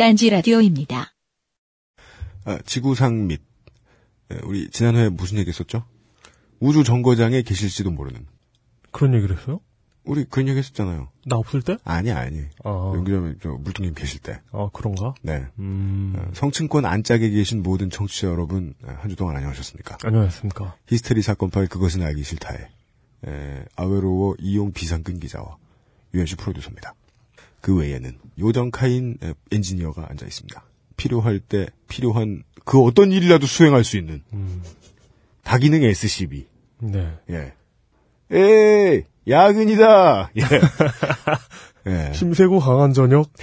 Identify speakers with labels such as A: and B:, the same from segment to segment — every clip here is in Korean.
A: 딴지 라디오입니다.
B: 아, 지구상 및 예, 우리 지난해에 무슨 얘기했었죠? 우주 정거장에 계실지도 모르는
C: 그런 얘기를 했어요?
B: 우리 그런 얘기 했었잖아요.
C: 나 없을 때?
B: 아니 아니
C: 아,
B: 연기자면 저 물뚱님 계실 때.
C: 아 그런가?
B: 네.
C: 음,
B: 어, 성층권 안짝에 계신 모든 청취자 여러분 한 주 동안 안녕하셨습니까?
C: 안녕하십니까.
B: 히스테리 사건 파일 그것은 알기 싫다에 에, 아웨로워 이용 비상근 기자와 유현수 프로듀서입니다. 그 외에는 요정 카인 에, 엔지니어가 앉아 있습니다. 필요할 때 필요한 그 어떤 일이라도 수행할 수 있는
C: 음,
B: 다기능 SCB.
C: 네.
B: 예. 에이 야근이다. 예. 예.
C: 힘세고 강한 저녁?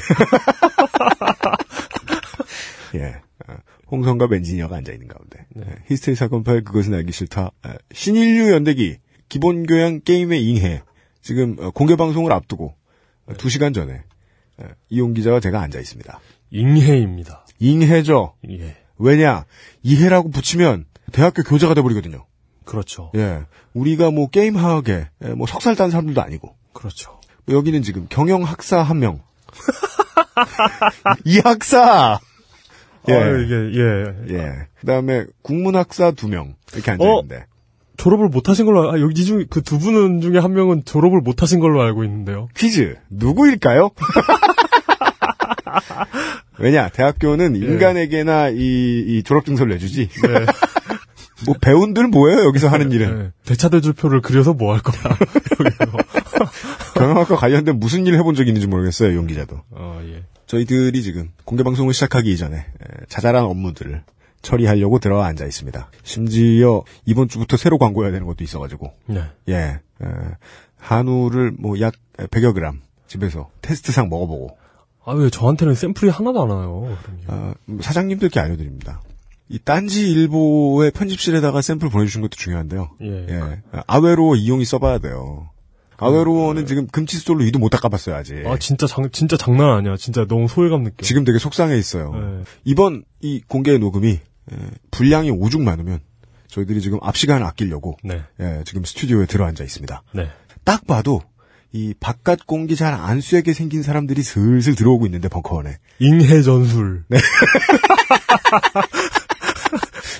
B: 예. 어, 홍성갑 엔지니어가 앉아 있는 가운데. 예, 히스테리 사건 파일 그것은 알기 싫다. 에, 신인류 연대기 기본 교양 게임의 잉해. 지금 어, 공개 방송을 앞두고 어, 2시간 전에 에, 이용 기자와 제가 앉아 있습니다.
C: 잉해입니다.
B: 잉해죠.
C: 예.
B: 왜냐 이해라고 붙이면 대학교 교재가 돼버리거든요.
C: 그렇죠.
B: 예. 우리가 뭐 게임학에 에, 뭐 석살 딴 사람들도 아니고
C: 그렇죠.
B: 여기는 지금 경영학사 한 명. 이 학사. 예.
C: 아, 이게, 예.
B: 예. 그 다음에 국문학사 두 명. 이렇게
C: 어?
B: 앉아 있는데.
C: 졸업을 못 하신 걸로, 아, 여기 이 중, 그 두 분은 중에 한 명은 졸업을 못 하신 걸로 알고 있는데요.
B: 퀴즈. 누구일까요? 왜냐, 대학교는 인간에게나 이, 이 졸업증서를 내주지.
C: 네.
B: 뭐, 배운들 뭐예요, 여기서 하는 일은.
C: 네. 대차대조표를 그려서 뭐 할 거야. 여기서.
B: 경영학과 관련된 무슨 일을 해본 적이 있는지 모르겠어요, 용 기자도.
C: 어, 예.
B: 저희들이 지금 공개 방송을 시작하기 이전에 에, 자잘한 업무들을 처리하려고 들어와 앉아 있습니다. 심지어 이번 주부터 새로 광고해야 되는 것도 있어가지고
C: 네.
B: 예 에, 한우를 뭐 약 100여 그램 집에서 테스트상 먹어보고
C: 아, 왜 저한테는 샘플이 하나도 안 와요.
B: 아, 사장님들께 알려드립니다. 이 딴지 일보의 편집실에다가 샘플 보내주신 것도 중요한데요.
C: 예.
B: 예 아웨로 이용이 써봐야 돼요. 아웨로는 지금 금칫솔로 이도 못 닦아봤어요 아직.
C: 아, 진짜 장, 진짜 장난 아니야. 진짜 너무 소외감 느껴.
B: 지금 되게 속상해 있어요.
C: 네.
B: 이번 이 공개 녹음이 에, 분량이 오죽 많으면 저희들이 지금 앞 시간을 아끼려고
C: 네.
B: 예, 지금 스튜디오에 들어앉아 있습니다.
C: 네.
B: 딱 봐도 이 바깥 공기 잘 안 쐬게 생긴 사람들이 슬슬 들어오고 있는데 벙커원에
C: 잉해 전술.
B: 네.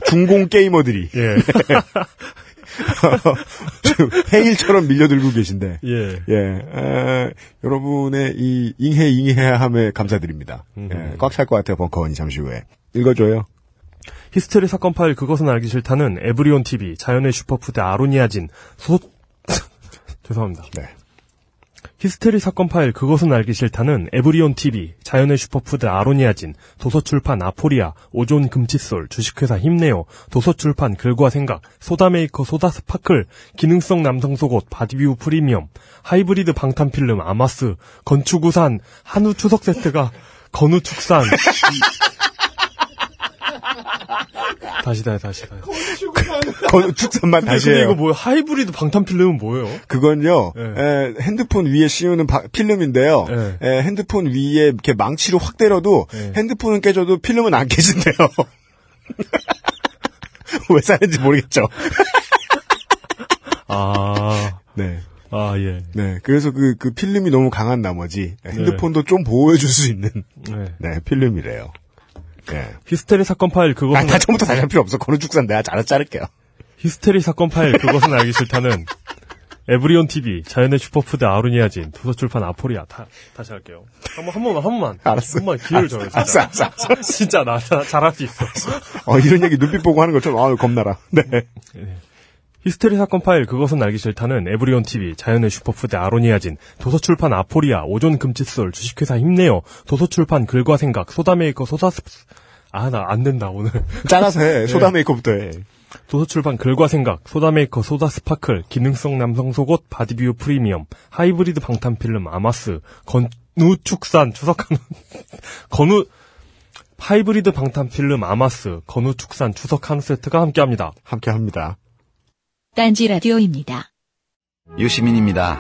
B: 중공 게이머들이
C: 예.
B: 좀 해일처럼 밀려들고 계신데
C: 예.
B: 예, 에, 여러분의 이 잉해 잉해함에 감사드립니다.
C: 음.
B: 예, 꽉찰 것 같아요 벙커원이 잠시 후에 읽어줘요.
C: 히스테리 사건 파일 그것은 알기 싫다는 에브리온 TV, 자연의 슈퍼푸드 아로니아진, 소, 죄송합니다.
B: 네.
C: 히스테리 사건 파일 그것은 알기 싫다는 에브리온 TV, 자연의 슈퍼푸드 아로니아진, 도서출판 아포리아, 오존 금칫솔, 주식회사 힘내요, 도서출판 글과 생각, 소다메이커 소다 스파클, 기능성 남성 속옷 바디뷰 프리미엄, 하이브리드 방탄 필름 아마스, 건축우산, 한우 추석 세트가 건우 축산. 다시다 다시 다시.
B: 건- 축산만 다시 해요.
C: 이거 뭐 하이브리드 방탄 필름은 뭐예요?
B: 그건요,
C: 네.
B: 에, 핸드폰 위에 씌우는 바- 필름인데요.
C: 네.
B: 에, 핸드폰 위에 이렇게 망치로 확 때려도
C: 네.
B: 핸드폰은 깨져도 필름은 안 깨진대요. 왜 사는지 모르겠죠.
C: 아,
B: 네.
C: 아 예.
B: 네. 그래서 그, 그 필름이 너무 강한 나머지 핸드폰도 좀 보호해줄 수 있는,
C: 네.
B: 네, 필름이래요. 네.
C: 히스테리 사건 파일
B: 아,
C: 그것은
B: 다 처음부터 다시 할 필요 없어. 건우축산 내가 잘라 자를게요.
C: 히스테리 사건 파일 그것은 알기 싫다는 에브리온 TV, 자연의 슈퍼푸드 아로니아진, 도서출판 아포리아 다 다시 할게요. 한 번 한 번만 한 번만.
B: 알았어.
C: 한 번만 기회를 줘요. 진짜.
B: 알았어, 알았어, 알았어.
C: 진짜 나 나- 잘할 수 있어.
B: 어, 이런 얘기 눈빛 보고 하는 것처럼, 아, 겁나라. 네.
C: 히스테리 사건 파일 그것은 알기 싫다는 에브리온 TV, 자연의 슈퍼푸드 아로니아진, 도서출판 아포리아, 오존 금칫솔, 주식회사 힘내요, 도서출판 글과 생각, 소다메이커 소다스 아 나 안 된다 오늘.
B: 잘라서 해.
C: 네.
B: 소다 메이커부터 해.
C: 도서출판 글과 생각, 소다메이커 소다 스파클, 기능성 남성 속옷 바디뷰 프리미엄, 하이브리드 방탄 필름 아마스, 건우축산 추석한 건우 하이브리드 방탄 필름 아마스, 건우축산 추석 한우 세트가 함께합니다.
B: 함께 합니다.
A: 딴지 라디오입니다.
D: 유시민입니다.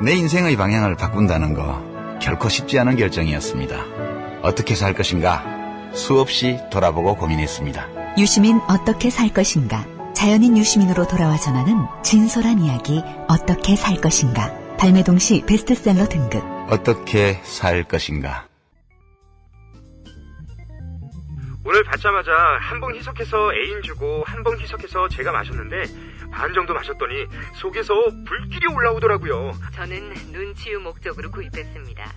D: 내 인생의 방향을 바꾼다는 거 결코 쉽지 않은 결정이었습니다. 어떻게 살 것인가 수없이 돌아보고 고민했습니다.
E: 유시민 어떻게 살 것인가? 자연인 유시민으로 돌아와 전하는 진솔한 이야기 어떻게 살 것인가? 발매 동시 베스트셀러 등급.
D: 어떻게 살 것인가
F: 오늘 받자마자 한봉 희석해서 애인 주고 한봉 희석해서 제가 마셨는데 반 정도 마셨더니 속에서 불길이 올라오더라고요.
G: 저는 눈치유 목적으로 구입했습니다.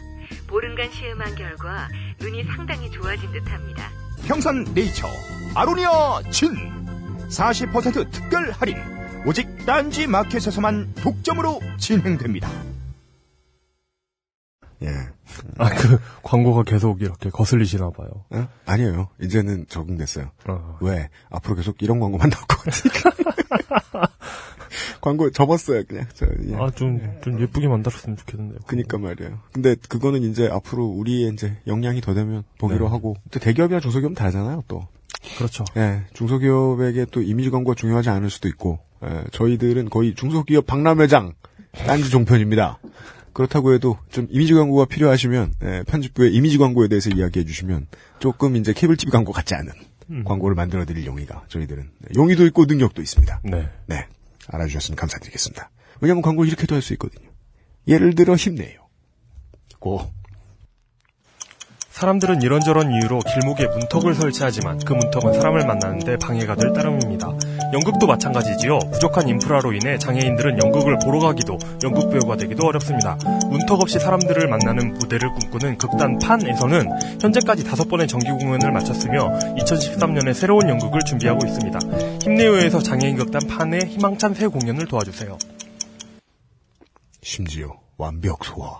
G: 보름간 시음한 결과 눈이 상당히 좋아진 듯합니다.
H: 평산 네이처 아로니아 진 40% 특별 할인 오직 딴지 마켓에서만 독점으로 진행됩니다.
B: 예.
C: 아, 그 광고가 계속 이렇게 거슬리시나 봐요.
B: 어? 아니에요. 이제는 적응됐어요.
C: 어.
B: 왜? 앞으로 계속 이런 광고만 나올 것 같으니까. 광고 접었어요, 그냥. 저, 예.
C: 아, 좀, 좀 예쁘게 만들었으면 좋겠는데요.
B: 그니까 말이에요. 근데 그거는 이제 앞으로 우리의 이제 역량이 더 되면 보기로
C: 네.
B: 하고. 또 대기업이랑 중소기업은 다르잖아요, 또.
C: 그렇죠.
B: 예, 중소기업에게 또 이미지 광고가 중요하지 않을 수도 있고, 예, 저희들은 거의 중소기업 박람회장, 딴지 종편입니다. 그렇다고 해도 좀 이미지 광고가 필요하시면, 예, 편집부에 이미지 광고에 대해서 이야기해 주시면, 조금 이제 케이블 TV 광고 같지 않은
C: 음.
B: 광고를 만들어 드릴 용의가 저희들은. 네, 용의도 있고 능력도 있습니다.
C: 네.
B: 네. 알아주셨으면 감사드리겠습니다. 왜냐면 광고를 이렇게도 할 수 있거든요. 예를 들어 힘내요. 고.
C: 사람들은 이런저런 이유로 길목에 문턱을 설치하지만 그 문턱은 사람을 만나는데 방해가 될 따름입니다. 연극도 마찬가지지요. 부족한 인프라로 인해 장애인들은 연극을 보러 가기도 연극 배우가 되기도 어렵습니다. 문턱 없이 사람들을 만나는 무대를 꿈꾸는 극단 판에서는 현재까지 다섯 번의 정기 공연을 마쳤으며 2013년에 새로운 연극을 준비하고 있습니다. 힘내요에서 장애인 극단 판의 희망찬 새 공연을 도와주세요.
B: 심지어 완벽 소화.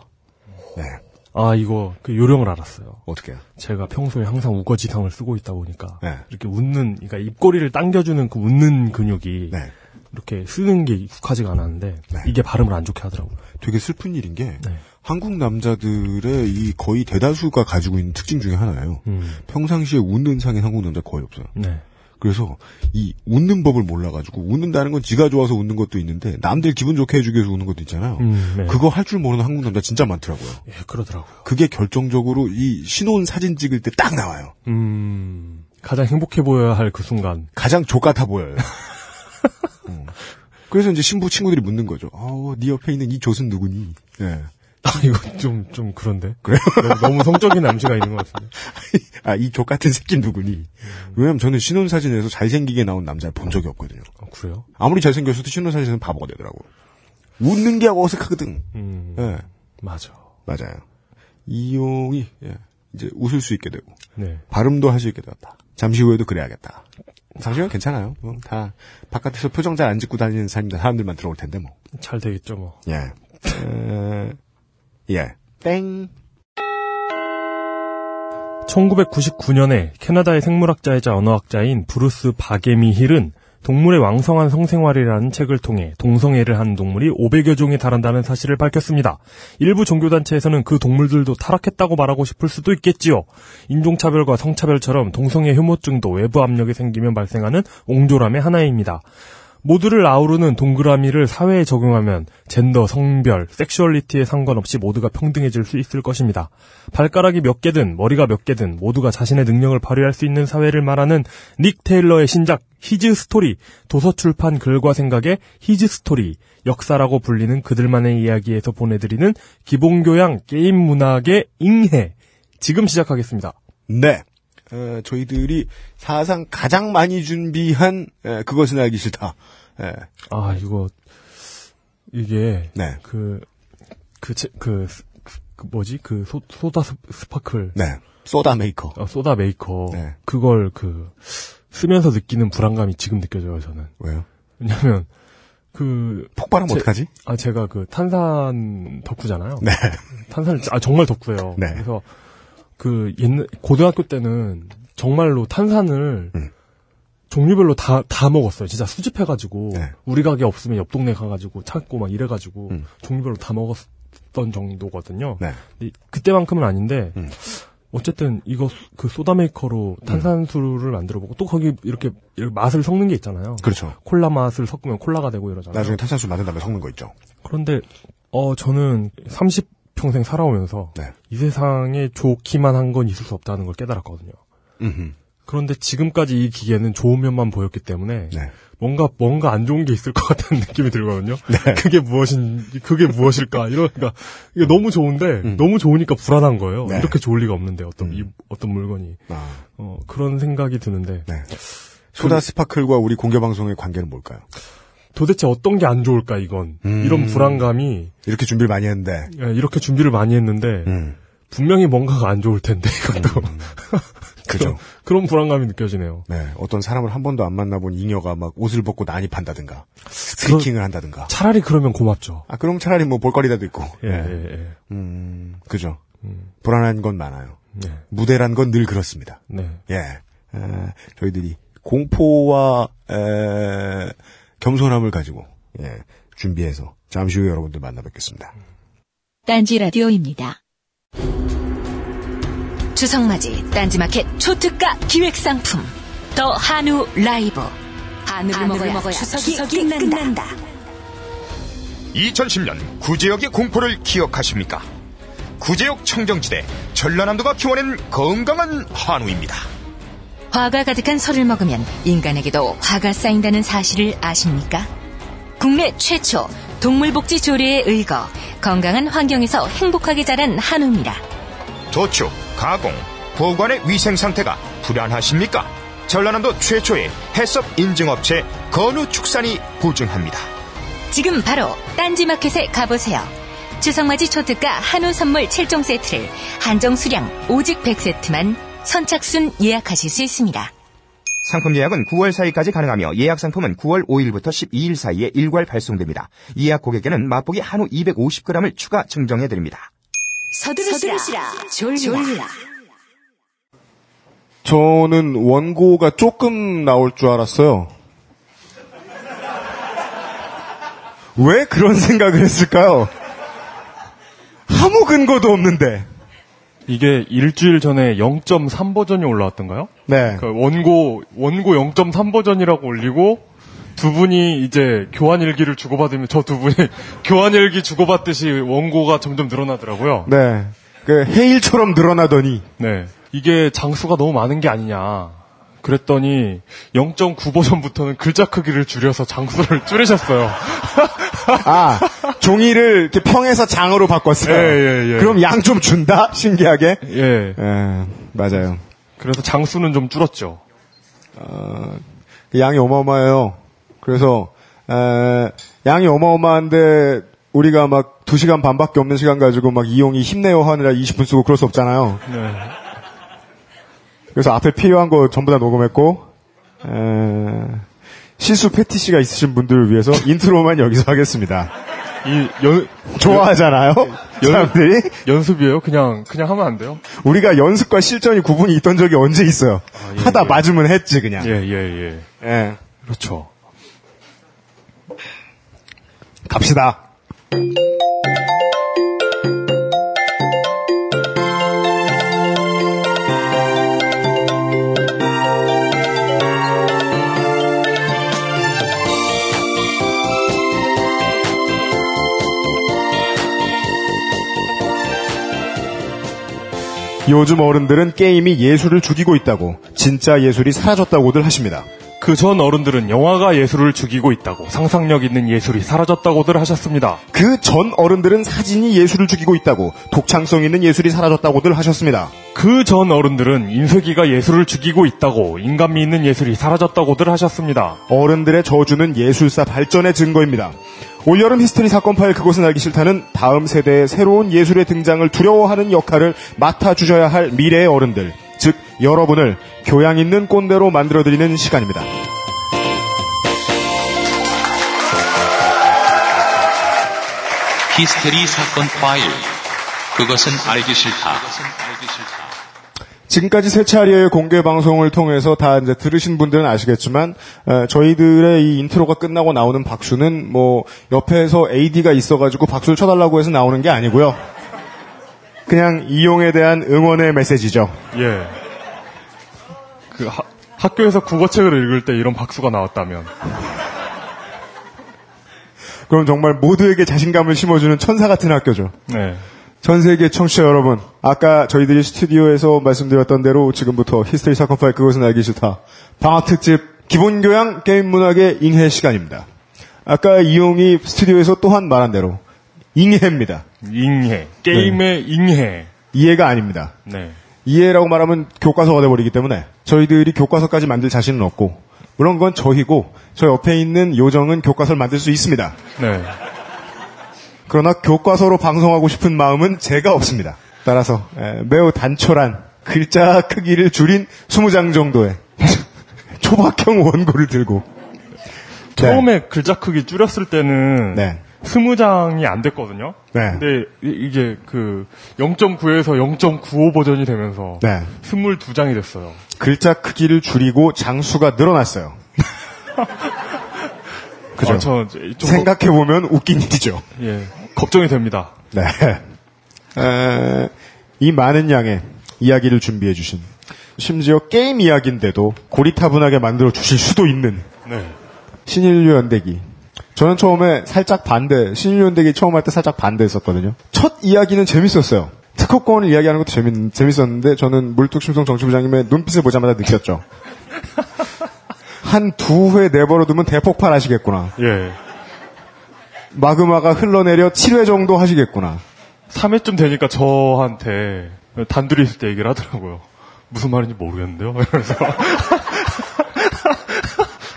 B: 네.
C: 아 이거 그 요령을 알았어요.
B: 어떻게?
C: 제가 평소에 항상 우거지탕을 쓰고 있다 보니까
B: 네.
C: 이렇게 웃는, 그러니까 입꼬리를 당겨주는 그 웃는 근육이
B: 네.
C: 이렇게 쓰는 게 익숙하지가 않았는데
B: 네.
C: 이게 발음을 안 좋게 하더라고요.
B: 되게 슬픈 일인 게
C: 네.
B: 한국 남자들의 이 거의 대다수가 가지고 있는 특징 중에 하나예요.
C: 음,
B: 평상시에 웃는 상인 한국 남자 거의 없어요.
C: 네.
B: 그래서 이 웃는 법을 몰라가지고 웃는다는 건 지가 좋아서 웃는 것도 있는데 남들 기분 좋게 해주기 위해서 웃는 것도 있잖아요.
C: 음, 네.
B: 그거 할 줄 모르는 한국 남자 진짜 많더라고요.
C: 예, 그러더라고요.
B: 그게 결정적으로 이 신혼 사진 찍을 때 딱 나와요.
C: 음, 가장 행복해 보여야 할 그 순간.
B: 가장 족같아 보여요. 음. 그래서 이제 신부 친구들이 묻는 거죠. 어, 네 옆에 있는 이 족은 누구니? 예.
C: 아, 이거 좀, 좀 그런데?
B: 그래요?
C: 너무, 성적인 암시가 있는 것 같은데.
B: 아, 이 족 같은 새끼 누구니? 왜냐면 저는 신혼 사진에서 잘생기게 나온 남자를 본 적이 없거든요.
C: 아, 그래요?
B: 아무리 잘생겼어도 신혼 사진은 바보가 되더라고요. 웃는 게 어색하거든.
C: 음,
B: 예,
C: 맞아.
B: 맞아요. 이용이 예, 이제 웃을 수 있게 되고
C: 네.
B: 발음도 할 수 있게 되었다. 잠시 후에도 그래야겠다. 잠시 후엔 괜찮아요. 뭐, 다 바깥에서 표정 잘 안 짓고 다니는 사람들 사람들만 들어올 텐데 뭐.
C: 잘 되겠죠, 뭐.
B: 예. 에, 예. 땡.
C: 1999년에 캐나다의 생물학자이자 언어학자인 브루스 바게밀은 동물의 왕성한 성생활이라는 책을 통해 동성애를 하는 동물이 500여 종에 달한다는 사실을 밝혔습니다. 일부 종교단체에서는 그 동물들도 타락했다고 말하고 싶을 수도 있겠지요. 인종차별과 성차별처럼 동성애 혐오증도 외부 압력이 생기면 발생하는 옹졸함의 하나입니다. 모두를 아우르는 동그라미를 사회에 적용하면 젠더, 성별, 섹슈얼리티에 상관없이 모두가 평등해질 수 있을 것입니다. 발가락이 몇 개든 머리가 몇 개든 모두가 자신의 능력을 발휘할 수 있는 사회를 말하는 닉 테일러의 신작 His Story 도서 출판 글과 생각의 His Story 역사라고 불리는 그들만의 이야기에서 보내드리는 기본교양 게임 문학의 잉해 지금 시작하겠습니다.
B: 네. 어, 저희들이 사상 가장 많이 준비한 에, 그것은 알기 싫다. 에,
C: 아 이거 이게
B: 네.
C: 그, 그, 제- 그, 그 뭐지? 그 소, 소다 스- 스파클.
B: 네. 소다 메이커.
C: 어, 소다 메이커.
B: 네.
C: 그걸 그, 쓰면서 느끼는 불안감이 지금 느껴져요, 저는.
B: 왜요?
C: 왜냐면, 그,
B: 폭발하면
C: 제-
B: 어떡하지?
C: 아, 제가 그 탄산 덕후잖아요.
B: 네.
C: 탄산을, 아, 정말 덕후예요.
B: 네.
C: 그래서 그 옛날, 고등학교 때는 정말로 탄산을
B: 음.
C: 종류별로 다, 다 먹었어요. 진짜 수집해가지고,
B: 네.
C: 우리 가게 없으면 옆 동네 가가지고 찾고 막 이래가지고,
B: 음.
C: 종류별로 다 먹었던 정도거든요.
B: 네.
C: 그때만큼은 아닌데,
B: 음.
C: 어쨌든 이거 수- 그 소다 메이커로 탄산수를 만들어보고, 또 거기 이렇게, 이렇게 맛을 섞는 게 있잖아요.
B: 그렇죠.
C: 콜라 맛을 섞으면 콜라가 되고 이러잖아요.
B: 나중에 탄산수 만든 다음에 섞는 거 있죠.
C: 그런데, 어, 저는 30 평생 살아오면서,
B: 네.
C: 이 세상에 좋기만 한 건 있을 수 없다는 걸 깨달았거든요.
B: 음흠.
C: 그런데 지금까지 이 기계는 좋은 면만 보였기 때문에
B: 네.
C: 뭔가 뭔가 안 좋은 게 있을 것 같다는 느낌이 들거든요.
B: 네.
C: 그게 무엇인 그게 무엇일까? 이러니까 이게 너무 좋은데 너무 좋으니까 불안한 거예요.
B: 음. 네. 음.
C: 이렇게 좋을 리가 없는데 어떤 이 어떤 물건이
B: 아,
C: 어, 그런 생각이 드는데
B: 네. 소다 스파클과 우리 공개 방송의 관계는 뭘까요?
C: 도대체 어떤 게 안 좋을까 이건
B: 음.
C: 이런 불안감이
B: 이렇게 준비를 많이 했는데.
C: 예, 이렇게 준비를 많이 했는데
B: 음.
C: 분명히 뭔가가 안 좋을 텐데 이것도
B: 그죠.
C: 그런 불안감이 느껴지네요.
B: 네, 어떤 사람을 한 번도 안 만나본 잉여가 막 옷을 벗고 난입한다든가, 스트리킹을 한다든가.
C: 차라리 그러면 고맙죠.
B: 아, 그럼 차라리 뭐 볼거리라도 있고.
C: 예,
B: 네.
C: 예, 예.
B: 음, 그죠.
C: 음,
B: 불안한 건 많아요.
C: 네,
B: 무대란 건 늘 그렇습니다.
C: 네.
B: 예. 에, 저희들이 공포와 에, 겸손함을 가지고 예, 준비해서 잠시 후에 여러분들 만나 뵙겠습니다.
A: 딴지 라디오입니다.
E: 주성맞이 딴지마켓 초특가 기획상품 더 한우 라이브 한우를, 먹어야, 추석이, 끝난다.
H: 2010년 구제역의 공포를 기억하십니까? 구제역 청정지대 전라남도가 키워낸 건강한 한우입니다.
E: 화가 가득한 설을 먹으면 인간에게도 화가 쌓인다는 사실을 아십니까? 국내 최초 동물복지 조례에 의거 건강한 환경에서 행복하게 자란 한우입니다.
H: 도축, 가공, 보관의 위생 상태가 불안하십니까? 전라남도 최초의 해썹 인증업체 건우축산이 보증합니다.
E: 지금 바로 딴지마켓에 가보세요. 추석맞이 초특가 한우 선물 7종 세트를 한정 수량 오직 100세트만 선착순 예약하실 수 있습니다.
H: 상품 예약은 9월 4일까지 가능하며 예약 상품은 9월 5일부터 12일 사이에 일괄 발송됩니다. 예약 고객에는 맛보기 한우 250g을 추가 증정해 드립니다.
E: 서두르시라, 졸리라.
B: 저는 원고가 조금 나올 줄 알았어요. 왜 그런 생각을 했을까요? 아무 근거도 없는데.
C: 이게 일주일 전에 0.3 버전이 올라왔던가요?
B: 네.
C: 그 원고 원고 0.3 버전이라고 올리고 두 분이 이제 교환 일기를 주고받으면 저 두 분이 교환 일기 주고받듯이 원고가 점점 늘어나더라고요.
B: 네. 그 해일처럼 늘어나더니
C: 네. 이게 장수가 너무 많은 게 아니냐. 그랬더니 0.9 버전부터는 글자 크기를 줄여서 장수를 줄이셨어요.
B: 아 종이를 이렇게 평에서 장으로 바꿨어요.
C: 예, 예, 예.
B: 그럼 양 좀 준다? 신기하게.
C: 예.
B: 예, 맞아요.
C: 그래서 장수는 좀 줄었죠.
B: 그 양이 어마어마해요. 그래서 에, 양이 어마어마한데 우리가 막 2시간 반밖에 없는 시간 가지고 막 이용이 힘내요 하느라 20분 쓰고 그럴 수 없잖아요.
C: 네.
B: 그래서 앞에 필요한 거 전부 다 녹음했고 에, 실수 fetish가 있으신 분들을 위해서 intro만 여기서 하겠습니다.
C: 이 연,
B: 좋아하잖아요. 사람들이
C: 연습이에요? 그냥 그냥 하면 안 돼요?
B: 우리가 연습과 실전이 구분이 있던 적이 언제 있어요.
C: 예,
B: 하다
C: 예.
B: 맞으면 했지 그냥.
C: 예, 예, 예.
B: 예.
C: 그렇죠.
B: 갑시다. 요즘 어른들은 게임이 예술을 죽이고 있다고, 진짜 예술이 사라졌다고들 하십니다.
C: 그 전 어른들은 영화가 예술을 죽이고 있다고 상상력 있는 예술이 사라졌다고들 하셨습니다.
B: 그 전 어른들은 사진이 예술을 죽이고 있다고, 독창성 있는 예술이 사라졌다고들 하셨습니다.
C: 그 전 어른들은 인쇄기가 예술을 죽이고 있다고 인간미 있는 예술이 사라졌다고들 하셨습니다.
B: 어른들의 저주는 예술사 발전의 증거입니다. 올여름 히스테리 사건 파일 그것은 알기 싫다는 다음 세대의 새로운 예술의 등장을 두려워하는 역할을 맡아주셔야 할 미래의 어른들, 즉 여러분을 교양 있는 꼰대로 만들어드리는 시간입니다.
I: 히스테리 사건 파일. 그것은 알기 싫다.
B: 지금까지 세 차례의 공개 방송을 통해서 다 이제 들으신 분들은 아시겠지만 에, 저희들의 이 intro가 끝나고 나오는 박수는 뭐 옆에서 AD가 있어가지고 박수를 쳐달라고 해서 나오는 게 아니고요. 그냥 이용에 대한 응원의 메시지죠.
C: 예. 그 하- 학교에서 국어책을 읽을 때 이런 박수가 나왔다면
B: 그럼 정말 모두에게 자신감을 심어주는 천사 같은 학교죠.
C: 네.
B: 전 세계 청취자 여러분, 아까 저희들이 스튜디오에서 말씀드렸던 대로 지금부터 히스테리 사건 파일 그것은 알기 싫다. 방학 특집 기본 교양 게임 문학의 잉해 시간입니다. 아까 이용이 스튜디오에서 또한 말한 대로 잉해입니다.
C: 잉해. 게임의 잉해.
B: 이해가 아닙니다.
C: 네.
B: 이해라고 말하면 교과서가 돼버리기 때문에 저희들이 교과서까지 만들 자신은 없고 물론 그건 저희고 저 옆에 있는 요정은 교과서를 만들 수 있습니다.
C: 네.
B: 그러나 교과서로 방송하고 싶은 마음은 제가 없습니다. 따라서 에, 매우 단촐한 글자 크기를 줄인 20장 정도의 초박형 원고를 들고
C: 처음에 글자 크기 줄였을 때는
B: 네.
C: 스무 장이 안 됐거든요.
B: 네.
C: 근데 이- 이게 그 0.9에서 0.95 버전이 되면서
B: 네.
C: 22장이 됐어요.
B: 글자 크기를 줄이고 장수가 늘어났어요. 그죠?
C: 아, 저좀
B: 생각해 보면 웃긴 일이죠.
C: 예, 걱정이 됩니다.
B: 네. 에, 이 많은 양의 이야기를 준비해 주신 심지어 게임 이야기인데도 고리타분하게 만들어 주실 수도 있는
C: 네.
B: 신인류 연대기. 저는 처음에 살짝 반대, 신인류 연대기 처음 할 때 살짝 반대했었거든요. 첫 이야기는 재밌었어요. 특허권을 이야기하는 것도 재밌, 재밌었는데 저는 물뚝심송 정치부장님의 눈빛을 보자마자 느꼈죠. 한 두 회 내버려두면 대폭발 하시겠구나.
C: 예.
B: 마그마가 흘러내려 7회 정도 하시겠구나.
C: 3회쯤 되니까 저한테 단둘이 있을 때 얘기를 하더라고요. 무슨 말인지 모르겠는데요. 이러면서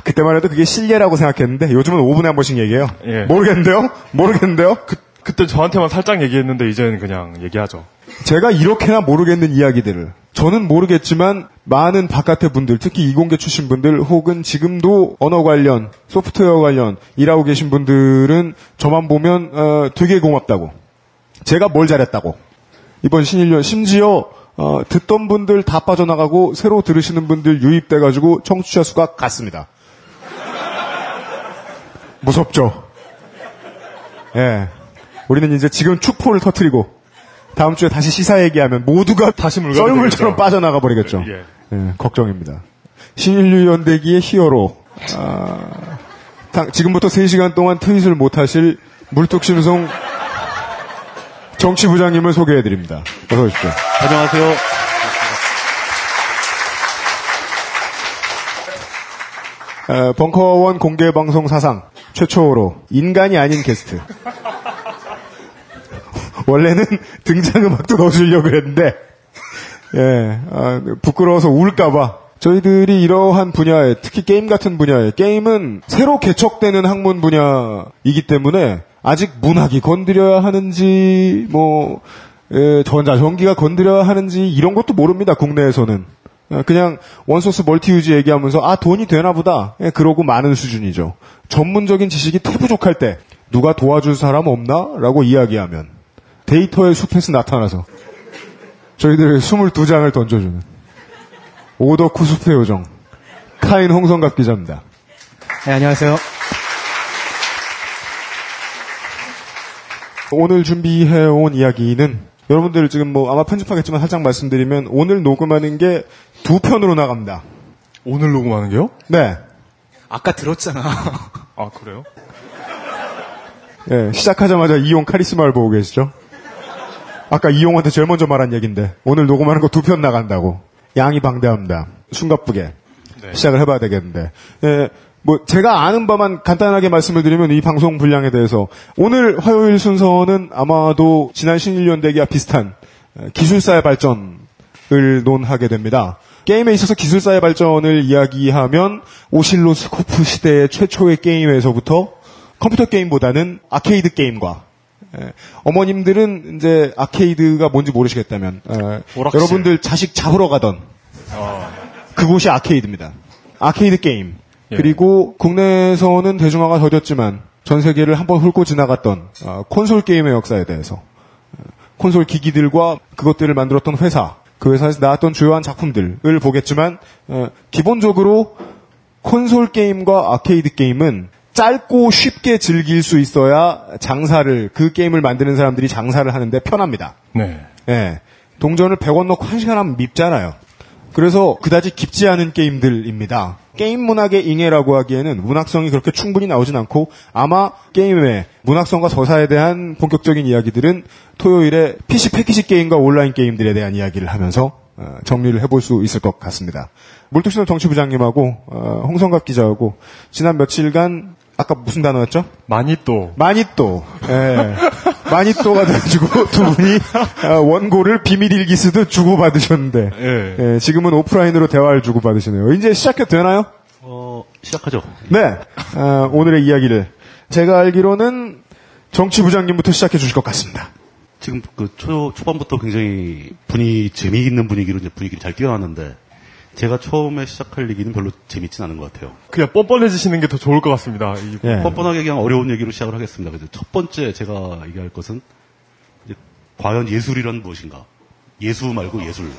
B: 그때만 해도 그게 실례라고 생각했는데 요즘은 5분에 한 번씩 얘기해요.
C: 예.
B: 모르겠는데요? 모르겠는데요?
C: 그 그때 저한테만 살짝 얘기했는데 이제는 그냥 얘기하죠.
B: 제가 이렇게나 모르겠는 이야기들을 저는 모르겠지만 많은 바깥의 분들, 특히 이공계 출신 분들 혹은 지금도 언어 관련, 소프트웨어 관련 일하고 계신 분들은 저만 보면 어, 되게 고맙다고. 제가 뭘 잘했다고. 이번 신일년 심지어 어, 듣던 분들 다 빠져나가고 새로 들으시는 분들 유입돼가지고 청취자 수가 같습니다. 무섭죠. 예. 우리는 이제 지금 축포를 터트리고 다음 주에 다시 시사 얘기하면 모두가
C: 다시
B: 썰물처럼. 빠져나가 버리겠죠.
C: 예.
B: 예, 걱정입니다. 신인류 연대기의 히어로. 아, 당- 지금부터 3시간 동안 트윗을 못하실 물뚝심송 정치부장님을 소개해드립니다. 어서 오십시오.
J: 안녕하세요.
B: 에, 벙커원 공개 방송 사상 최초로 인간이 아닌 게스트. 원래는 등장음악도 넣어주려고 그랬는데, 예, 아, 부끄러워서 울까봐. 저희들이 이러한 분야에, 특히 게임 같은 분야에, 게임은 새로 개척되는 학문 분야이기 때문에, 아직 문학이 건드려야 하는지, 뭐, 예, 전자전기가 건드려야 하는지, 이런 것도 모릅니다, 국내에서는. 어, 그냥 원소스 멀티유지 얘기하면서 아 돈이 되나 보다 예, 그러고 많은 수준이죠. 전문적인 지식이 퇴부족할 때 누가 도와줄 사람 없나? 라고 이야기하면 데이터의 숲에서 나타나서 저희들 22장을 던져주는 오덕후 숲의 요정 카인 홍성갑 기자입니다.
J: 네, 안녕하세요.
B: 오늘 준비해온 이야기는 여러분들 지금 뭐 아마 편집하겠지만 살짝 말씀드리면 오늘 녹음하는 게 두 편으로 나갑니다.
C: 오늘 녹음하는 게요?
B: 네.
J: 아까 들었잖아.
C: 아 그래요?
B: 예, 시작하자마자 이용 카리스마를 보고 계시죠? 아까 이용한테 제일 먼저 말한 얘기인데 오늘 녹음하는 거 두 편 나간다고 양이 방대합니다. 숨가쁘게
C: 네.
B: 시작을 해봐야 되겠는데 예, 뭐 제가 아는 바만 간단하게 말씀을 드리면 이 방송 분량에 대해서 오늘 화요일 순서는 아마도 지난 신일연대기와 비슷한 에, 기술사의 발전을 논하게 됩니다. 게임에 있어서 기술사의 발전을 이야기하면 오실로스코프 시대의 최초의 게임에서부터 컴퓨터 게임보다는 아케이드 게임과 에, 어머님들은 이제 아케이드가 뭔지 모르시겠다면. 여러분들 자식 잡으러 가던 그곳이 아케이드입니다. 아케이드 게임.
C: 예.
B: 그리고 국내에서는 대중화가 더뎠지만 전 세계를 한번 훑고 지나갔던 어, 콘솔 게임의 역사에 대해서 어, 콘솔 기기들과 그것들을 만들었던 회사, 그 회사에서 나왔던 주요한 작품들을 보겠지만 어, 기본적으로 콘솔 게임과 아케이드 게임은 짧고 쉽게 즐길 수 있어야 장사를 그 게임을 만드는 사람들이 장사를 하는데 편합니다.
C: 네.
B: 예. 동전을 100원 넣고 1시간 하면 밉잖아요. 그래서 그다지 깊지 않은 게임들입니다. 게임 문학의 잉해라고 하기에는 문학성이 그렇게 충분히 나오진 않고 아마 게임의 문학성과 서사에 대한 본격적인 이야기들은 토요일에 PC 패키지 게임과 온라인 게임들에 대한 이야기를 하면서 어, 정리를 해볼 수 있을 것 같습니다. 물뚝심송 정치부장님하고 어, 홍성갑 기자하고 지난 며칠간 아까 무슨 단어였죠?
C: 마니또.
B: 마니또. 예. 마니또가 돼가지고 두 분이 어, 원고를 비밀 일기 쓰듯 주고받으셨는데
C: 예.
B: 예, 지금은 오프라인으로 대화를 주고받으시네요. 이제 시작해도 되나요?
K: 어, 시작하죠.
B: 네. 어, 오늘의 이야기를 제가 알기로는 정치부장님부터 시작해 주실 것 같습니다.
K: 지금 그 초, 초반부터 굉장히 분위, 재미있는 분위기로 이제 분위기를 잘 띄워놨는데, 제가 처음에 시작할 얘기는 별로 재밌진 않은 것 같아요.
C: 그냥 뻔뻔해지시는 게 더 좋을 것 같습니다. 이-
B: 예.
K: 뻔뻔하게 그냥 어려운 얘기로 시작을 하겠습니다. 그래서 첫 번째 제가 얘기할 것은, 이제 과연 예술이란 무엇인가? 예수 말고 예술.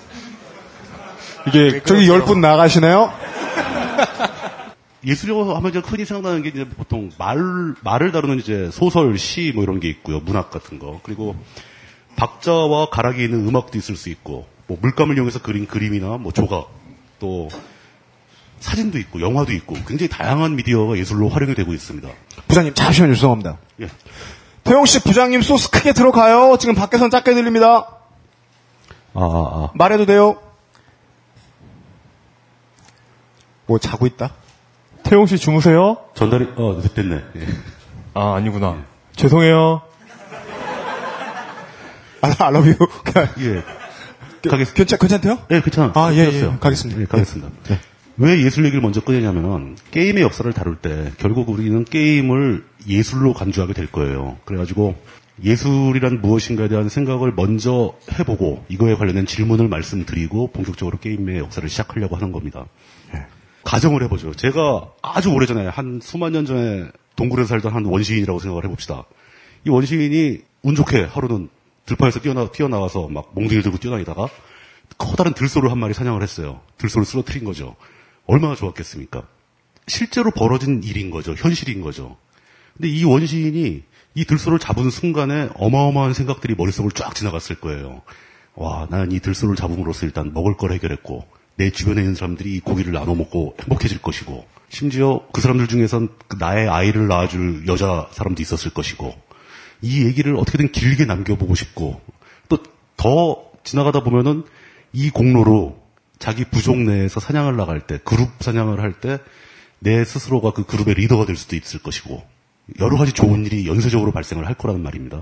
B: 이게 저기 열 분 나가시네요.
K: 예술이라고 하면 이제 흔히 생각나는 게 이제 보통 말, 말을 다루는 이제 소설, 시 뭐 이런 게 있고요. 문학 같은 거. 그리고 박자와 가락이 있는 음악도 있을 수 있고, 뭐 물감을 이용해서 그린 그림이나 뭐 조각, 또 사진도 있고, 영화도 있고, 굉장히 다양한 미디어가 예술로 활용이 되고 있습니다.
B: 부장님 잠시만요. 죄송합니다.
K: 예.
B: 태용 씨 부장님 소스 크게 들어가요. 지금 밖에선 작게 들립니다.
K: 아, 아, 아.
B: 말해도 돼요. 뭐 자고 있다?
C: 태용 씨 주무세요?
K: 전달이, 어, 됐네. 예.
C: 아, 아니구나. 죄송해요.
B: 아, I love you.
K: 예. 가겠습니다.
B: 괜찮, 괜찮대요?
K: 예, 괜찮아.
B: 아, 예, 예.
K: 끝났어요.
B: 가겠습니다.
K: 예, 가겠습니다. 왜 예술 얘기를 먼저 꺼내냐면은 게임의 역사를 다룰 때 결국 우리는 게임을 예술로 간주하게 될 거예요. 그래가지고 예술이란 무엇인가에 대한 생각을 먼저 해보고 이거에 관련된 질문을 말씀드리고 본격적으로 게임의 역사를 시작하려고 하는 겁니다. 가정을 해보죠. 제가 아주 오래전에 한 수만 년 전에 동굴에서 살던 한 원시인이라고 생각을 해봅시다. 이 원시인이 운 좋게 하루는 들판에서 뛰어나, 튀어나와서 막 몽둥이를 들고 뛰어다니다가 커다란 들소를 한 마리 사냥을 했어요. 들소를 쓰러뜨린 거죠. 얼마나 좋았겠습니까? 실제로 벌어진 일인 거죠. 현실인 거죠. 근데 이 원시인이 이 들소를 잡은 순간에 어마어마한 생각들이 머릿속을 쫙 지나갔을 거예요. 와, 나는 이 들소를 잡음으로써 일단 먹을 걸 해결했고, 내 주변에 있는 사람들이 이 고기를 나눠 먹고 행복해질 것이고, 심지어 그 사람들 중에선 그 나의 아이를 낳아줄 여자 사람도 있었을 것이고, 이 얘기를 어떻게든 길게 남겨보고 싶고, 또 더 지나가다 보면은 이 공로로 자기 부족 내에서 사냥을 나갈 때, 그룹 사냥을 할 때, 내 스스로가 그 그룹의 리더가 될 수도 있을 것이고, 여러 가지 좋은 일이 연쇄적으로 발생을 할 거라는 말입니다.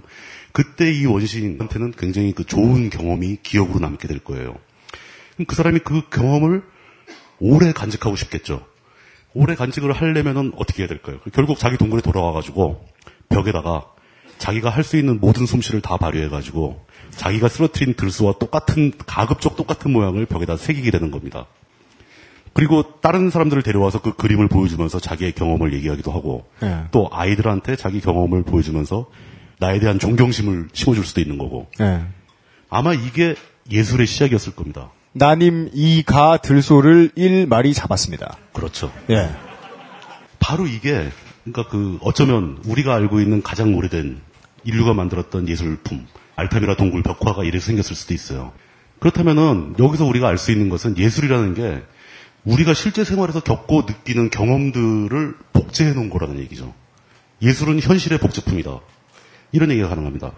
K: 그때 이 원시인한테는 굉장히 그 좋은 경험이 기억으로 남게 될 거예요. 그 사람이 그 경험을 오래 간직하고 싶겠죠. 오래 간직을 하려면은 어떻게 해야 될까요? 결국 자기 동굴에 돌아와가지고 벽에다가 자기가 할 수 있는 모든 솜씨를 다 발휘해가지고 자기가 쓰러뜨린 들수와 똑같은 가급적 똑같은 모양을 벽에다 새기게 되는 겁니다. 그리고 다른 사람들을 데려와서 그 그림을 보여주면서 자기의 경험을 얘기하기도 하고
B: 예.
K: 또 아이들한테 자기 경험을 보여주면서 나에 대한 존경심을 심어줄 수도 있는 거고
B: 예.
K: 아마 이게 예술의 시작이었을 겁니다.
B: 나님 이가 들소를 1마리 잡았습니다.
K: 그렇죠.
B: 예.
K: 바로 이게 그러니까 그 어쩌면 우리가 알고 있는 가장 오래된 인류가 만들었던 예술품 알타미라 동굴 벽화가 이래서 생겼을 수도 있어요. 그렇다면은 여기서 우리가 알 수 있는 것은 예술이라는 게 우리가 실제 생활에서 겪고 느끼는 경험들을 복제해 놓은 거라는 얘기죠. 예술은 현실의 복제품이다. 이런 얘기가 가능합니다.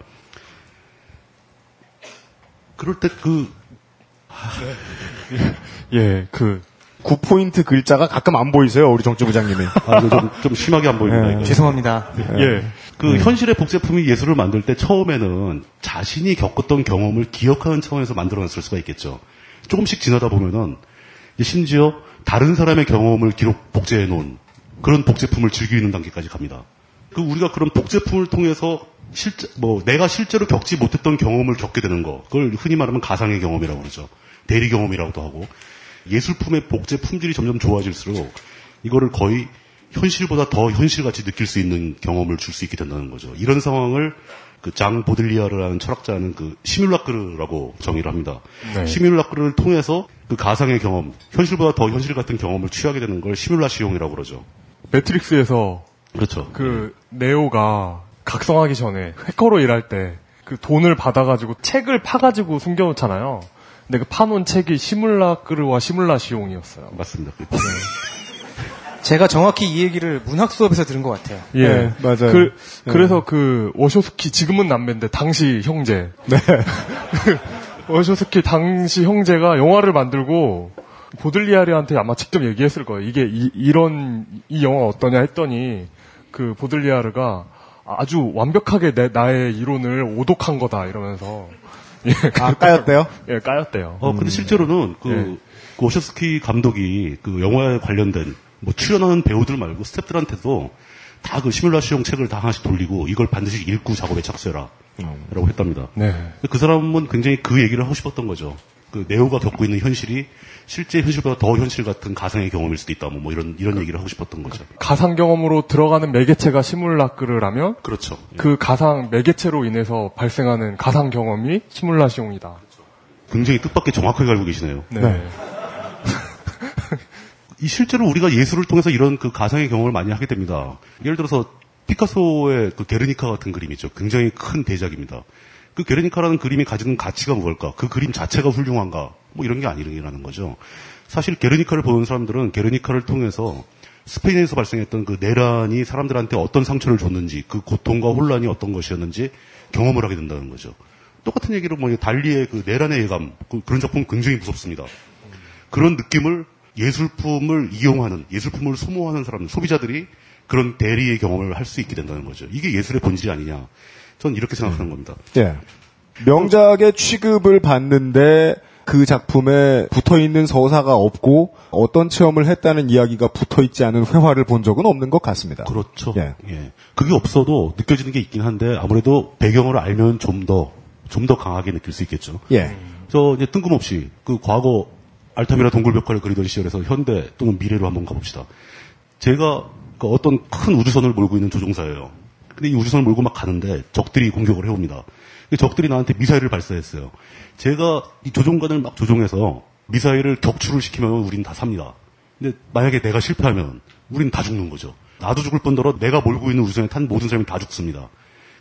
K: 그럴 때 그
C: 예, 그
B: 9포인트 글자가 가끔 안 보이세요, 우리 정치부장님이.
K: 아, 좀, 좀 심하게 안 보입니다.
B: 예.
J: 죄송합니다.
C: 예.
K: 그 현실의 복제품이 예술을 만들 때 처음에는 자신이 겪었던 경험을 기억하는 차원에서 만들어냈을 수가 있겠죠. 조금씩 지나다 보면은 심지어 다른 사람의 경험을 기록 복제해 놓은 그런 복제품을 즐기는 단계까지 갑니다. 그 우리가 그런 복제품을 통해서 실제 뭐 내가 실제로 겪지 못했던 경험을 겪게 되는 거 그걸 흔히 말하면 가상의 경험이라고 그러죠. 대리 경험이라고도 하고 예술품의 복제 품질이 점점 좋아질수록 이거를 거의 현실보다 더 현실같이 느낄 수 있는 경험을 줄 수 있게 된다는 거죠. 이런 상황을 그 장 보들리아르라는 철학자는 그 시뮬라크르라고 정의를 합니다.
C: 네.
K: 시뮬라크르를 통해서 그 가상의 경험, 현실보다 더 현실 같은 경험을 취하게 되는 걸 시뮬라시용이라고 그러죠.
C: 매트릭스에서
K: 그렇죠.
C: 그 네오가 각성하기 전에 해커로 일할 때 그 돈을 받아가지고 책을 파가지고 숨겨놓잖아요. 근데 그 파놓은 책이 시뮬라크르와 시뮬라시옹이었어요.
K: 맞습니다.
J: 제가 정확히 이 얘기를 문학 수업에서 들은 것 같아요.
C: 예,
B: 네, 맞아요.
C: 그,
B: 네.
C: 그래서 그 워쇼스키 지금은 남매인데 당시 형제.
B: 네.
C: 워쇼스키 당시 형제가 영화를 만들고 보들리아르한테 아마 직접 얘기했을 거예요. 이게 이, 런이 영화 어떠냐 했더니 그 보들리아르가 아주 완벽하게 내, 나의 이론을 오독한 거다 이러면서 예,
B: 아, 까였대요?
C: 예, 까였대요.
K: 어, 근데 실제로는 그,
C: 예.
K: 그 오셔스키 감독이 그 영화에 관련된 뭐 출연하는 배우들 말고 스탭들한테도 다 그 시뮬라시용 책을 다 하나씩 돌리고 이걸 반드시 읽고 작업에 착수해라. 라고 했답니다.
C: 네.
K: 그 사람은 굉장히 그 얘기를 하고 싶었던 거죠. 그 네오가 겪고 있는 현실이 실제 현실보다 더 현실 같은 가상의 경험일 수도 있다. 뭐, 뭐 이런 이런 얘기를 하고 싶었던 거죠.
C: 가상 경험으로 들어가는 매개체가 시뮬라크르라면
K: 그렇죠.
C: 그 가상 매개체로 인해서 발생하는 가상 경험이 시뮬라시옹이다.
K: 굉장히 뜻밖의 정확하게 알고 계시네요.
C: 네.
K: 이 실제로 우리가 예술을 통해서 이런 그 가상의 경험을 많이 하게 됩니다. 예를 들어서 피카소의 그 게르니카 같은 그림이죠. 굉장히 큰 대작입니다. 그 게르니카라는 그림이 가지는 가치가 뭘까? 그 그림 자체가 훌륭한가? 뭐 이런 게 아니라는 거죠. 사실 게르니카를 보는 사람들은 게르니카를 통해서 스페인에서 발생했던 그 내란이 사람들한테 어떤 상처를 줬는지, 그 고통과 혼란이 어떤 것이었는지 경험을 하게 된다는 거죠. 똑같은 얘기로 뭐 달리의 그 내란의 예감, 그- 그런 작품 굉장히 무섭습니다. 그런 느낌을 예술품을 이용하는, 예술품을 소모하는 사람들, 소비자들이 그런 대리의 경험을 할 수 있게 된다는 거죠. 이게 예술의 본질이 아니냐. 저는 이렇게 생각하는 겁니다.
B: 예. 명작의 취급을 받는데 그 작품에 붙어 있는 서사가 없고 어떤 체험을 했다는 이야기가 붙어 있지 않은 회화를 본 적은 없는 것 같습니다.
K: 그렇죠.
B: 예.
K: 예. 그게 없어도 느껴지는 게 있긴 한데 아무래도 배경을 알면 좀 더, 좀 더 강하게 느낄 수 있겠죠.
B: 예.
K: 저 이제 뜬금없이 그 과거 알타미라 동굴벽화를 그리던 시절에서 현대 또는 미래로 한번 가봅시다. 제가 그 어떤 큰 우주선을 몰고 있는 조종사예요. 근데 이 우주선을 몰고 막 가는데 적들이 공격을 해옵니다. 그 적들이 나한테 미사일을 발사했어요. 제가 이 조종관을 막 조종해서 미사일을 격추를 시키면 우린 다 삽니다. 근데 만약에 내가 실패하면 우린 다 죽는 거죠. 나도 죽을 뿐더러 내가 몰고 있는 우주선에 탄 모든 사람이 다 죽습니다.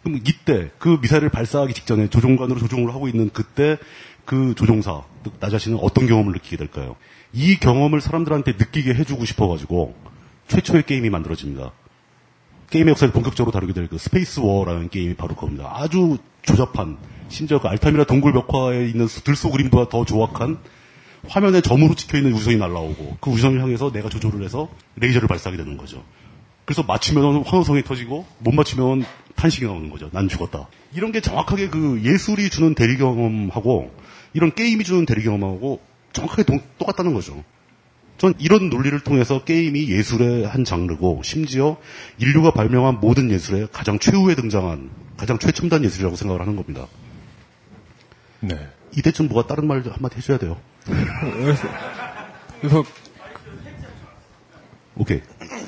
K: 그럼 이때 그 미사일을 발사하기 직전에 조종관으로 조종을 하고 있는 그때 그 조종사, 즉나 자신은 어떤 경험을 느끼게 될까요? 이 경험을 사람들한테 느끼게 해주고 싶어가지고 최초의 게임이 만들어집니다. 게임의 역사를 본격적으로 다루게 될 그 Space War라는 게임이 바로 그겁니다. 아주 조잡한, 심지어 그 알타미라 동굴 벽화에 있는 들소 그림보다 더 조악한 화면에 점으로 찍혀 있는 우주선이 날라오고 그 우주선을 향해서 내가 조준을 해서 레이저를 발사하게 되는 거죠. 그래서 맞추면 환호성이 터지고 못 맞추면 탄식이 나오는 거죠. 난 죽었다. 이런 게 정확하게 그 예술이 주는 대리 경험하고 이런 게임이 주는 대리 경험하고 정확하게 동- 똑같다는 거죠. 전 이런 논리를 통해서 게임이 예술의 한 장르고 심지어 인류가 발명한 모든 예술의 가장 최후에 등장한 가장 최첨단 예술이라고 생각을 하는 겁니다.
C: 네.
K: 이때쯤 뭐가 다른 말 한마디 해줘야 돼요.
C: 그래서
K: 오케이.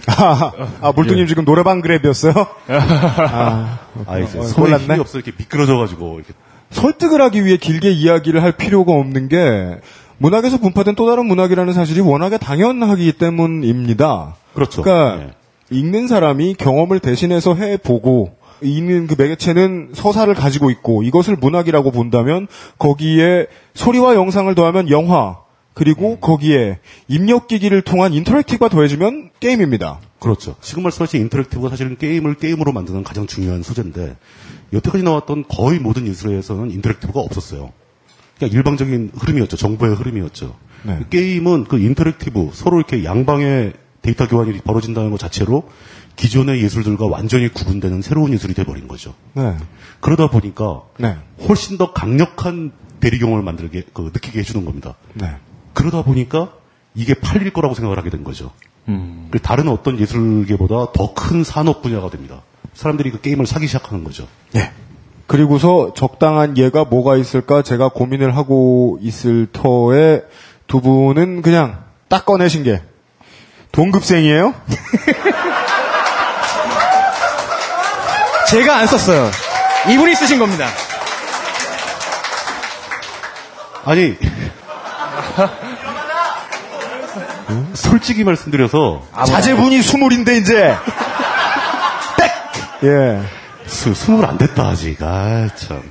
B: 아, 아, 물뚱님
K: 예.
B: 지금 노래방 그랩이었어요? 아,
K: 아, 이제
B: 어,
K: 손에. 힘이 없어 이렇게 미끄러져가지고 이렇게
B: 설득을 하기 위해 길게 이야기를 할 필요가 없는 게 문학에서 분파된 또 다른 문학이라는 사실이 워낙에 당연하기 때문입니다.
K: 그렇죠.
B: 그러니까 읽는 사람이 경험을 대신해서 해보고 읽는 그 매개체는 서사를 가지고 있고 이것을 문학이라고 본다면 거기에 소리와 영상을 더하면 영화 그리고 거기에 입력 기기를 통한 interactive가 더해지면 게임입니다.
K: 그렇죠. 지금 말씀하신 interactive가 사실은 게임을 게임으로 만드는 가장 중요한 소재인데 여태까지 나왔던 거의 모든 예술에서는 interactive가 없었어요. 그냥 일방적인 흐름이었죠. 정보의 흐름이었죠.
B: 네.
K: 게임은 그 interactive 서로 이렇게 양방의 데이터 교환이 벌어진다는 것 자체로 기존의 예술들과 완전히 구분되는 새로운 예술이 돼버린 거죠.
B: 네.
K: 그러다 보니까
B: 네.
K: 훨씬 더 강력한 대리 경험을 만들게 그 느끼게 해주는 겁니다.
B: 네.
K: 그러다 보니까 이게 팔릴 거라고 생각을 하게 된 거죠.
C: 음.
K: 그 다른 어떤 예술계보다 더 큰 산업 분야가 됩니다. 사람들이 그 게임을 사기 시작하는 거죠.
B: 네. 그리고서 적당한 예가 뭐가 있을까 제가 고민을 하고 있을 터에 두 분은 그냥 딱 꺼내신 게 동급생이에요?
J: 제가 안 썼어요. 이분이 쓰신 겁니다.
K: 아니, 솔직히 말씀드려서
B: 자제분이 스물인데 이제 예.
K: 스, 스물 안 됐다 아직. 아 참.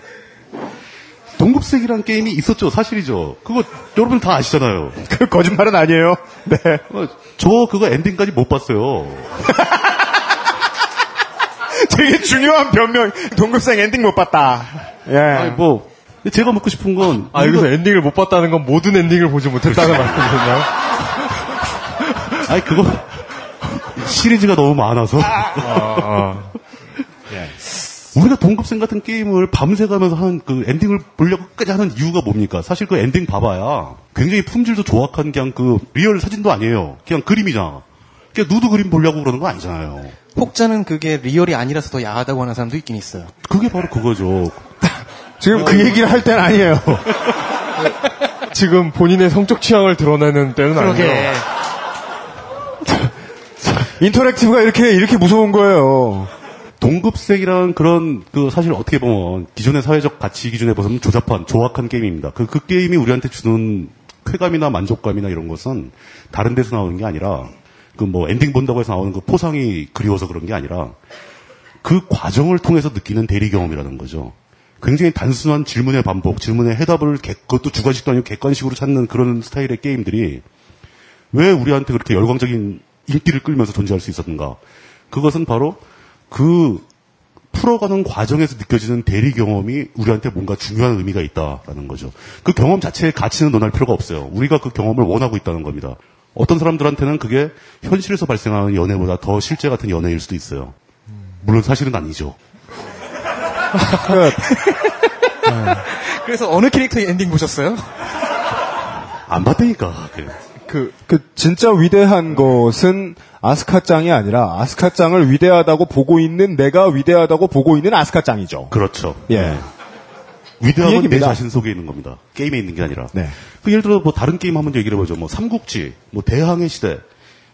K: 동급생이라는 게임이 있었죠. 사실이죠. 그거 여러분 다 아시잖아요.
B: 그 거짓말은 아니에요. 네.
K: 어, 저 그거 엔딩까지 못 봤어요.
B: 되게 중요한 변명. 동급생 엔딩 못 봤다. 예.
K: 아니 뭐 제가 묻고 싶은 건
C: 아, 여기서 엔딩을 못 봤다는 건 모든 엔딩을 보지 못했다는 말씀이셨나요?
K: 아니 그거 시리즈가 너무 많아서
C: 아,
K: 우리가 동급생 같은 게임을 밤새 가면서 한 그 엔딩을 보려고 끝까지 하는 이유가 뭡니까? 사실 그 엔딩 봐봐야 굉장히 품질도 조악한 그냥 그 real 사진도 아니에요. 그냥 그림이잖아. 그냥 누드 그림 보려고 그러는 거 아니잖아요.
J: 혹자는 그게 real이 아니라서 더 야하다고 하는 사람도 있긴 있어요.
K: 그게 바로 그거죠.
B: 지금 그 얘기를 할 때는 아니에요.
C: 지금 본인의 성적 취향을 드러내는 때는 아니에요.
B: interactive가 이렇게, 이렇게 무서운 거예요.
K: 동급생이라는 그런 그 사실 어떻게 보면 기존의 사회적 가치 기준에 보면 조잡한 조악한 게임입니다. 그, 그 게임이 우리한테 주는 쾌감이나 만족감이나 이런 것은 다른 데서 나오는 게 아니라 그 뭐 엔딩 본다고 해서 나오는 그 포상이 그리워서 그런 게 아니라 그 과정을 통해서 느끼는 대리 경험이라는 거죠. 굉장히 단순한 질문의 반복, 질문의 해답을 객, 그것도 주관식도 아니고 객관식으로 찾는 그런 스타일의 게임들이 왜 우리한테 그렇게 열광적인 인기를 끌면서 존재할 수 있었는가? 그것은 바로 그 풀어가는 과정에서 느껴지는 대리 경험이 우리한테 뭔가 중요한 의미가 있다라는 거죠. 그 경험 자체의 가치는 논할 필요가 없어요. 우리가 그 경험을 원하고 있다는 겁니다. 어떤 사람들한테는 그게 현실에서 발생하는 연애보다 더 실제 같은 연애일 수도 있어요. 물론 사실은 아니죠.
J: 그래서 어느 캐릭터의 엔딩 보셨어요?
K: 안 봤다니까. 그.
B: 그, 그, 진짜 위대한 것은 아스카짱이 아니라 아스카짱을 위대하다고 보고 있는 내가 위대하다고 보고 있는 아스카짱이죠.
K: 그렇죠.
B: 예.
K: 위대함은 내
B: 얘기입니다.
K: 자신 속에 있는 겁니다. 게임에 있는 게 아니라.
B: 네.
K: 그 예를 들어 뭐 다른 게임 한번 얘기를 해보죠. 뭐 삼국지, 뭐 대항해 시대,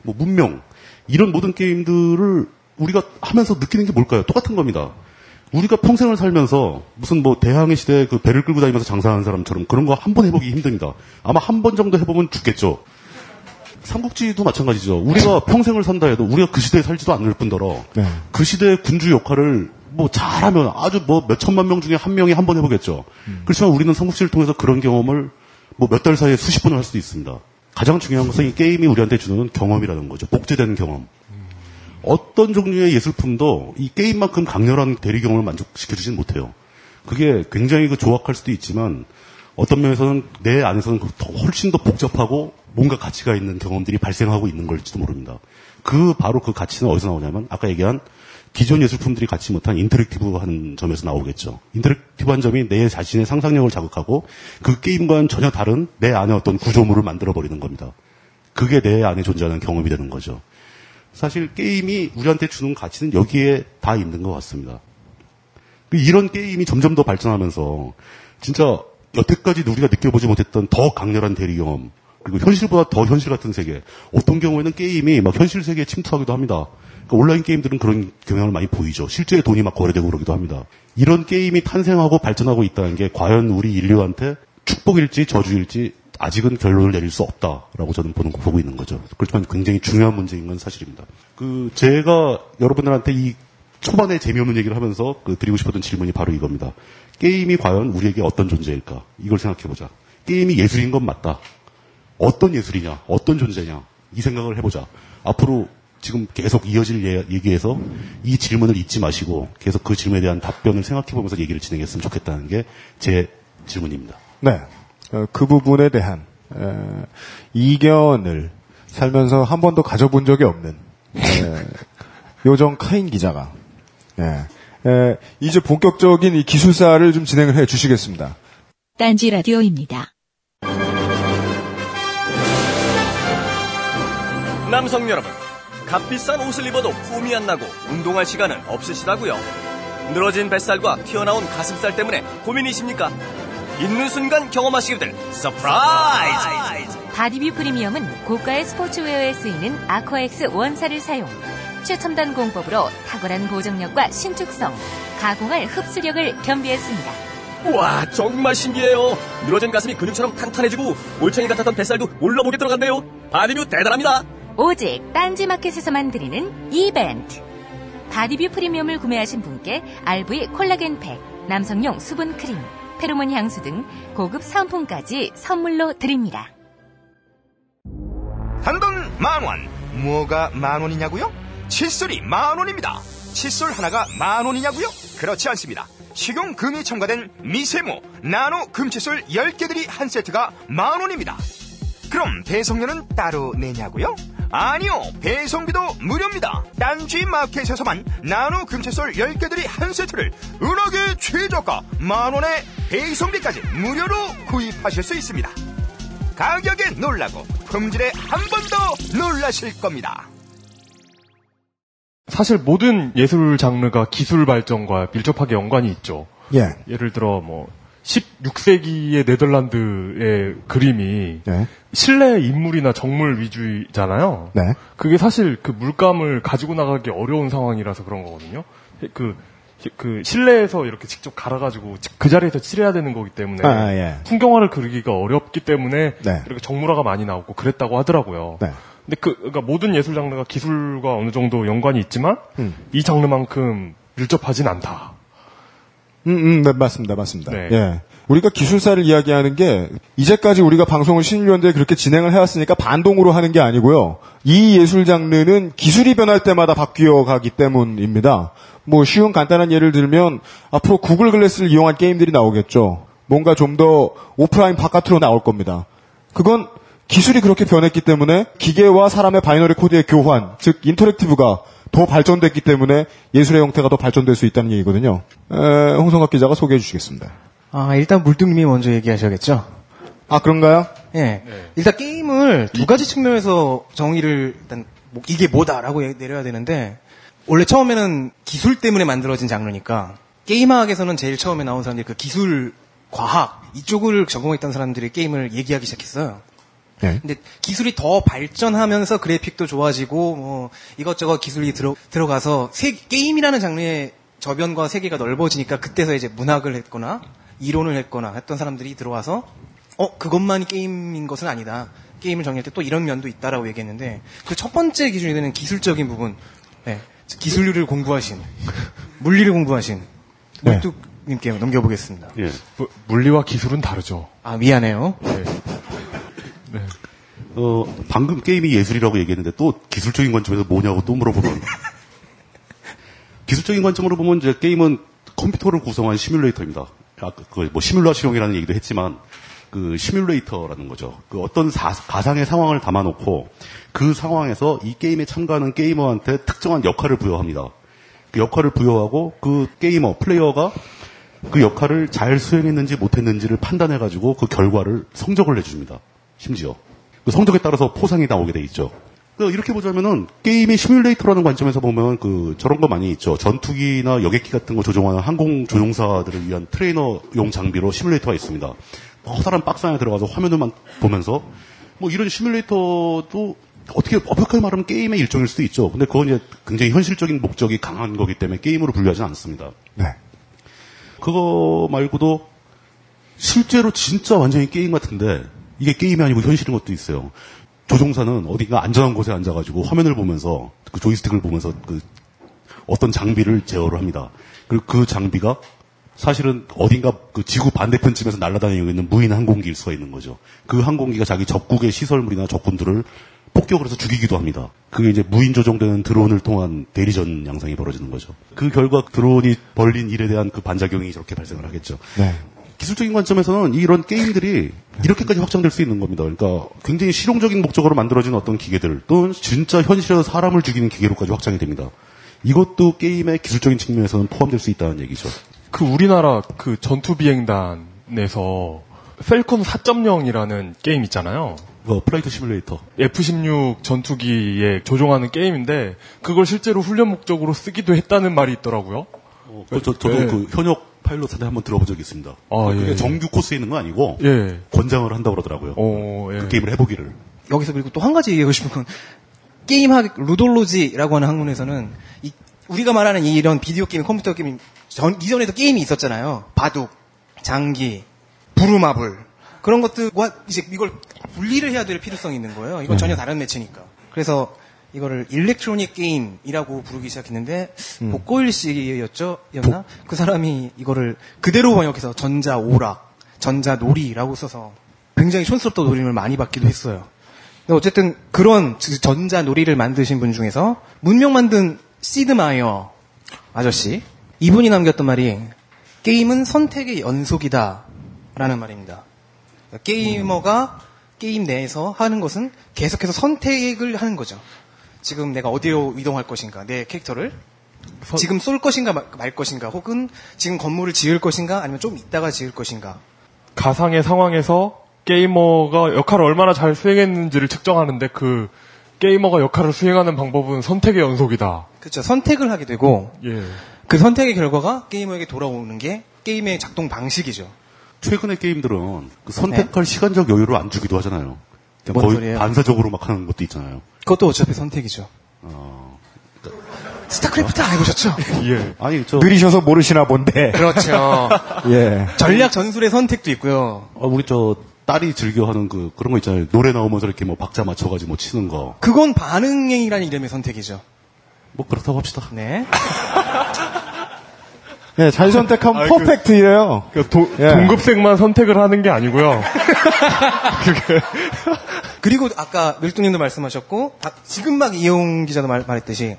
K: 뭐 문명 이런 모든 게임들을 우리가 하면서 느끼는 게 뭘까요? 똑같은 겁니다. 우리가 평생을 살면서 무슨 뭐 대항해 시대 그 배를 끌고 다니면서 장사하는 사람처럼 그런 거 한 번 해보기 힘듭니다. 아마 한 번 정도 해보면 죽겠죠. 삼국지도 마찬가지죠. 우리가 평생을 산다 해도 우리가 그 시대에 살지도 않을 뿐더러
B: 네.
K: 그 시대의 군주 역할을 뭐 잘하면 아주 뭐 몇 천만 명 중에 한 명이 한 번 해보겠죠. 그렇지만 우리는 삼국지를 통해서 그런 경험을 뭐 몇 달 사이에 수십 번을 할 수도 있습니다. 가장 중요한 것은 이 게임이 우리한테 주는 경험이라는 거죠. 복제되는 경험. 어떤 종류의 예술품도 이 게임만큼 강렬한 대리 경험을 만족시켜주진 못해요. 그게 굉장히 그 조악할 수도 있지만 어떤 면에서는 내 안에서는 더 훨씬 더 복잡하고 뭔가 가치가 있는 경험들이 발생하고 있는 걸지도 모릅니다. 그 바로 그 가치는 어디서 나오냐면 아까 얘기한 기존 예술품들이 갖지 못한 인터랙티브한 점에서 나오겠죠. 인터랙티브한 점이 내 자신의 상상력을 자극하고 그 게임과는 전혀 다른 내 안에 어떤 구조물을 만들어 버리는 겁니다. 그게 내 안에 존재하는 경험이 되는 거죠. 사실 게임이 우리한테 주는 가치는 여기에 다 있는 것 같습니다. 그 이런 게임이 점점 더 발전하면서 진짜 여태까지 우리가 느껴보지 못했던 더 강렬한 대리 경험 그리고 현실보다 더 현실 같은 세계 어떤 경우에는 게임이 막 현실 세계에 침투하기도 합니다. 그러니까 온라인 게임들은 그런 경향을 많이 보이죠. 실제 돈이 막 거래되고 그러기도 합니다. 이런 게임이 탄생하고 발전하고 있다는 게 과연 우리 인류한테 축복일지 저주일지 아직은 결론을 내릴 수 없다라고 저는 보는 보고 있는 거죠. 그렇지만 굉장히 중요한 문제인 건 사실입니다. 그 제가 여러분들한테 이 초반에 재미없는 얘기를 하면서 그 드리고 싶었던 질문이 바로 이겁니다. 게임이 과연 우리에게 어떤 존재일까? 이걸 생각해 보자. 게임이 예술인 건 맞다. 어떤 예술이냐? 어떤 존재냐? 이 생각을 해보자. 앞으로 지금 계속 이어질 예- 얘기에서 이 질문을 잊지 마시고 계속 그 질문에 대한 답변을 생각해 보면서 얘기를 진행했으면 좋겠다는 게 제 질문입니다.
B: 네. 어, 그 부분에 대한 에, 이견을 살면서 한 번도 가져본 적이 없는 에, 요정 카인 기자가 예. 에, 이제 본격적인 이 기술사를 좀 진행을 해 주시겠습니다.
A: 딴지 라디오입니다.
L: 남성 여러분, 값비싼 옷을 입어도 폼이 안 나고 운동할 시간은 없으시다고요? 늘어진 뱃살과 튀어나온 가슴살 때문에 고민이십니까? 입는 순간 경험하시게 될 surprise!
E: 바디뷰 프리미엄은 고가의 스포츠웨어에 쓰이는 아쿠아엑스 원사를 사용. 최첨단 공법으로 탁월한 보정력과 신축성, 가공할 흡수력을 겸비했습니다.
L: 와, 정말 신기해요. 늘어진 가슴이 근육처럼 탄탄해지고 올챙이 같았던 뱃살도 몰라보게 들어갔네요. 바디뷰 대단합니다.
E: 오직 딴지마켓에서만 드리는 이벤트. 바디뷰 프리미엄을 구매하신 분께 RV 콜라겐 팩, 남성용 수분 크림, 페로몬 향수 등 고급 상품까지 선물로 드립니다.
H: 단돈 만 원. 뭐가 만 원이냐고요? 칫솔이 만 원입니다. 칫솔 하나가 만 원이냐고요? 그렇지 않습니다. 식용 금이 첨가된 미세모 나노 금칫솔 10개들이 한 세트가 만 원입니다. 그럼 배송료는 따로 내냐고요? 아니요, 배송비도 무료입니다. 딴지 마켓에서만 나노 금채솔 10개들이 한 세트를 은하계 최저가 만원에 배송비까지 무료로 구입하실 수 있습니다. 가격에 놀라고 품질에 한 번 더 놀라실 겁니다.
C: 사실 모든 예술 장르가 기술 발전과 밀접하게 연관이 있죠.
B: 예.
C: 예를 들어 뭐 16세기의 네덜란드의 그림이 실내 인물이나 정물 위주잖아요.
B: 네.
C: 그게 사실 그 물감을 가지고 나가기 어려운 상황이라서 그런 거거든요. 그, 그 실내에서 이렇게 직접 갈아가지고 그 자리에서 칠해야 되는 거기 때문에
B: 아, 예.
C: 풍경화를 그리기가 어렵기 때문에
B: 네.
C: 이렇게 정물화가 많이 나오고 그랬다고 하더라고요.
B: 네.
C: 근데 그 그러니까 모든 예술 장르가 기술과 어느 정도 연관이 있지만
B: 음.
C: 이 장르만큼 밀접하진 않다.
B: 음, 음, 네, 맞습니다, 맞습니다.
C: 네.
B: 예. 우리가 기술사를 이야기하는 게 이제까지 우리가 방송을 신일년대에 그렇게 진행을 해왔으니까 반동으로 하는 게 아니고요. 이 예술 장르는 기술이 변할 때마다 바뀌어 가기 때문입니다. 뭐 쉬운 간단한 예를 들면 앞으로 Google Glass를 이용한 게임들이 나오겠죠. 뭔가 좀 더 오프라인 바깥으로 나올 겁니다. 그건 기술이 그렇게 변했기 때문에 기계와 사람의 binary code의 교환, 즉 interactive가 더 발전됐기 때문에 예술의 형태가 더 발전될 수 있다는 얘기거든요. 에, 홍성갑 기자가 소개해 주시겠습니다.
J: 아, 일단 물뚱님이 먼저 얘기하셔야겠죠.
B: 아, 그런가요?
J: 예. 일단 게임을 두 가지 측면에서 정의를 일단 뭐 이게 뭐다라고 얘- 내려야 되는데 원래 처음에는 기술 때문에 만들어진 장르니까 게임학에서는 제일 처음에 나온 사람들이 그 기술 과학 이쪽을 전공했던 사람들이 게임을 얘기하기 시작했어요.
B: 네.
J: 근데 기술이 더 발전하면서 그래픽도 좋아지고 뭐 이것저것 기술이 들어 들어가서 세- 게임이라는 장르의 저변과 세계가 넓어지니까 그때서 이제 문학을 했거나 이론을 했거나 했던 사람들이 들어와서 어 그것만이 게임인 것은 아니다. 게임을 정의할 때 또 이런 면도 있다라고 얘기했는데 그 첫 번째 기준이 되는 기술적인 부분, 네. 기술을 공부하신 물리를 공부하신
C: 네.
J: 물뚝님께 넘겨보겠습니다.
K: 예.
C: 무- 물리와 기술은 다르죠.
J: 아 미안해요.
C: 네.
K: 어, 방금 게임이 예술이라고 얘기했는데 또 기술적인 관점에서 뭐냐고 또 물어보면 기술적인 관점으로 보면 이제 게임은 컴퓨터를 구성한 시뮬레이터입니다. 아까 그뭐 시뮬라시용이라는 얘기도 했지만 그 시뮬레이터라는 거죠. 그 어떤 사- 가상의 상황을 담아놓고 그 상황에서 이 게임에 참가하는 게이머한테 특정한 역할을 부여합니다. 그 역할을 부여하고 그 게이머 플레이어가 그 역할을 잘 수행했는지 못했는지를 판단해가지고 그 결과를 성적을 내줍니다. 심지어 그 성적에 따라서 포상이 나오게 돼 있죠. 그 이렇게 보자면은 게임의 시뮬레이터라는 관점에서 보면 그 저런 거 많이 있죠. 전투기나 여객기 같은 거 조종하는 항공 조종사들을 위한 트레이너용 장비로 시뮬레이터가 있습니다. 커다란 박스 안에 들어가서 화면을만 보면서 뭐 이런 시뮬레이터도 어떻게 엄격하게 말하면 게임의 일종일 수도 있죠. 근데 그건 이제 굉장히 현실적인 목적이 강한 거기 때문에 게임으로 분류하지 않습니다.
B: 네.
K: 그거 말고도 실제로 진짜 완전히 게임 같은데 이게 게임이 아니고 현실인 것도 있어요. 조종사는 어딘가 안전한 곳에 앉아가지고 화면을 보면서 그 조이스틱을 보면서 그 어떤 장비를 제어를 합니다. 그리고 그 장비가 사실은 어딘가 그 지구 반대편 쯤에서 날아다니고 있는 무인 항공기일 수가 있는 거죠. 그 항공기가 자기 적국의 시설물이나 적군들을 폭격을 해서 죽이기도 합니다. 그게 이제 무인 조종되는 드론을 통한 대리전 양상이 벌어지는 거죠. 그 결과 드론이 벌린 일에 대한 그 반작용이 저렇게 발생을 하겠죠.
B: 네.
K: 기술적인 관점에서는 이런 게임들이 이렇게까지 확장될 수 있는 겁니다. 그러니까 굉장히 실용적인 목적으로 만들어진 어떤 기계들 또는 진짜 현실에서 사람을 죽이는 기계로까지 확장이 됩니다. 이것도 게임의 기술적인 측면에서는 포함될 수 있다는 얘기죠.
C: 그 우리나라 그 전투 비행단에서 Falcon 4.0이라는 게임 있잖아요.
K: 어, flight simulator.
C: F-16 전투기에 조종하는 게임인데 그걸 실제로 훈련 목적으로 쓰기도 했다는 말이 있더라고요.
K: 그, 저, 저도
C: 네.
K: 그 현역 파일럿한테 한번 들어본 적이 있습니다.
C: 아,
K: 그게
C: 예.
K: 정규 코스에 있는 건 아니고
C: 예.
K: 권장을 한다고 그러더라고요.
C: 어, 예.
K: 그 게임을 해보기를.
J: 여기서 그리고 또 한 가지 얘기하고 싶은 건 게임학 ludology라고 하는 학문에서는 이- 우리가 말하는 이런 비디오 게임, 컴퓨터 게임 전 이전에도 게임이 있었잖아요. 바둑, 장기, 부루마블 그런 것들과 이제 이걸 분리를 해야 될 필요성이 있는 거예요. 이건
B: 네.
J: 전혀 다른 매체니까. 그래서 이거를 일렉트로닉 게임이라고 부르기 시작했는데
B: 음.
J: 복고일 씨였죠? 였나? 그 사람이 이거를 그대로 번역해서 전자 오락, 전자 놀이라고 써서 굉장히 촌스럽던 노림을 많이 받기도 했어요. 근데 어쨌든 그런 전자 놀이를 만드신 분 중에서 문명 만든 시드마이어 아저씨 이분이 남겼던 말이 게임은 선택의 연속이다라는 말입니다. 그러니까 게이머가 게임 내에서 하는 것은 계속해서 선택을 하는 거죠. 지금 내가 어디로 이동할 것인가, 내 캐릭터를 지금 쏠 것인가 말, 말 것인가, 혹은 지금 건물을 지을 것인가, 아니면 좀 이따가 지을 것인가.
C: 가상의 상황에서 게이머가 역할을 얼마나 잘 수행했는지를 측정하는데 그 게이머가 역할을 수행하는 방법은 선택의 연속이다.
J: 그렇죠. 선택을 하게 되고
C: 예.
J: 그 선택의 결과가 게이머에게 돌아오는 게 게임의 작동 방식이죠.
K: 최근의 게임들은 그 선택할 시간적 여유를 안 주기도 하잖아요.
J: 뭔
K: 거의
J: 소리예요?
K: 반사적으로 막 하는 것도 있잖아요.
J: 그것도 어차피 선택이죠. 스타크래프트 안 해보셨죠?
C: 예.
K: 아니 저
B: 느리셔서 모르시나 본데.
J: 그렇죠.
B: 예.
J: 전략 전술의 선택도 있고요.
K: 어, 우리 저 딸이 즐겨 하는 그 그런 거 있잖아요. 노래 나오면서 이렇게 뭐 박자 맞춰가지고 뭐 치는 거.
J: 그건 반응행이라는 이름의 선택이죠.
K: 뭐 그렇다고 합시다.
J: 네.
B: 예, 잘 선택하면
C: 아이, 그-
B: perfect예요.
C: 그 도-
B: 예.
C: 동급생만 선택을 하는 게 아니고요.
J: 그리고 아까 밀두님도 말씀하셨고 다- 지금 막 이용 기자도 말, 말했듯이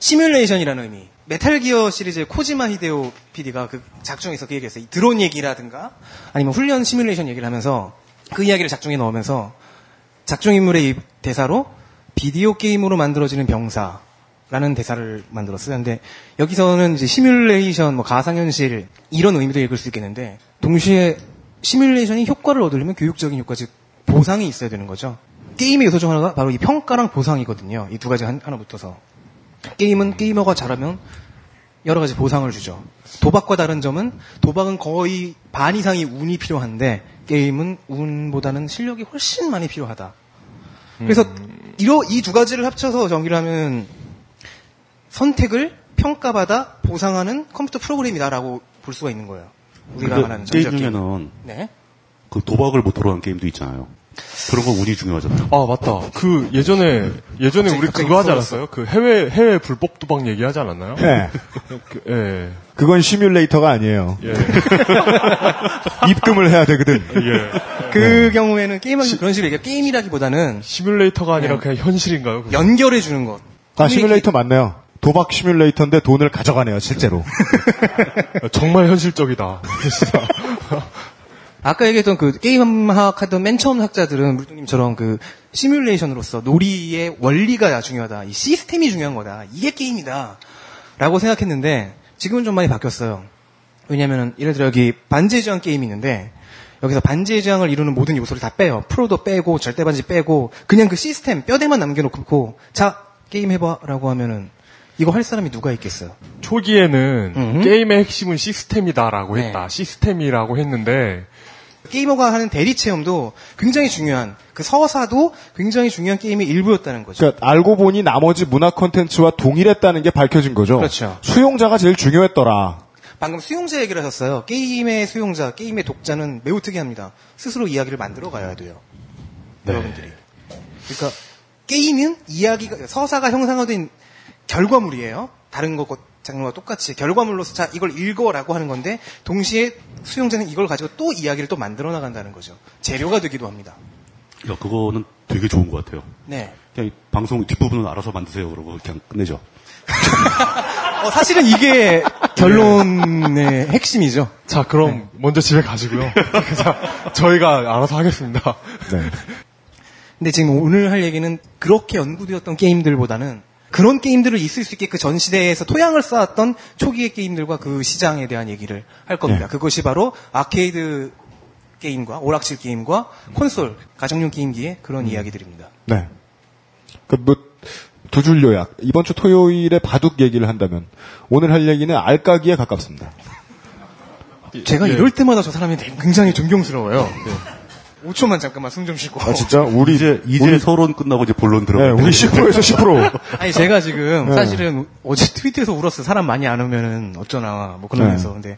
J: 시뮬레이션이라는 의미. 메탈 기어 시리즈의 코지마 히데오 PD가 그 작중에서 그 얘기했어요. 이 드론 얘기라든가 아니면 훈련 시뮬레이션 얘기를 하면서 그 이야기를 작중에 넣으면서 작중 인물의 이 대사로 비디오 게임으로 만들어지는 병사 라는 대사를 만들었어요. 근데 여기서는 이제 시뮬레이션, 뭐 가상현실 이런 의미도 읽을 수 있겠는데 동시에 시뮬레이션이 효과를 얻으려면 교육적인 효과, 즉 보상이 있어야 되는 거죠. 게임의 요소 중 하나가 바로 이 평가랑 보상이거든요. 이 두 가지가 한- 하나 붙어서. 게임은 게이머가 잘하면 여러 가지 보상을 주죠. 도박과 다른 점은 도박은 거의 반 이상이 운이 필요한데 게임은 운보다는 실력이 훨씬 많이 필요하다. 그래서 이러 이 두 가지를 합쳐서 정의를 하면 선택을 평가받아 보상하는 컴퓨터 프로그램이다라고 볼 수가 있는 거예요. 우리가 말하는
K: 게임
J: 전자 게임.
K: 중에는
J: 네.
K: 그 도박을 모토로 한 게임도 있잖아요. 그런 건 운이 중요하잖아요.
C: 아 맞다. 그 예전에 예전에
J: 갑자기-
C: 우리
J: 갑자기
C: 그거 하지. 않았어요? 그 해외 해외 불법 도박 얘기하지 않았나요?
B: 예.
C: 그, 예.
B: 그건 시뮬레이터가 아니에요.
C: 예.
B: 입금을 해야 되거든.
C: 예.
J: 그 경우에는 게임하기 그런 식으로 얘기해 시뮬레이터보다는
C: 시뮬레이터가 아니라
J: 네.
C: 그냥 현실인가요? 그거?
J: 연결해 주는 것.
B: 아, 시뮬레이터 맞네요. 도박 시뮬레이터인데 돈을 가져가네요, 실제로.
C: 정말 현실적이다. 진짜.
J: 아까 얘기했던 그 게임학 하던 맨 처음 학자들은 물뚱님처럼 그 시뮬레이션으로서 놀이의 원리가 중요하다. 이 시스템이 중요한 거다. 이게 게임이다. 라고 생각했는데 지금은 좀 많이 바뀌었어요. 왜냐면은 예를 들어 여기 반지의 제왕 게임이 있는데 여기서 반지의 제왕을 이루는 모든 요소를 다 빼요. 프로도 빼고 절대 반지 빼고 그냥 그 시스템 뼈대만 남겨놓고 자 게임 해봐라고 하면은 이거 할 사람이 누가 있겠어요?
C: 초기에는
J: 음흠.
C: 게임의 핵심은 시스템이다라고
J: 네.
C: 했다. 시스템이라고 했는데
J: 게이머가 하는 대리 체험도 굉장히 중요한 그 서사도 굉장히 중요한 게임의 일부였다는 거죠.
B: 그러니까 알고 보니 나머지 문화 콘텐츠와 동일했다는 게 밝혀진 거죠.
J: 그렇죠.
B: 수용자가 제일 중요했더라.
J: 방금 수용자 얘기를 하셨어요. 게임의 수용자, 게임의 독자는 매우 특이합니다. 스스로 이야기를 만들어 가야 돼요. 여러분들이. 그러니까 게임은 이야기가 서사가 형상화된 결과물이에요. 다른 것 장르와 똑같이 결과물로서 자 이걸 읽어라고 하는 건데 동시에 수용자는 이걸 가지고 또 이야기를 또 만들어 나간다는 거죠. 재료가 되기도 합니다.
K: 야, 그거는 되게 좋은 것 같아요.
J: 네.
K: 그냥 이 방송 뒷부분은 알아서 만드세요. 그러고 그냥 끝내죠.
J: 어, 사실은 이게 결론의 핵심이죠.
C: 자 그럼 먼저 집에 가시고요. 자, 저희가 알아서 하겠습니다.
B: 네.
J: 근데 지금 오늘 할 얘기는 그렇게 연구되었던 게임들보다는 그런 게임들을 있을 수 있게 그 전 시대에서 토양을 쌓았던 초기의 게임들과 그 시장에 대한 얘기를 할 겁니다.
B: 네.
J: 그것이 바로 아케이드 게임과 오락실 게임과 콘솔, 가정용 게임기의 그런 이야기들입니다.
B: 네. 그, 뭐, 두 줄 요약. 이번 주 토요일에 바둑 얘기를 한다면, 오늘 할 얘기는 알까기에 가깝습니다.
J: 제가
C: 예.
J: 이럴 때마다 저 사람이 굉장히 존경스러워요. 5초만 잠깐만 숨 좀 쉬고.
B: 아, 진짜? 우리,
K: 이제 이제 서론 끝나고 이제 본론
B: 네,
K: 들어가요.
B: 우리 10%에서 10%.
J: 아니 제가 지금
B: 네.
J: 사실은 어제 트위터에서 울었어. 사람 많이 안 오면은 어쩌나 뭐 그러면서 근데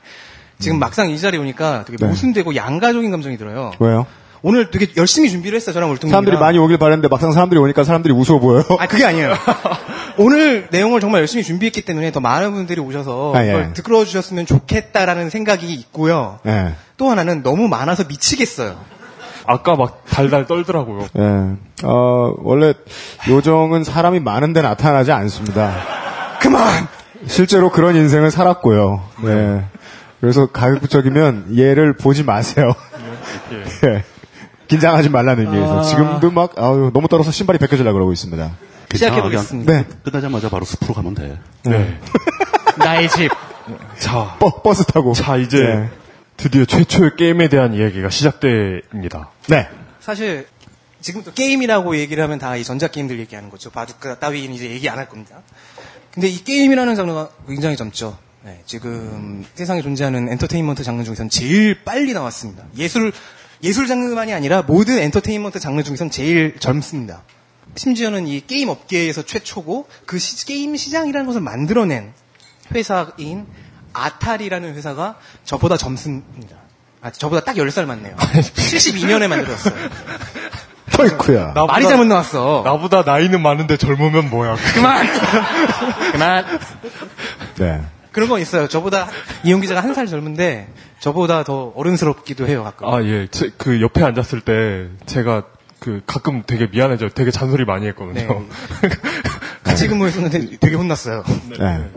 J: 지금 막상 이 자리에 오니까 되게
B: 네.
J: 모순되고 양가적인 감정이 들어요.
B: 왜요?
J: 오늘 되게 열심히 준비를 했어요. 저랑 울퉁님.
B: 사람들이 많이 오길 바랬는데 막상 사람들이 오니까 사람들이 무서워 보여요.
J: 아 그게 아니에요. 오늘 내용을 정말 열심히 준비했기 때문에 더 많은 분들이 오셔서
B: 아, 예.
J: 그걸 들어 주셨으면 좋겠다라는 생각이 있고요.
B: 예.
J: 또 하나는 너무 많아서 미치겠어요.
C: 아까 막 달달 떨더라고요.
B: 예. 어, 원래 요정은 사람이 많은데 나타나지 않습니다.
J: 그만!
B: 실제로 그런 인생을 살았고요. 예. 그래서 가급적이면 얘를 보지 마세요. 예. 긴장하지 말라는 의미에서.
K: 아.
B: 지금도 막, 아유, 너무 떨어서 신발이 벗겨지려고 그러고 있습니다.
J: 시작해보겠습니다.
K: 그냥 끝나자마자 바로 숲으로 가면 돼.
C: 네.
J: 나의 집.
C: 자,
B: 버, 스 타고.
C: 자, 이제
B: 네.
C: 드디어 최초의 게임에 대한 이야기가 시작됩니다.
B: 네.
J: 사실 지금 또 게임이라고 얘기를 하면 다 이 전자게임들 얘기하는 거죠. 바둑 따위는 이제 얘기 안 할 겁니다. 근데 이 게임이라는 장르가 굉장히 젊죠. 네, 지금 세상에 존재하는 엔터테인먼트 장르 중에선 제일 빨리 나왔습니다. 예술 예술 장르만이 아니라 모든 엔터테인먼트 장르 중에선 제일 젊습니다. 심지어는 이 게임 업계에서 최초고 그 시- 게임 시장이라는 것을 만들어낸 회사인 아타리라는 회사가 저보다 젊습니다. 아, 저보다 딱 10살 많네요. 72년에 만들었어요.
B: 토이쿠야.
J: 말이 잘못 나왔어.
C: 나보다 나이는 많은데 젊으면 뭐야.
J: 그만! 그만!
B: 네.
J: 그런 건 있어요. 저보다 이용 기자가 한 살 젊은데 저보다 더 어른스럽기도 해요, 가끔.
C: 아, 예. 제, 그 옆에 앉았을 때 제가 그 가끔 되게 미안해져. 되게 잔소리 많이 했거든요.
J: 네. 같이 근무했었는데 되게 혼났어요.
B: 네.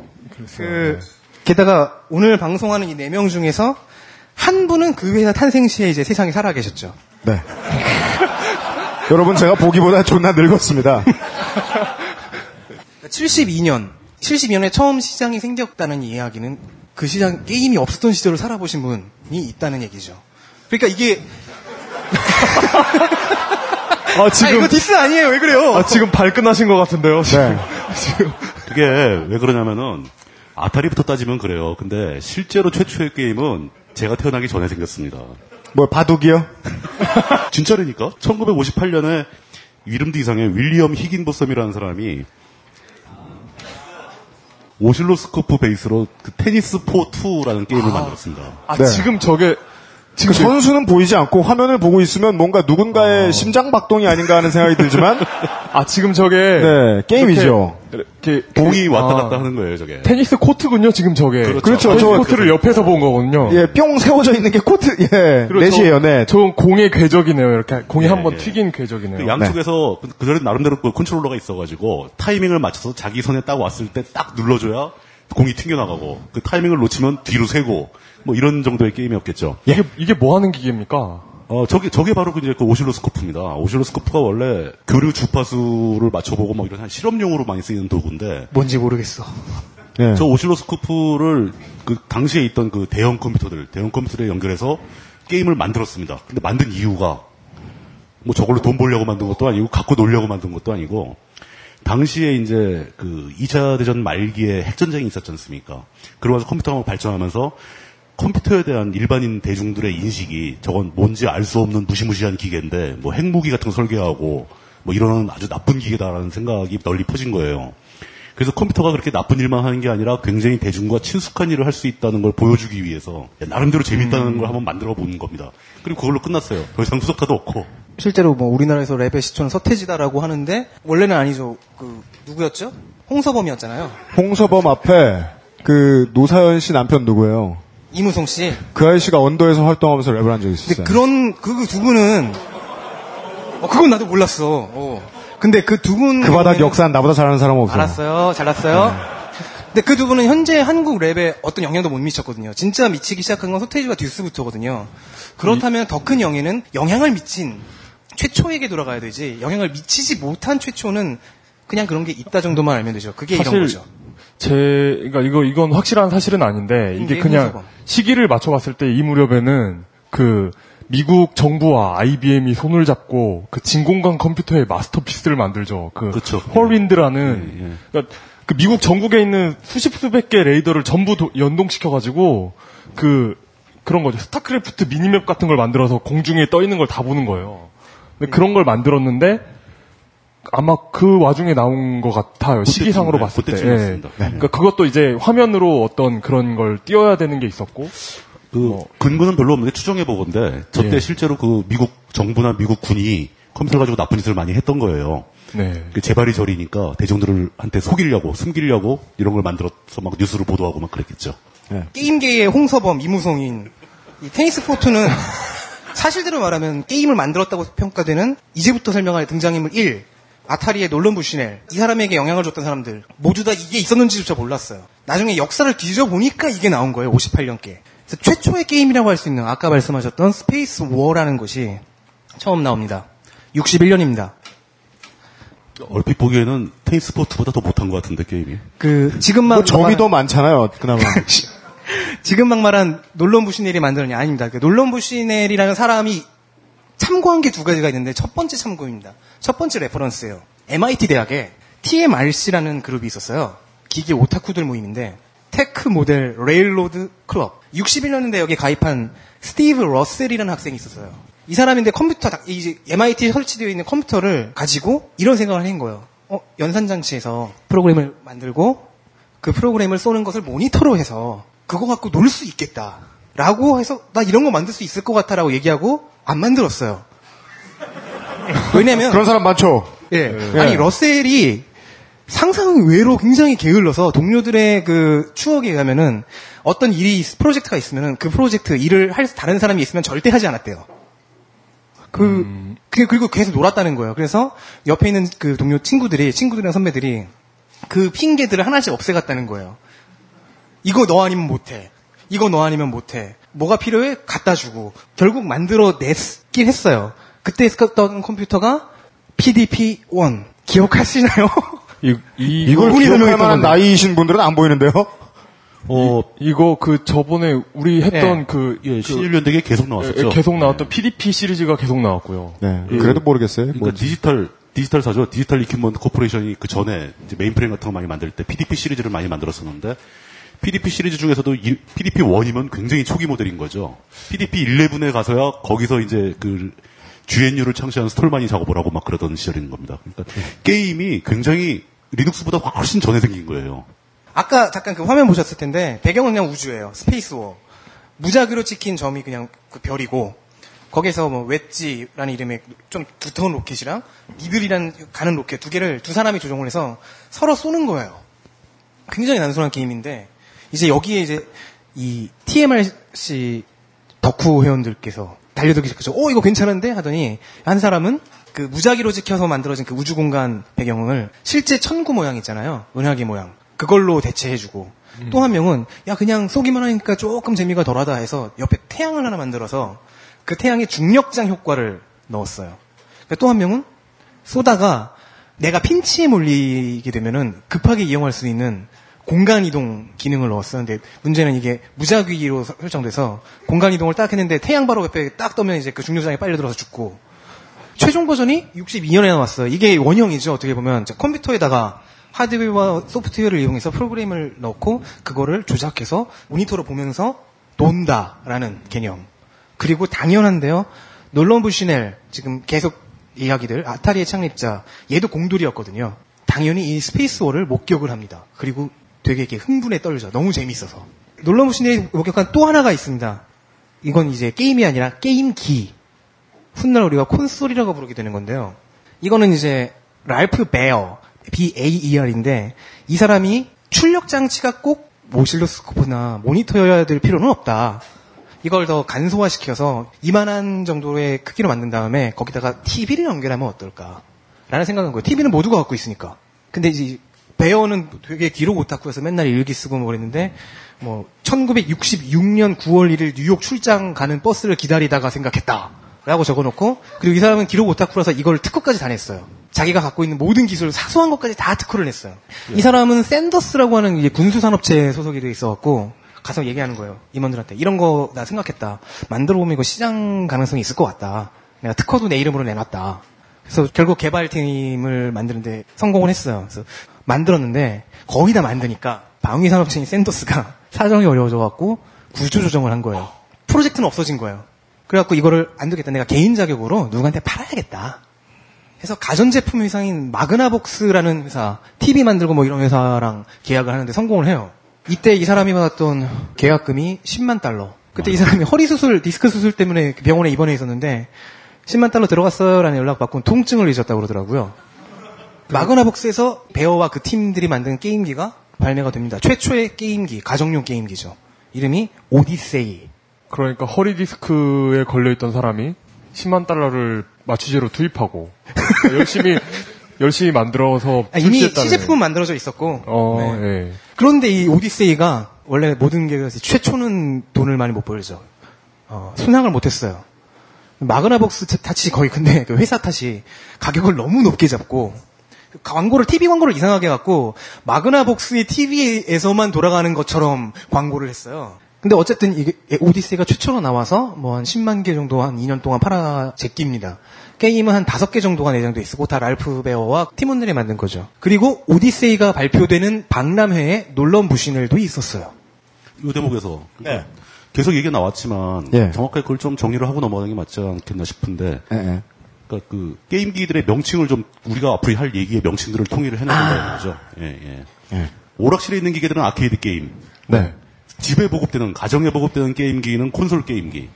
J: 그, 게다가 오늘 방송하는 이 네 명 중에서 한 분은 그 회사 탄생 시에 이제 세상에 살아 계셨죠.
B: 네. 여러분, 제가 보기보다 존나 늙었습니다.
J: 72년, 72년에 처음 시장이 생겼다는 이야기는 그 시장, 게임이 없었던 시절을 살아보신 분이 있다는 얘기죠. 그러니까 이게,
C: 아, 지금.
J: 아, 이거 디스 아니에요. 왜 그래요?
C: 아, 지금 발끈하신 것 같은데요. 지금.
B: 네.
K: 그게 왜 그러냐면은 아타리부터 따지면 그래요. 근데 실제로 최초의 게임은 제가 태어나기 전에 생겼습니다.
B: 뭐, 바둑이요?
K: 진짜라니까? 1958년에 이름도 이상해 윌리엄 히긴보썸이라는 사람이 오실로스코프 베이스로 그 Tennis for Two라는 게임을 만들었습니다.
C: 아,
B: 네.
C: 지금 저게.
B: 그 선수는 보이지 않고 화면을 보고 있으면 뭔가 누군가의 심장 박동이 아닌가 하는 생각이 들지만,
C: 아, 지금 저게.
B: 네, 게임이죠.
C: 이렇게.
K: 공이
C: 그-
K: 왔다
C: 아,
K: 갔다 하는 거예요, 저게.
C: 테니스 코트군요, 지금 저게.
K: 그렇죠.
C: 테니스
B: 저-
C: 코트를 옆에서 본 거거든요.
B: 예, 뿅 세워져 있는 게 코트, 예,
C: 저-
B: net.
C: 저건 공의 궤적이네요. 이렇게 공이
K: 예,
C: 한번
K: 예.
C: 튀긴 궤적이네요.
K: 그 양쪽에서 그- 그전에 나름대로 그 컨트롤러가 있어 가지고 타이밍을 맞춰서 자기 손에 딱 왔을 때 딱 눌러 줘야 공이 튕겨나가고 그 타이밍을 놓치면 뒤로 세고 뭐 이런 정도의 게임이었겠죠.
C: 이게 이게 뭐 하는 기계입니까?
K: 어, 저게, 저게 바로 그 이제 그 오실로스코프입니다. 오실로스코프가 원래 교류 주파수를 맞춰보고 뭐 이런 한 실험용으로 많이 쓰이는 도구인데,
J: 뭔지 모르겠어.
B: 예.
K: 저 오실로스코프를 그 당시에 있던 그 대형 컴퓨터들, 대형 컴퓨터에 연결해서 게임을 만들었습니다. 근데 만든 이유가 뭐 저걸로 돈 벌려고 만든 것도 아니고 갖고 놀려고 만든 것도 아니고 당시에 이제 그 2차 대전 말기에 핵전쟁이 있었지 않습니까? 그러면서 컴퓨터가 발전하면서 컴퓨터에 대한 일반인 대중들의 인식이 저건 뭔지 알 수 없는 무시무시한 기계인데 뭐 핵무기 같은 거 설계하고 뭐 이런 아주 나쁜 기계다라는 생각이 널리 퍼진 거예요. 그래서 컴퓨터가 그렇게 나쁜 일만 하는 게 아니라 굉장히 대중과 친숙한 일을 할 수 있다는 걸 보여주기 위해서 나름대로 재밌다는 걸 한번 만들어 보는 겁니다. 그리고 그걸로 끝났어요. 더 이상 후속타도 없고.
J: 실제로 뭐 우리나라에서 랩의 시초는 서태지다라고 하는데 원래는 아니죠. 그 누구였죠? 홍서범이었잖아요.
B: 홍서범 앞에 그 노사연 씨 남편 누구예요?
J: 이무송 씨.
B: 그 아저씨가 언더에서 활동하면서 랩을 한 적이 있었어요.
J: 근데 그런 그 두 분은 어, 그건 나도 몰랐어. 어. 근데 그 두 분.
B: 그 바닥 역사는 나보다 잘하는 사람 없어요.
J: 알았어요. 잘났어요. 근데 그 두 분은 현재 한국 랩에 어떤 영향도 못 미쳤거든요. 진짜 미치기 시작한 건 서태지와 듀스부터거든요. 그렇다면 더 큰 영예는 영향을 미친 최초에게 돌아가야 되지. 영향을 미치지 못한 최초는 그냥 그런 게 있다 정도만 알면 되죠. 그게 이런 거죠.
C: 제, 그러니까 이거 이건 확실한 사실은 아닌데 이게
J: 네,
C: 그냥. 시기를 맞춰봤을 때 이 무렵에는 그 미국 정부와 IBM이 손을 잡고 그 진공관 컴퓨터의 마스터피스를 만들죠. 그
K: 그쵸.
C: 헐윈드라는 그러니까 그 미국 전국에 있는 수십 수백 개 레이더를 전부 도- 연동시켜가지고 그 그런 거죠. 스타크래프트 미니맵 같은 걸 만들어서 공중에 떠 있는 걸 다 보는 거예요. 근데 그런 걸 만들었는데 아마 그 와중에 나온 것 같아요. 시기상으로 봤을 때.
K: 네, 그때쯤이었습니다.
C: 예. 그러니까 그것도 이제 화면으로 어떤 그런 걸 띄워야 되는 게 있었고
K: 그 근거는 별로 없는데 추정해 보건데 저때
C: 예.
K: 실제로 그 미국 정부나 미국 군이 컴퓨터 가지고 나쁜 짓을 많이 했던 거예요.
C: 네.
K: 그 재발이 저리니까 대중들을 한테 속이려고 숨기려고 이런 걸 만들어서 막 뉴스로 보도하고 막 그랬겠죠.
J: 게임계의 홍서범, 이무송인 이 Tennis for Two는 사실대로 말하면 게임을 만들었다고 평가되는 이제부터 설명할 등장인물 1 아타리의 놀런 부시넬 이 사람에게 영향을 줬던 사람들 모두 다 이게 있었는지조차 몰랐어요. 나중에 역사를 뒤져보니까 이게 나온 거예요. 58년께. 그래서 최초의 게임이라고 할 수 있는 아까 말씀하셨던 Space War라는 것이 처음 나옵니다. 61년입니다.
K: 얼핏 보기에는 Tennis for Two보다 더 못한 것 같은데 게임이.
J: 그 지금만
B: 뭐 점이 더 많잖아요. 그나마.
J: 지금 막 말한 놀런 부시넬이 만드느냐 아닙니다. 그 놀런 부시넬이라는 사람이 참고한 게 두 가지가 있는데 첫 번째 참고입니다. 첫 번째 reference예요. MIT 대학에 TMRC라는 그룹이 있었어요. 기계 오타쿠들 모임인데 Tech Model Railroad Club. 61년대 여기 가입한 스티브 러셀이라는 학생이 있었어요. 이 사람인데 컴퓨터 다- 이 MIT에 설치되어 있는 컴퓨터를 가지고 이런 생각을 한 거예요. 어, 연산 장치에서 프로그램을 만들고 그 프로그램을 쏘는 것을 모니터로 해서 그거 갖고 놀 수 있겠다. 라고 해서 나 이런 거 만들 수 있을 것 같아라고 얘기하고 안 만들었어요. 왜냐면
B: 그런 사람 많죠.
J: 예.
B: 예.
J: 아니 러셀이 상상 외로 굉장히 게을러서 동료들의 그 추억에 의하면은 어떤 일이 있- 프로젝트가 있으면은 그 프로젝트 일을 할 다른 사람이 있으면 절대 하지 않았대요. 그, 그 그리고 계속 놀았다는 거예요. 그래서 옆에 있는 그 동료 친구들이 친구들이나 선배들이 그 핑계들을 하나씩 없애갔다는 거예요. 이거 너 아니면 못해. 이거 너 아니면 못해. 뭐가 필요해? 갖다 주고. 결국 만들어 냈긴 했어요. 그때 썼던 컴퓨터가 PDP-1. 기억하시나요?
C: 이, 이,
B: 이걸 기억할 만한. 나이이신 분들은 안 보이는데요.
C: 어, 이, 거그 저번에 우리 했던
J: 예.
C: 그,
K: 예, 신일연대에 계속 나왔었죠.
C: 예, 계속 나왔던 PDP 시리즈가 계속 나왔고요.
B: 네.
K: 그-
B: 그래도 모르겠어요.
K: 그러니까
B: 뭔지.
K: 디지털 디지털 사죠. Digital Equipment Corporation이 그 전에 mainframe 같은 거 많이 만들 때 PDP 시리즈를 많이 만들었었는데 PDP 시리즈 중에서도 이, PDP 1이면 굉장히 초기 모델인 거죠. PDP 11에 가서야 거기서 이제 그 GNU를 창시한 스톨만이 작업을 하고 막 그러던 시절인 겁니다. 그러니까 게임이 굉장히 리눅스보다 훨씬 전에 생긴 거예요.
J: 아까 잠깐 그 화면 보셨을 텐데 배경은 그냥 우주예요. Space War. 무작위로 찍힌 점이 그냥 그 별이고 거기서 뭐 웨지라는 이름의 좀 두터운 로켓이랑 Needle이라는 가는 로켓 두 개를 두 사람이 조종을 해서 서로 쏘는 거예요. 굉장히 단순한 게임인데 이제 여기에 이제 이 TMRC 덕후 회원들께서 달려들기 시작하죠. 오 이거 괜찮은데 하더니 한 사람은 그 무작위로 찍혀서 만들어진 그 우주 공간 배경을 실제 천구 모양 있잖아요. 은하계 모양. 그걸로 대체해주고 또한 명은 야 그냥 쏘기만 하니까 조금 재미가 덜하다 해서 옆에 태양을 하나 만들어서 그 태양의 중력장 효과를 넣었어요. 또한 명은 쏘다가 내가 핀치에 몰리게 되면은 급하게 이용할 수 있는 공간 이동 기능을 넣었어요. 근데 문제는 이게 무작위로 서- 설정돼서 공간 이동을 딱 했는데 태양 바로 옆에 딱 떠면 이제 그 중력장에 빨려 들어서 죽고 최종 버전이 62년에 나왔어요. 이게 원형이죠. 어떻게 보면 자, 컴퓨터에다가 하드웨어와 소프트웨어를 이용해서 프로그램을 넣고 그거를 조작해서 모니터로 보면서 논다라는 개념. 그리고 당연한데요. 놀런 부시넬 지금 계속 이야기들 아타리의 창립자 얘도 공돌이었거든요. 당연히 이 스페이스워를 목격을 합니다. 그리고 되게 이렇게 흥분에 떨죠. 너무 재밌어서. 놀런 부시넬이 목격한 또 하나가 있습니다. 이건 이제 게임이 아니라 게임기. 훗날 우리가 콘솔이라고 부르게 되는 건데요. 이거는 이제 랄프 베어, B-A-E-R인데 이 사람이 출력 장치가 꼭 오실로스코프나 모니터여야 될 필요는 없다. 이걸 더 간소화시켜서 이만한 정도의 크기로 만든 다음에 거기다가 TV를 연결하면 어떨까? 라는 생각한 거예요. TV는 모두가 갖고 있으니까. 근데 이제 베어는 되게 기록 오타쿠여서 맨날 일기 쓰고 뭐 그랬는데 뭐 1966년 9월 1일 뉴욕 출장 가는 버스를 기다리다가 생각했다. 라고 적어놓고 그리고 이 사람은 기록 오타쿠라서 이걸 특허까지 다 냈어요. 자기가 갖고 있는 모든 기술 사소한 것까지 다 특허를 냈어요. 이 사람은 샌더스라고 하는 이제 군수산업체 소속이 돼 있어갖고 가서 얘기하는 거예요. 임원들한테 이런 거 나 생각했다. 만들어 보면 이거 시장 가능성이 있을 것 같다. 내가 특허도 내 이름으로 내놨다. 그래서 결국 개발팀을 만드는데 성공을 했어요. 그래서 만들었는데 거의 다 만드니까 방위 산업체인 샌더스가 사정이 어려워져갖고 구조 조정을 한 거예요. 프로젝트는 없어진 거예요. 그래갖고 이거를 안 되겠다. 내가 개인 자격으로 누구한테 팔아야겠다. 해서 가전제품 회사인 마그나복스라는 회사, TV 만들고 뭐 이런 회사랑 계약을 하는데 성공을 해요. 이때 이 사람이 받았던 계약금이 10만 달러. 그때 이 사람이 허리 수술, 디스크 수술 때문에 병원에 입원해 있었는데 10만 달러 들어갔어요라는 연락 받고 통증을 잊었다고 그러더라고요. 마그나 복스에서 베어와 그 팀들이 만든 게임기가 발매가 됩니다. 최초의 게임기, 가정용 게임기죠. 이름이 오디세이.
C: 그러니까 허리 디스크에 걸려있던 사람이 10만 달러를 마취제로 투입하고 그러니까 열심히 열심히 만들어서
J: 아, 이미 시제품은 만들어져 있었고
C: 어,
J: 네.
C: 예.
J: 그런데 이 오디세이가 원래 모든 계에서 최초는 돈을 많이 못 벌죠. 어, 순항을 못했어요. 마그나복스 탓이 거의 근데 그 회사 탓이 가격을 너무 높게 잡고 광고를 TV 광고를 이상하게 갖고 마그나 복스의 TV에서만 돌아가는 것처럼 광고를 했어요. 근데 어쨌든 이게 오디세이가 최초로 나와서 뭐 한 10만 개 정도 한 2년 동안 팔아 제낍니다. 게임은 한 5개 정도가 내장돼 있고 다 랄프 베어와 팀원들이 만든 거죠. 그리고 오디세이가 발표되는 박람회에 놀라운 부신을도 있었어요.
K: 이 대목에서 그러니까 계속 얘기가 나왔지만
B: 예.
K: 정확하게 그걸 좀 정리를 하고 넘어가는 게 맞지 않겠나 싶은데
B: 예, 예.
K: 그러니까 그 게임기들의 명칭을 좀 우리가 앞으로 할 얘기의 명칭들을 통일을 해내는 거죠. 예, 예. 오락실에 있는 기계들은 아케이드 게임.
B: 네.
K: 집에 보급되는 가정에 보급되는 게임기는 콘솔 게임기.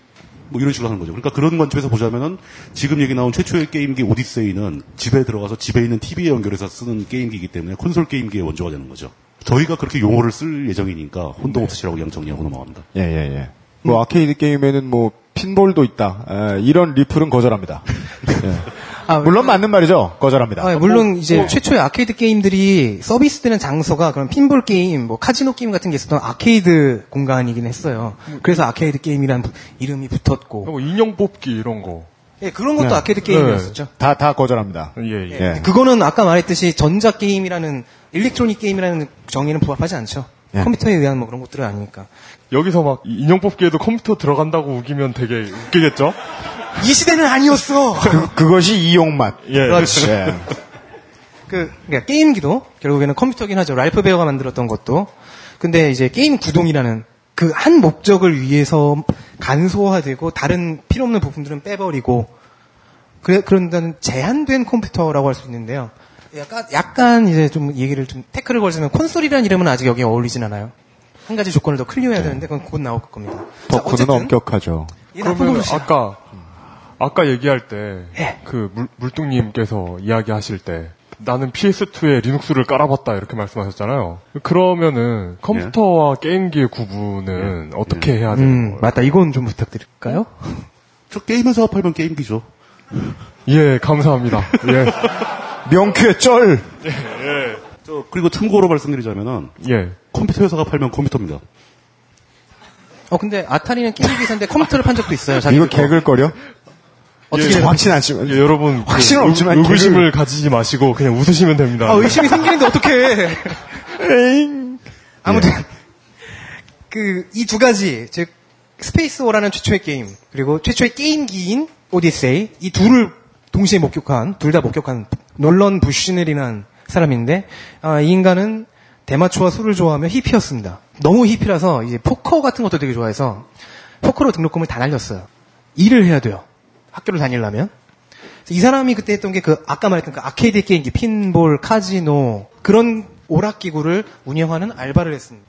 K: 뭐 이런 식으로 하는 거죠. 그러니까 그런 관점에서 보자면은 지금 얘기 나온 최초의 게임기 오디세이는 집에 들어가서 집에 있는 TV에 연결해서 쓰는 게임기이기 때문에 콘솔 게임기의 원조가 되는 거죠. 저희가 그렇게 용어를 쓸 예정이니까 혼동 없으시라고 그냥 정리하고 넘어갑니다.
B: 예, 예, 예. 뭐 아케이드 게임에는 뭐 핀볼도 있다. 에, 이런 리플은 거절합니다. 예. 물론 맞는 말이죠. 거절합니다.
J: 아, 물론
B: 뭐,
J: 이제
B: 뭐,
J: 최초의 아케이드 게임들이 서비스되는 장소가 그런 핀볼 게임, 뭐 카지노 게임 같은 게 있었던 아케이드 공간이긴 했어요. 그래서 아케이드 게임이란 부- 이름이 붙었고.
C: 뭐 인형 뽑기 이런 거.
J: 예, 그런 것도
B: 네.
J: 아케이드 게임이었었죠.
B: 다, 다 거절합니다.
C: 예, 예.
B: 예.
J: 그거는 아까 말했듯이 전자 게임이라는 electronic game이라는 정의는 부합하지 않죠.
B: 예.
J: 컴퓨터에 의한 뭐 그런 것들은 아니니까.
C: 여기서 막 이- 인형 뽑기에도 컴퓨터 들어간다고 우기면 되게 웃기겠죠?
J: 이 시대는 아니었어.
B: 그, 그것이 이용맛.
C: 예.
J: 그렇지.
B: 예.
J: 그 그러니까 게임기도 결국에는 컴퓨터긴 하죠. 랄프 베어가 만들었던 것도. 근데 이제 게임 구동이라는 그 한 목적을 위해서 간소화되고 다른 필요 없는 부품들은 빼버리고 그래 그런다는 제한된 컴퓨터라고 할 수 있는데요. 약간 약간 이제 좀 얘기를 좀 태클을 걸자면 콘솔이라는 이름은 아직 여기에 어울리진 않아요. 한 가지 조건을 더 클리어해야 되는데 그건 곧 나올 겁니다. 자,
B: 덕후는 엄격하죠.
C: 그러면. 아까 아까 얘기할 때
J: 예.
C: 그 물뚱님께서 이야기하실 때 나는 PS2에 리눅스를 깔아봤다 이렇게 말씀하셨잖아요. 그러면은 컴퓨터와 게임기의 구분은 어떻게 해야 되는
J: 음,
C: 거예요?
J: 맞다. 이건 좀 부탁드릴까요?
K: 저 게임에서 팔면 게임기죠.
C: 예, 감사합니다. 예,
B: 명쾌 쩔!
K: 저 그리고 참고로 말씀드리자면은
C: 예.
K: 컴퓨터 회사가 팔면 컴퓨터입니다.
J: 어 근데 아타리는 게임 기사인데 컴퓨터를 판 적도 있어요.
B: 이거 개글거려?
J: 어떻게
B: 예,
J: 해야
B: 정확치는 않지만.
C: 예, 여러분 그
B: 확신은
C: 의-
B: 없지만
C: 의구심을 가지지 마시고 그냥 웃으시면 됩니다.
J: 아, 의심이 생기는데 어떡해. 아무튼, 그, 이 두 가지, 즉, Spacewar라는 최초의 게임, 그리고 최초의 게임기인 오디세이, 이 둘을 동시에 목격한, 둘 다 목격한 놀런 부시넬이라는 사람인데, 아, 이 인간은 대마초와 술을 좋아하며 히피였습니다. 너무 히피라서 이제 포커 같은 것도 되게 좋아해서 포커로 등록금을 다 날렸어요. 일을 해야 돼요. 학교를 다니려면. 이 사람이 그때 했던 게 그 아까 말했던 그 아케이드 게임기, 핀볼, 카지노 그런 오락기구를 운영하는 알바를 했습니다.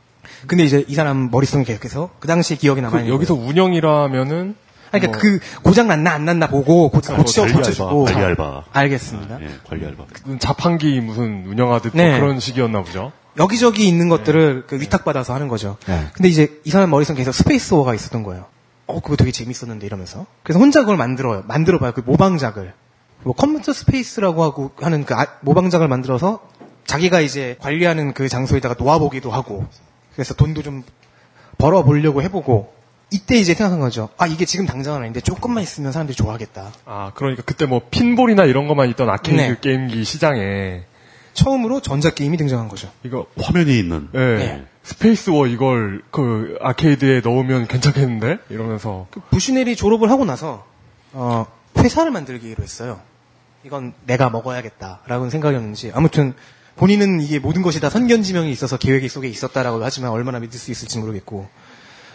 J: 근데 이제 이 사람 머릿속에 계속해서 그 당시에 기억이 남아
C: 그
J: 있는
C: 여기서 운영이라면은
J: 그러니까
C: 뭐-
J: 그 고장 났나 안 났나 보고 고, 고쳐 고쳐주고
K: 관리 알바.
J: 알겠습니다.
K: 예, 관리 알바.
C: 자판기 무슨 운영하듯 뭐
J: 네.
C: 그런 식이었나 보죠.
J: 여기저기 있는 것들을 그 위탁받아서 하는 거죠.
B: 네.
J: 근데 이제 이 사람 머릿속에 계속 Spacewar가 있었던 거예요. 어, 그거 되게 재밌었는데 이러면서. 그래서 혼자 그걸 만들어요. 만들어봐요. 그 모방작을. 뭐 Computer Space라고 하고 하는 그 아- 모방작을 만들어서 자기가 이제 관리하는 그 장소에다가 놓아보기도 하고. 그래서 돈도 좀 벌어보려고 해보고. 이때 이제 생각한 거죠. 아, 이게 지금 당장은 아닌데 조금만 있으면 사람들이 좋아하겠다.
C: 아, 그러니까 그때 뭐 핀볼이나 이런 것만 있던 아케이드
J: 네.
C: 게임기 시장에
J: 처음으로 전자 게임이 등장한 거죠.
C: 이거
K: 화면이 있는.
C: 예.
J: 네.
C: 스페이스워 이걸 그 아케이드에 넣으면 괜찮겠는데? 이러면서
J: 그 부시넬이 졸업을 하고 나서 어, 회사를 만들기로 했어요. 이건 내가 먹어야겠다라고 생각이었는지 아무튼 본인은 이게 모든 것이 다 선견지명이 있어서 계획 속에 있었다라고 하지만 얼마나 믿을 수 있을지 모르겠고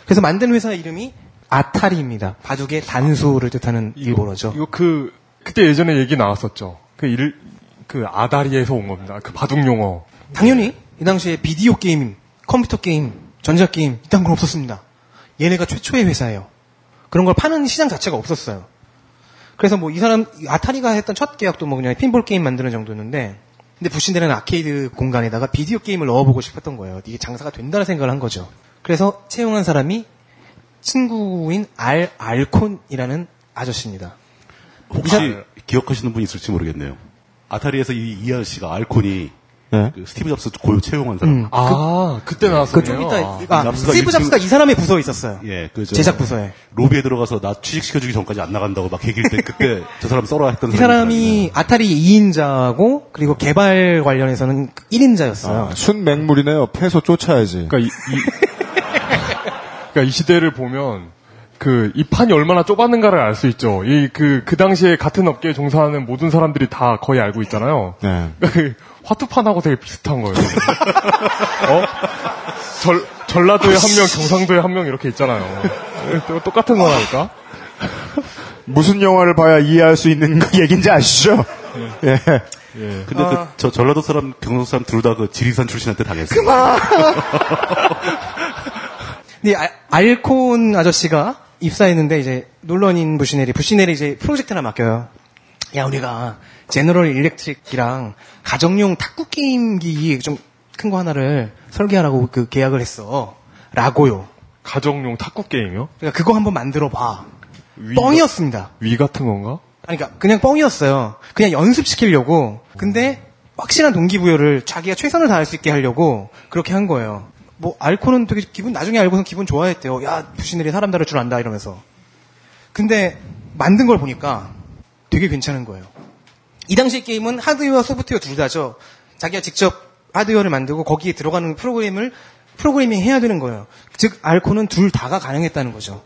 J: 그래서 만든 회사 이름이 아타리입니다. 바둑의 단수를 뜻하는 일본어죠.
C: 이거 그 그때 예전에 얘기 나왔었죠. 그 일, 그 아다리에서 온 겁니다. 그 바둑 용어.
J: 당연히 이 당시에 비디오 게임, 컴퓨터 게임, 전자 게임 이딴 건 없었습니다. 얘네가 최초의 회사예요. 그런 걸 파는 시장 자체가 없었어요. 그래서 뭐 이 사람 아타리가 했던 첫 계약도 뭐 그냥 핀볼 게임 만드는 정도였는데 근데 부시넬은 아케이드 공간에다가 비디오 게임을 넣어보고 싶었던 거예요. 이게 장사가 된다는 생각을 한 거죠. 그래서 채용한 사람이 친구인 알 알콘이라는 아저씨입니다.
K: 혹시 기억하시는 분 있을지 모르겠네요. 아타리에서 이, 이 아저씨가 알콘이 그 스티브 잡스 고용 채용한 사람.
J: 음. 아,
C: 그때
J: 그좀 이따 아, 스티브 잡스가 이 사람의 부서에 있었어요.
K: 예, 그 저-
J: 제작 부서에.
K: 로비에 들어가서 나 취직시켜 주기 전까지 안 나간다고 막 얘기할 때 그때 저 사람 써라 했던
J: 이 사람이 아타리 2인자고 그리고 개발 관련해서는 1인자였어요.
B: 아, 순 맹물이네요. 패소 쫓아야지.
C: 그러니까 이, 이- 그러니까 이 시대를 보면 그 이 판이 얼마나 좁았는가를 알 수 있죠. 이그그 당시에 같은 업계에 종사하는 모든 사람들이 다 거의 알고 있잖아요.
B: 네.
C: 그러니까 그 화투판하고 되게 비슷한 거예요. 어? 절 전라도에 한 명, 경상도에 한 명 이렇게 있잖아요. 또 똑같은 거라니까.
B: 무슨 영화를 봐야 이해할 수 있는 그 얘기인지 아시죠? 예.
K: 근데 그저 전라도 사람 경상도 사람 둘 다 그 지리산 출신한테 당했어요.
J: 근데 아- 알콘 아저씨가 입사했는데 이제 놀러인 부시넬이 부시넬이 이제 프로젝트 하나 맡겨요. 야 우리가 제너럴 일렉트릭이랑 가정용 탁구 게임기 좀 큰 거 하나를 설계하라고 그 계약을 했어. 라고요.
C: 가정용 탁구 게임이요?
J: 그러니까 그거 한번 만들어 봐.
C: 위-
J: 뻥이었습니다.
C: 위 같은 건가?
J: 아니, 그러니까 그냥 뻥이었어요. 그냥 연습시키려고. 근데 확실한 동기부여를 자기가 최선을 다할 수 있게 하려고 그렇게 한 거예요. 뭐 알코는 되게 기분 나중에 알고선 기분 좋아했대요. 야 부신들이 사람 다룰 줄 안다 이러면서. 근데 만든 걸 보니까 되게 괜찮은 거예요. 이 당시 게임은 하드웨어, 소프트웨어 둘 다죠. 자기가 직접 하드웨어를 만들고 거기에 들어가는 프로그램을 프로그래밍 해야 되는 거예요. 즉 알코는 둘 다가 가능했다는 거죠.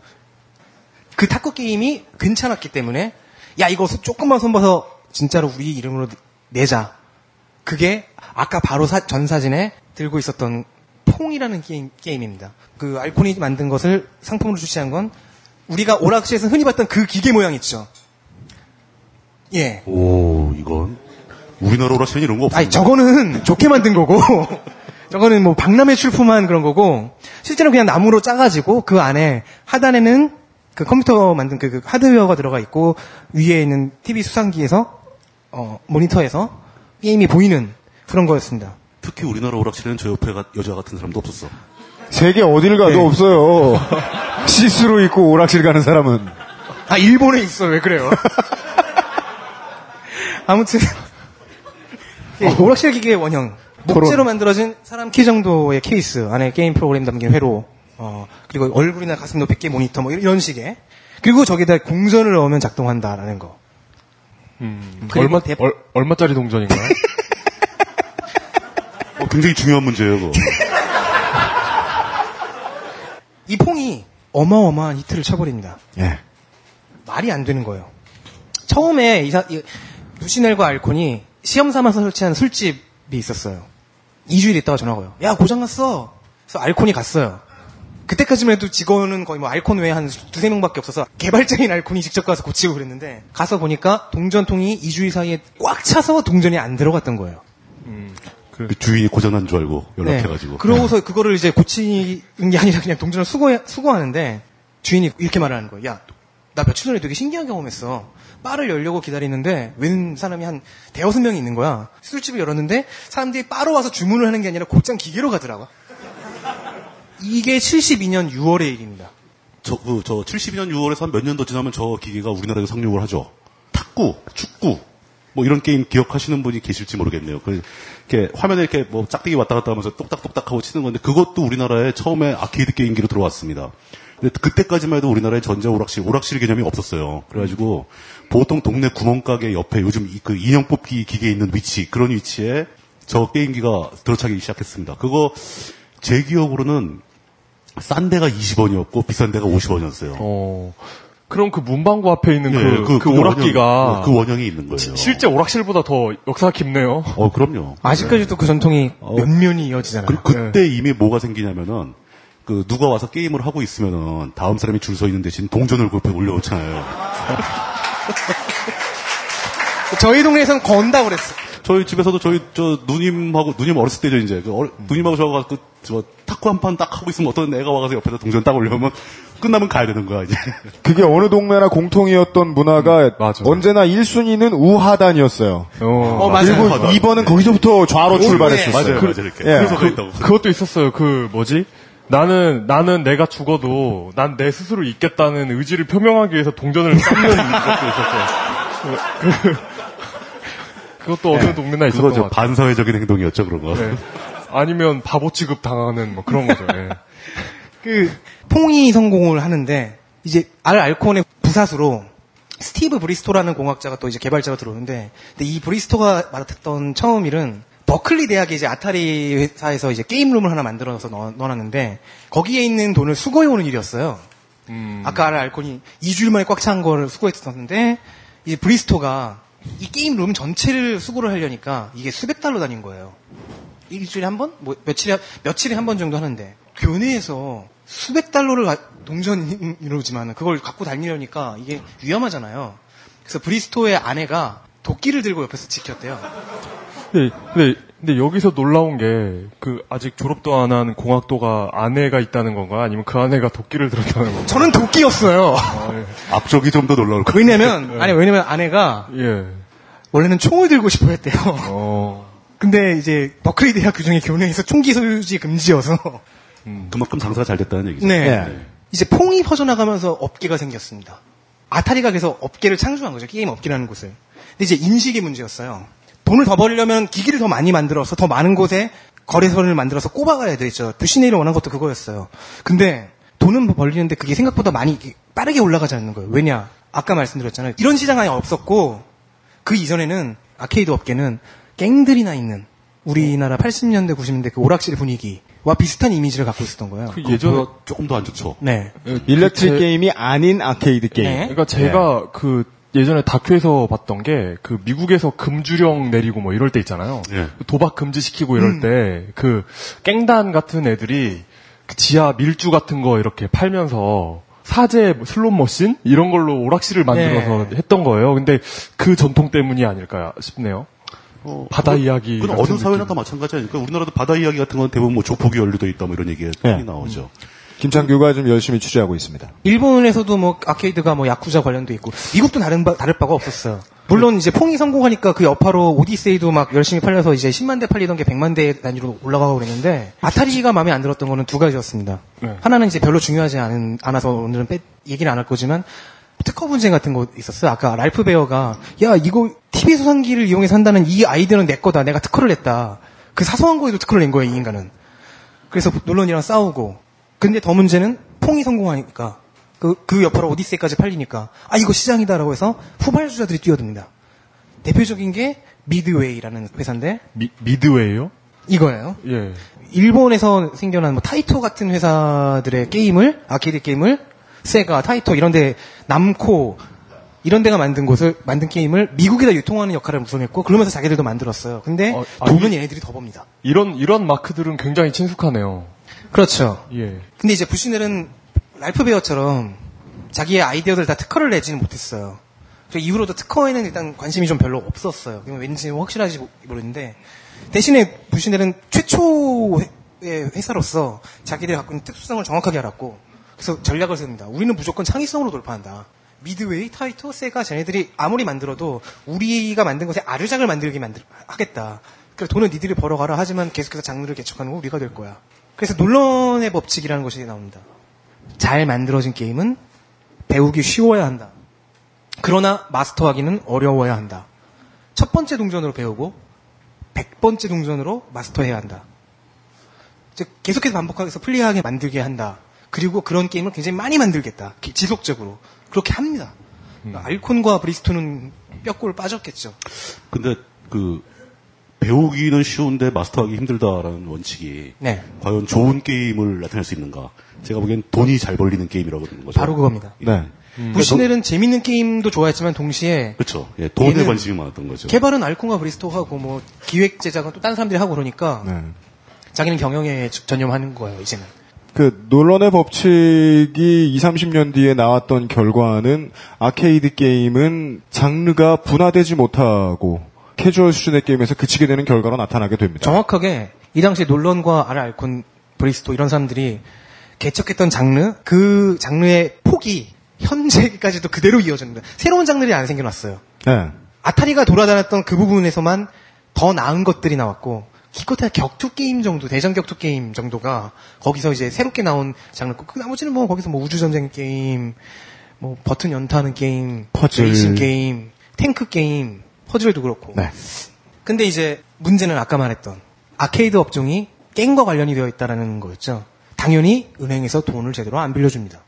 J: 그 탁구 게임이 괜찮았기 때문에 야 이거 소- 조금만 손봐서 진짜로 우리 이름으로 내자. 그게 아까 바로 사- 전 사진에 들고 있었던 퐁이라는 게임, 게임입니다. 그 알콘이 만든 것을 상품으로 출시한 건 우리가 오락실에서 흔히 봤던 그 기계 모양 있죠. 예.
K: 오, 이건 우리나라 오락실은 이런 거 없어요.
J: 아니 저거는 좋게 만든 거고 저거는 뭐 박람회 출품한 그런 거고 실제로 그냥 나무로 짜가지고 그 안에 하단에는 그 컴퓨터 만든 그, 그 하드웨어가 들어가 있고 위에 있는 TV 수상기에서 어, 모니터에서 게임이 보이는 그런 거였습니다.
K: 특히 우리나라 오락실에는 저 옆에 가- 여자 같은 사람도 없었어.
B: 세계 어딜 가도
J: 네.
B: 없어요. 시스루 입고 오락실 가는 사람은.
J: 아 일본에 있어 왜 그래요? 아무튼 예, 오락실 기계의 원형 목재로 만들어진 사람 키 정도의 케이스 안에 게임 프로그램 담긴 회로 어, 그리고 얼굴이나 가슴 높이 게 모니터 뭐 이런 식의 그리고 저기다 공전을 넣으면 작동한다라는 거.
C: 음, 얼마
J: 대-
C: 얼, 얼마짜리 동전인가요?
K: 어, 굉장히 중요한 문제예요, 그거.
J: 이 퐁이 어마어마한 히트를 쳐버립니다.
B: 예.
J: 말이 안 되는 거예요. 처음에 이사, 이, 부시넬과 알콘이 시험 삼아서 설치한 술집이 있었어요. 2주일 있다가 전화가 와요. 야, 고장났어. 그래서 알콘이 갔어요. 그때까지만 해도 직원은 거의 뭐 알콘 외에 한 두세 명밖에 없어서 개발자인 알콘이 직접 가서 고치고 그랬는데 가서 보니까 동전통이 2주일 사이에 꽉 차서 동전이 안 들어갔던 거예요.
K: 그 주인이 고장난 줄 알고 연락해가지고.
J: 네. 그러고서 그거를 이제 고치는 게 아니라 그냥 동전을 수거, 수거하는데 주인이 이렇게 말을 하는 거예요. 야, 나 며칠 전에 되게 신기한 경험했어. 바를 열려고 기다리는데 웬 사람이 한 대여섯 명이 있는 거야. 술집을 열었는데 사람들이 바로 와서 주문을 하는 게 아니라 곧장 기계로 가더라고. 이게 72년 6월의 일입니다.
K: 저, 그, 저 72년 6월에서 한 몇 년 더 지나면 저 기계가 우리나라에 상용을 하죠. 탁구, 축구, 뭐 이런 게임 기억하시는 분이 계실지 모르겠네요. 그, 이렇게 화면에 이렇게 뭐 짝대기 왔다 갔다 하면서 똑딱똑딱 하고 치는 건데 그것도 우리나라에 처음에 아케이드 게임기로 들어왔습니다. 근데 그때까지만 해도 우리나라에 전자 오락실, 오락실 개념이 없었어요. 그래가지고 보통 동네 구멍가게 옆에 요즘 이- 그 인형 뽑기 기계 있는 위치, 그런 위치에 저 게임기가 들어차기 시작했습니다. 그거 제 기억으로는 싼 데가 20원이었고 비싼 데가 50원이었어요.
C: 어. 그럼 그 문방구 앞에 있는
K: 예,
C: 그, 그,
K: 그
C: 오락기가
K: 원형, 그 원형이 있는 거예요.
C: 시- 실제 오락실보다 더 역사가 깊네요.
K: 어, 그럼요.
J: 아직까지도 그 전통이 면면이 이어지잖아요.
K: 그리고 그때 이미 뭐가 생기냐면은 그 누가 와서 게임을 하고 있으면은 다음 사람이 줄 서 있는 대신 동전을 그 옆에 올려놓잖아요.
J: 저희 동네에선 건다 그랬어.
K: 저희 집에서도 저희 저 누님하고 누님 어렸을 때죠 이제 그 어리- 누님하고 저하고 그 저 탁구 한 판 딱 하고 있으면 어떤 애가 와가서 옆에다 동전 딱 올려면 끝나면 가야 되는 거야 이제.
B: 그게 어느 동네나 공통이었던 문화가 언제나 1순위는 우하단이었어요.
C: 어,
B: 그리고 2번은 거기서부터 좌로 출발했었어요.
C: 맞아요,
B: 그-
C: 맞아요. 이렇게.
B: 예.
C: 그래서 그, 그것도 있었어요. 그 뭐지? 나는 나는 내가 죽어도 난 내 스스로 있겠다는 의지를 표명하기 위해서 동전을 쌓는 것도 있었어요. 그, 그것도 어느 동네나 있었던 같아요.
K: 반사회적인 행동이었죠 그런 거.
C: 네. 아니면 바보 취급 당하는 뭐 그런 거죠. 예.
J: 그 퐁이 성공을 하는데 이제 알 알콘의 부사수로 스티브 브리스토라는 공학자가 또 이제 개발자가 들어오는데 이 브리스토가 맡았던 처음 일은 버클리 대학의 이제 아타리 회사에서 이제 게임룸을 하나 만들어서 넣어, 넣어놨는데 거기에 있는 돈을 수거해 오는 일이었어요. 아까 알 알콘이 2주일 만에 꽉 찬 거를 수거했었는데 이제 브리스토가 이 게임룸 전체를 수거를 하려니까 이게 수백 달러 단인 거예요. 일주일에 한 번? 뭐 며칠에 며칠에 한 번 정도 하는데 교내에서 수백 달러를 가- 동전이로지만 그걸 갖고 다니려니까 이게 위험하잖아요. 그래서 브리스토의 아내가 도끼를 들고 옆에서 지켰대요.
C: 근데, 근데, 근데 여기서 놀라운 게, 그, 아직 졸업도 안 한 공학도가 아내가 있다는 건가? 아니면 그 아내가 도끼를 들었다는 건가?
J: 저는 도끼였어요.
K: 앞쪽이 좀 더 놀라울 거.
J: 왜냐면 아니 왜냐면 아내가
C: 예.
J: 원래는 총을 들고 싶어 했대요.
C: 어.
J: 근데 이제 버클리 대학 규정의 교내에서 총기 소유지 금지여서
K: 그만큼 장사가 잘 됐다는 얘기죠.
J: 네. 이제 퐁이 퍼져나가면서 업계가 생겼습니다. 아타리가 그래서 업계를 창조한 거죠. 게임 업계라는 곳을. 근데 이제 인식의 문제였어요. 돈을 더 벌려면 기기를 더 많이 만들어서 더 많은 곳에 거래소를 만들어서 꼽아가야 되죠. 부시네일이 원한 것도 그거였어요. 근데 돈은 벌리는데 그게 생각보다 많이 빠르게 올라가지 않는 거예요. 왜냐? 아까 말씀드렸잖아요. 이런 시장 아예 없었고 그 이전에는 아케이드 업계는 갱들이나 있는 우리나라 80년대 90년대 그 오락실 분위기 와 비슷한 이미지를 갖고 있었던 거예요.
C: 그 예전에
K: 조금 더 안 좋죠.
J: 네.
B: electric
C: 제-
B: 게임이 아닌 아케이드 게임.
C: 그러니까 제가 그 예전에 다큐에서 봤던 게 그 미국에서 금주령 내리고 뭐 이럴 때 있잖아요. 도박 금지시키고 이럴 때그 깽단 같은 애들이 그 지하 밀주 같은 거 이렇게 팔면서 사제 뭐 슬롯 머신 이런 걸로 오락실을 만들어서
K: 네.
C: 했던 거예요. 근데 그 전통 때문이 아닐까 싶네요. 바다 이야기
K: 그건 어느 사회나. 다 마찬가지 아닐까? 우리나라도 바다 이야기 같은 건 대부분 뭐 조폭이 연루돼 있다 뭐 이런 얘기가
B: 네.
K: 많이 나오죠.
B: 김창규가 좀 열심히 취재하고 있습니다.
J: 일본에서도 뭐 아케이드가 뭐 야쿠자 관련도 있고 미국도 다른 바, 다를 바가 없었어요. 물론 이제 퐁이 성공하니까 그 여파로 오디세이도 막 열심히 팔려서 이제 10만 대 팔리던 게 100만 대 단위로 올라가고 그랬는데 아타리가 마음에 안 들었던 거는 두 가지였습니다.
C: 네.
J: 하나는 이제 별로 중요하지 않은 않아서 오늘은 빼, 얘기는 안할 거지만 특허 분쟁 같은 거 있었어요. 아까 랄프 베어가 야 이거 TV 소상기를 이용해서 한다는 이 아이디어는 내 거다. 내가 특허를 냈다. 그 사소한 거에도 특허를 낸 거예요 이 인간은. 그래서 논란이랑 싸우고. 근데 더 문제는 퐁이 성공하니까 그, 그 여파로 오디세이까지 팔리니까 아 이거 시장이다라고 해서 후발주자들이 뛰어듭니다. 대표적인 게 미드웨이라는 회사인데
C: 미, 미드웨이요?
J: 이거예요.
C: 예.
J: 일본에서 생겨난 뭐 타이토 같은 회사들의 게임을 아케이드 게임을 세가, 타이토 이런데 남코 이런 데가 만든 곳을 만든 게임을 미국에다 유통하는 역할을 우선했고 그러면서 자기들도 만들었어요. 근데
C: 아,
J: 돈은
C: 이-
J: 얘네들이 더 법니다.
C: 이런 이런 마크들은 굉장히 친숙하네요.
J: 그렇죠.
C: 예.
J: 근데 이제 부시넬은 랄프 베어처럼 자기의 아이디어들 다 특허를 내지는 못했어요. 그 이후로도 특허에는 일단 관심이 좀 별로 없었어요. 왠지 확실하지 모르는데 대신에 부시넬은 최초의 회사로서 자기들이 갖고 있는 특수성을 정확하게 알았고 그래서 전략을 세웁니다. 우리는 무조건 창의성으로 돌파한다. 미드웨이, 타이토, 세가 쟤네들이 아무리 만들어도 우리가 만든 것에 아류작을 만들게 만들, 하겠다. 그래서 돈은 니들이 벌어가라 하지만 계속해서 장르를 개척하는 건 우리가 될 거야. 그래서 논란의 법칙이라는 것이 나옵니다. 잘 만들어진 게임은 배우기 쉬워야 한다. 그러나 마스터하기는 어려워야 한다. 첫 번째 동전으로 배우고 백 번째 동전으로 마스터해야 한다. 즉 계속해서 반복해서 플레이하게 만들게 한다. 그리고 그런 게임을 굉장히 많이 만들겠다. 기- 지속적으로 그렇게 합니다. 그러니까 알콘과 브리스토는 뼈골 빠졌겠죠.
K: 근데 그 배우기는 쉬운데 마스터하기 힘들다라는 원칙이
J: 네.
K: 과연 좋은 게임을 나타낼 수 있는가? 제가 보기엔 돈이 잘 벌리는 게임이라고 하는 거죠.
J: 바로 그겁니다.
B: 네.
J: 부시넬은 재밌는 게임도 좋아했지만 동시에
K: 그렇죠. 예, 돈에 관심이 많았던 거죠.
J: 개발은 알콘과 브리스토 하고 뭐 기획 제작은 또 다른 사람들이 하고 그러니까 자기는 경영에 전념하는 거예요 이제는.
B: 그 논란의 법칙이 2, 30년 뒤에 나왔던 결과는 아케이드 게임은 장르가 분화되지 못하고 캐주얼 수준의 게임에서 그치게 되는 결과로 나타나게 됩니다.
J: 정확하게 이 당시 놀런과 알 알콘 브리스토 이런 사람들이 개척했던 장르 그 장르의 폭이 현재까지도 그대로 이어집니다. 새로운 장르들이 안 생겨났어요.
B: 네.
J: 아타리가 돌아다녔던 그 부분에서만 더 나은 것들이 나왔고 기껏해야 격투 게임 정도 대전 격투 게임 정도가 거기서 이제 새롭게 나온 장르고 그 나머지는 뭐 거기서 뭐 우주 전쟁 게임 뭐 버튼 연타하는 게임
B: 퍼즐.
J: 레이싱 게임 탱크 게임 퍼즐도 그렇고
B: 네.
J: 근데 이제 문제는 아까 말했던 아케이드 업종이 갱과 관련이 되어 있다라는 거였죠. 당연히 은행에서 돈을 제대로 안 빌려줍니다.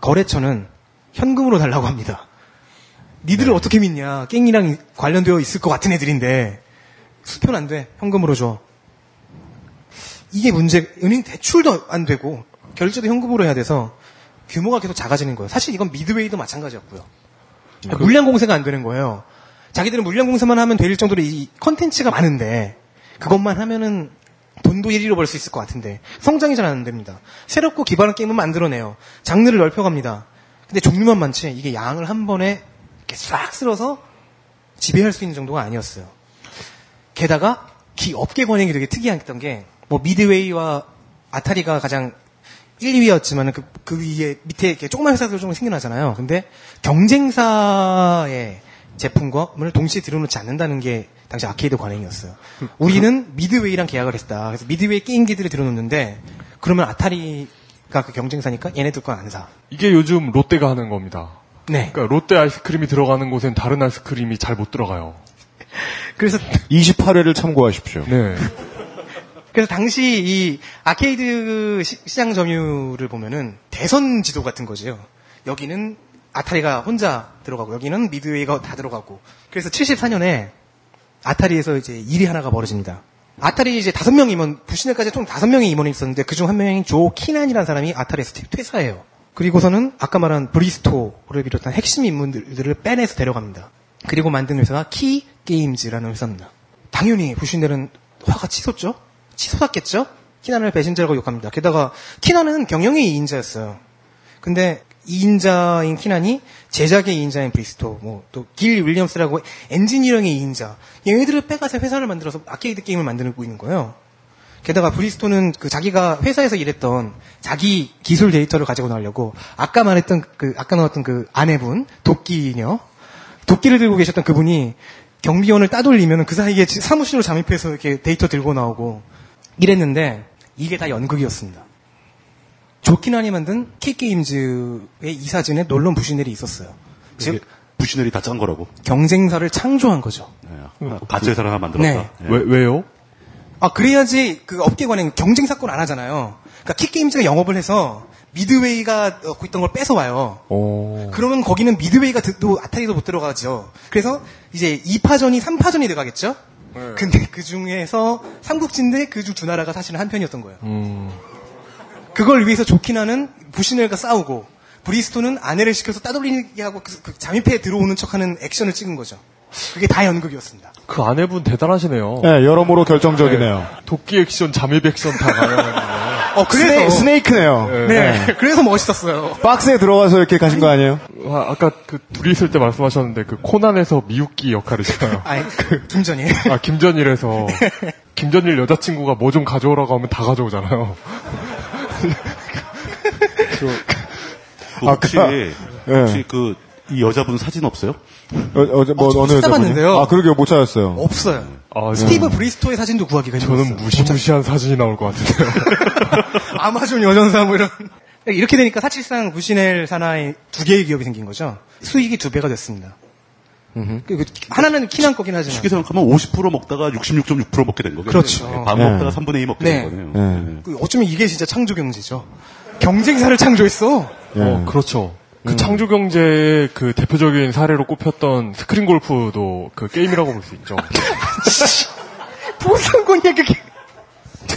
J: 거래처는 현금으로 달라고 합니다. 니들을 어떻게 믿냐? 갱이랑 관련되어 있을 것 같은 애들인데 수표는 안 돼. 현금으로 줘. 이게 문제. 은행 대출도 안 되고 결제도 현금으로 해야 돼서 규모가 계속 작아지는 거예요. 사실 이건 미드웨이도 마찬가지였고요. 그러니까 물량 공세가 안 되는 거예요. 자기들은 물량 공세만 하면 될 정도로 이 컨텐츠가 많은데 그것만 하면은 돈도 1위로 벌 수 있을 것 같은데 성장이 잘 안 됩니다. 새롭고 기발한 게임을 만들어내요. 장르를 넓혀갑니다. 근데 종류만 많지 이게 양을 한 번에 이렇게 싹 쓸어서 지배할 수 있는 정도가 아니었어요. 게다가 기 업계 관행이 되게 특이했던 게 뭐 미드웨이와 아타리가 가장 1, 2위였지만 그, 그 위에 밑에 이렇게 조그만 회사들 좀 생겨나잖아요. 근데 경쟁사의 제품을 동시에 들여놓지 않는다는 게 당시 아케이드 관행이었어요. 우리는 미드웨이랑 계약을 했다. 그래서 미드웨이 게임기들을 들여놓는데 그러면 아타리가 그 경쟁사니까 얘네들 건 안 사.
C: 이게 요즘 롯데가 하는 겁니다.
J: 네.
C: 그러니까 롯데 아이스크림이 들어가는 곳엔 다른 아이스크림이 잘 못 들어가요.
J: 그래서
B: 28회를 참고하십시오.
C: 네.
J: 그래서 당시 이 아케이드 시, 장 점유를 보면은 대선 지도 같은 거죠. 여기는 아타리가 혼자 들어가고 여기는 미드웨이가 다 들어가고 그래서 74년에 아타리에서 이제 일이 하나가 벌어집니다. 아타리 이제 다섯 명 임원 부시네까지 총 다섯 명의 임원이 있었는데 그 중 한 명인 조 키난이라는 사람이 아타리에서 퇴- 퇴사해요. 그리고서는 아까 말한 브리스토를 비롯한 핵심 인물들을 빼내서 데려갑니다. 그리고 만든 회사가 키 게임즈라는 회사입니다. 당연히 부쉬넬은 화가 치솟죠? 치솟았겠죠? 키난을 배신자라고 욕합니다. 게다가 키난은 경영의 2인자였어요. 근데 2인자인 키난이 제작의 2인자인 브리스토, 뭐 또 길 윌리엄스라고 엔지니어링의 2인자. 얘네들을 빼가서 회사를 만들어서 아케이드 게임을 만들고 있는 거예요. 게다가 브리스토는 그 자기가 회사에서 일했던 자기 기술 데이터를 가지고 나오려고 아까 말했던 그 아까 나왔던 그 아내분 도끼녀 도끼를 들고 계셨던 그분이 경비원을 따돌리면 그 사이에 지- 사무실로 잠입해서 이렇게 데이터 들고 나오고 이랬는데 이게 다 연극이었습니다. 조키난이 만든 K게임즈의 이 사진에 놀론 부신들이 있었어요. 즉
K: 부시넬이 다 짠 거라고.
J: 경쟁사를 창조한 거죠.
K: 네. 가짜 회사를 하나 만들었다.
J: 네.
K: 예.
C: 왜, 왜요?
J: 아 그래야지 그 업계 관행 경쟁 사건 안 하잖아요. 그러니까 킥게임즈가 영업을 해서 미드웨이가 얻고 있던 걸 뺏어 와요.
C: 오.
J: 그러면 거기는 미드웨이가 도 아타리도 못 들어가죠. 그래서 이제 2파전이 3파전이 돼가겠죠. 근데 그 중에서 삼국지인데 그 중 두 나라가 사실은 한 편이었던 거예요.
C: 음.
J: 그걸 위해서 조키나는 부시넬과 싸우고 브리스토는 아내를 시켜서 따돌리게 하고 그, 그 잠입해 들어오는 척하는 액션을 찍은 거죠. 그게 다 연극이었습니다.
C: 그 아내분 대단하시네요.
B: 네, 여러모로 결정적이네요.
C: 도끼 액션, 잠입 액션 다 가능한
J: 어, 그래서
B: 스네, 이크네요
J: 네, 그래서 멋있었어요.
B: 박스에 들어가서 이렇게 가신 거 아니에요?
C: 아, 아까 그 둘이 있을 때 말씀하셨는데 그 코난에서 미유끼 역할이잖아요.
J: 아니, 그 김전이.
C: 아 김전일에서 김전일 여자친구가 뭐 좀 가져오라고 하면 다 가져오잖아요.
K: 그 혹시
B: 아까-
K: 혹시 그이 여자분 사진 없어요?
B: 어, 어제
J: 뭐저
B: 어느
J: 찾아봤는데요.
B: 여자분이요? 아 그러게요 못 찾았어요.
J: 없어요.
C: 아,
J: 스티브 브리스토의 사진도 구하기가 힘들었어요.
C: 저는 무시무시한 사진이 나올 것 같은데요.
J: 아마존 여전사 뭐 이런. 이렇게 되니까 사실상 부시넬 산하에 두 개의 기업이 생긴 거죠. 수익이 두 배가 됐습니다. 그- 그 하나는 키난 거긴 하지만.
K: 쉽게 생각하면 50% 먹다가 66.6% 먹게 된 거겠네요.
J: 그렇죠.
K: 네, 반
B: 네.
K: 먹다가 3분의 2 먹게
J: 네.
K: 된 거네요.
J: 그 어쩌면 이게 진짜 창조 경제죠. 경쟁사를 창조했어.
B: 예.
C: 어, 그렇죠. 그 창조 경제의 그 대표적인 사례로 꼽혔던 스크린 골프도 그 게임이라고 볼 수 있죠.
J: 무슨 곤이야 그게.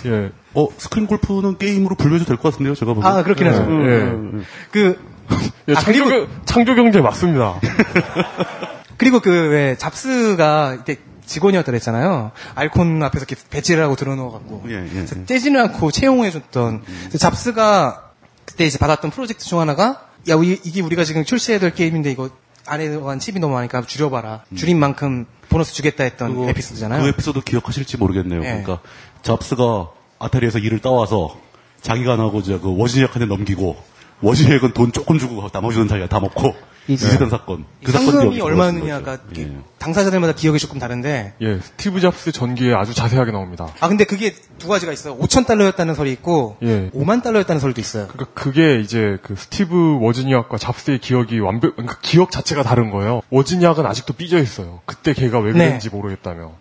C: 예.
K: 어, 스크린 골프는 게임으로 분류해도 될 것 같은데요, 제가 보기엔.
J: 아 그렇긴 하죠.
C: 예.
J: 그
C: 예,
J: 아,
C: 창조,
J: 그리고-
C: 경- 창조 경제 맞습니다.
J: 그리고 그 왜 잡스가 이때 직원이었다 그랬잖아요. 알콘 앞에서 이렇게 배지를 하고 들어넣어갖고
K: 예, 예, 예.
J: 떼지는 않고 채용해줬던 잡스가 그때 이제 받았던 프로젝트 중 하나가 야 우리- 이게 우리가 지금 출시해야 될 게임인데 이거 안에 들어간 칩이 너무 많으니까 줄여봐라. 줄인 만큼 보너스 주겠다 했던 에피소드잖아요.
K: 그 에피소드 기억하실지 모르겠네요.
J: 예.
K: 그러니까 잡스가 아타리에서 일을 따와서 자기가 안 하고 이제 그 워진약한테 넘기고 워진약은 돈 조금 주고 나머지는 자기가 다 먹고
J: 이-
K: 있었던 사건. 그 사건이
J: 상금이 얼마느냐가
K: 예.
J: 당사자들마다 기억이 조금 다른데
C: 예, 스티브 잡스 전기에 아주 자세하게 나옵니다.
J: 아 근데 그게 두 가지가 있어요. 5천 달러였다는 설이 있고
C: 예.
J: 5만 달러였다는 설도 있어요.
C: 그러니까 그게 이제 그 스티브 워즈니악과 잡스의 기억이 완벽, 그러니까 기억 자체가 다른 거예요. 워즈니악은 아직도 삐져 있어요. 그때 걔가 왜
J: 네.
C: 그랬는지 모르겠다며.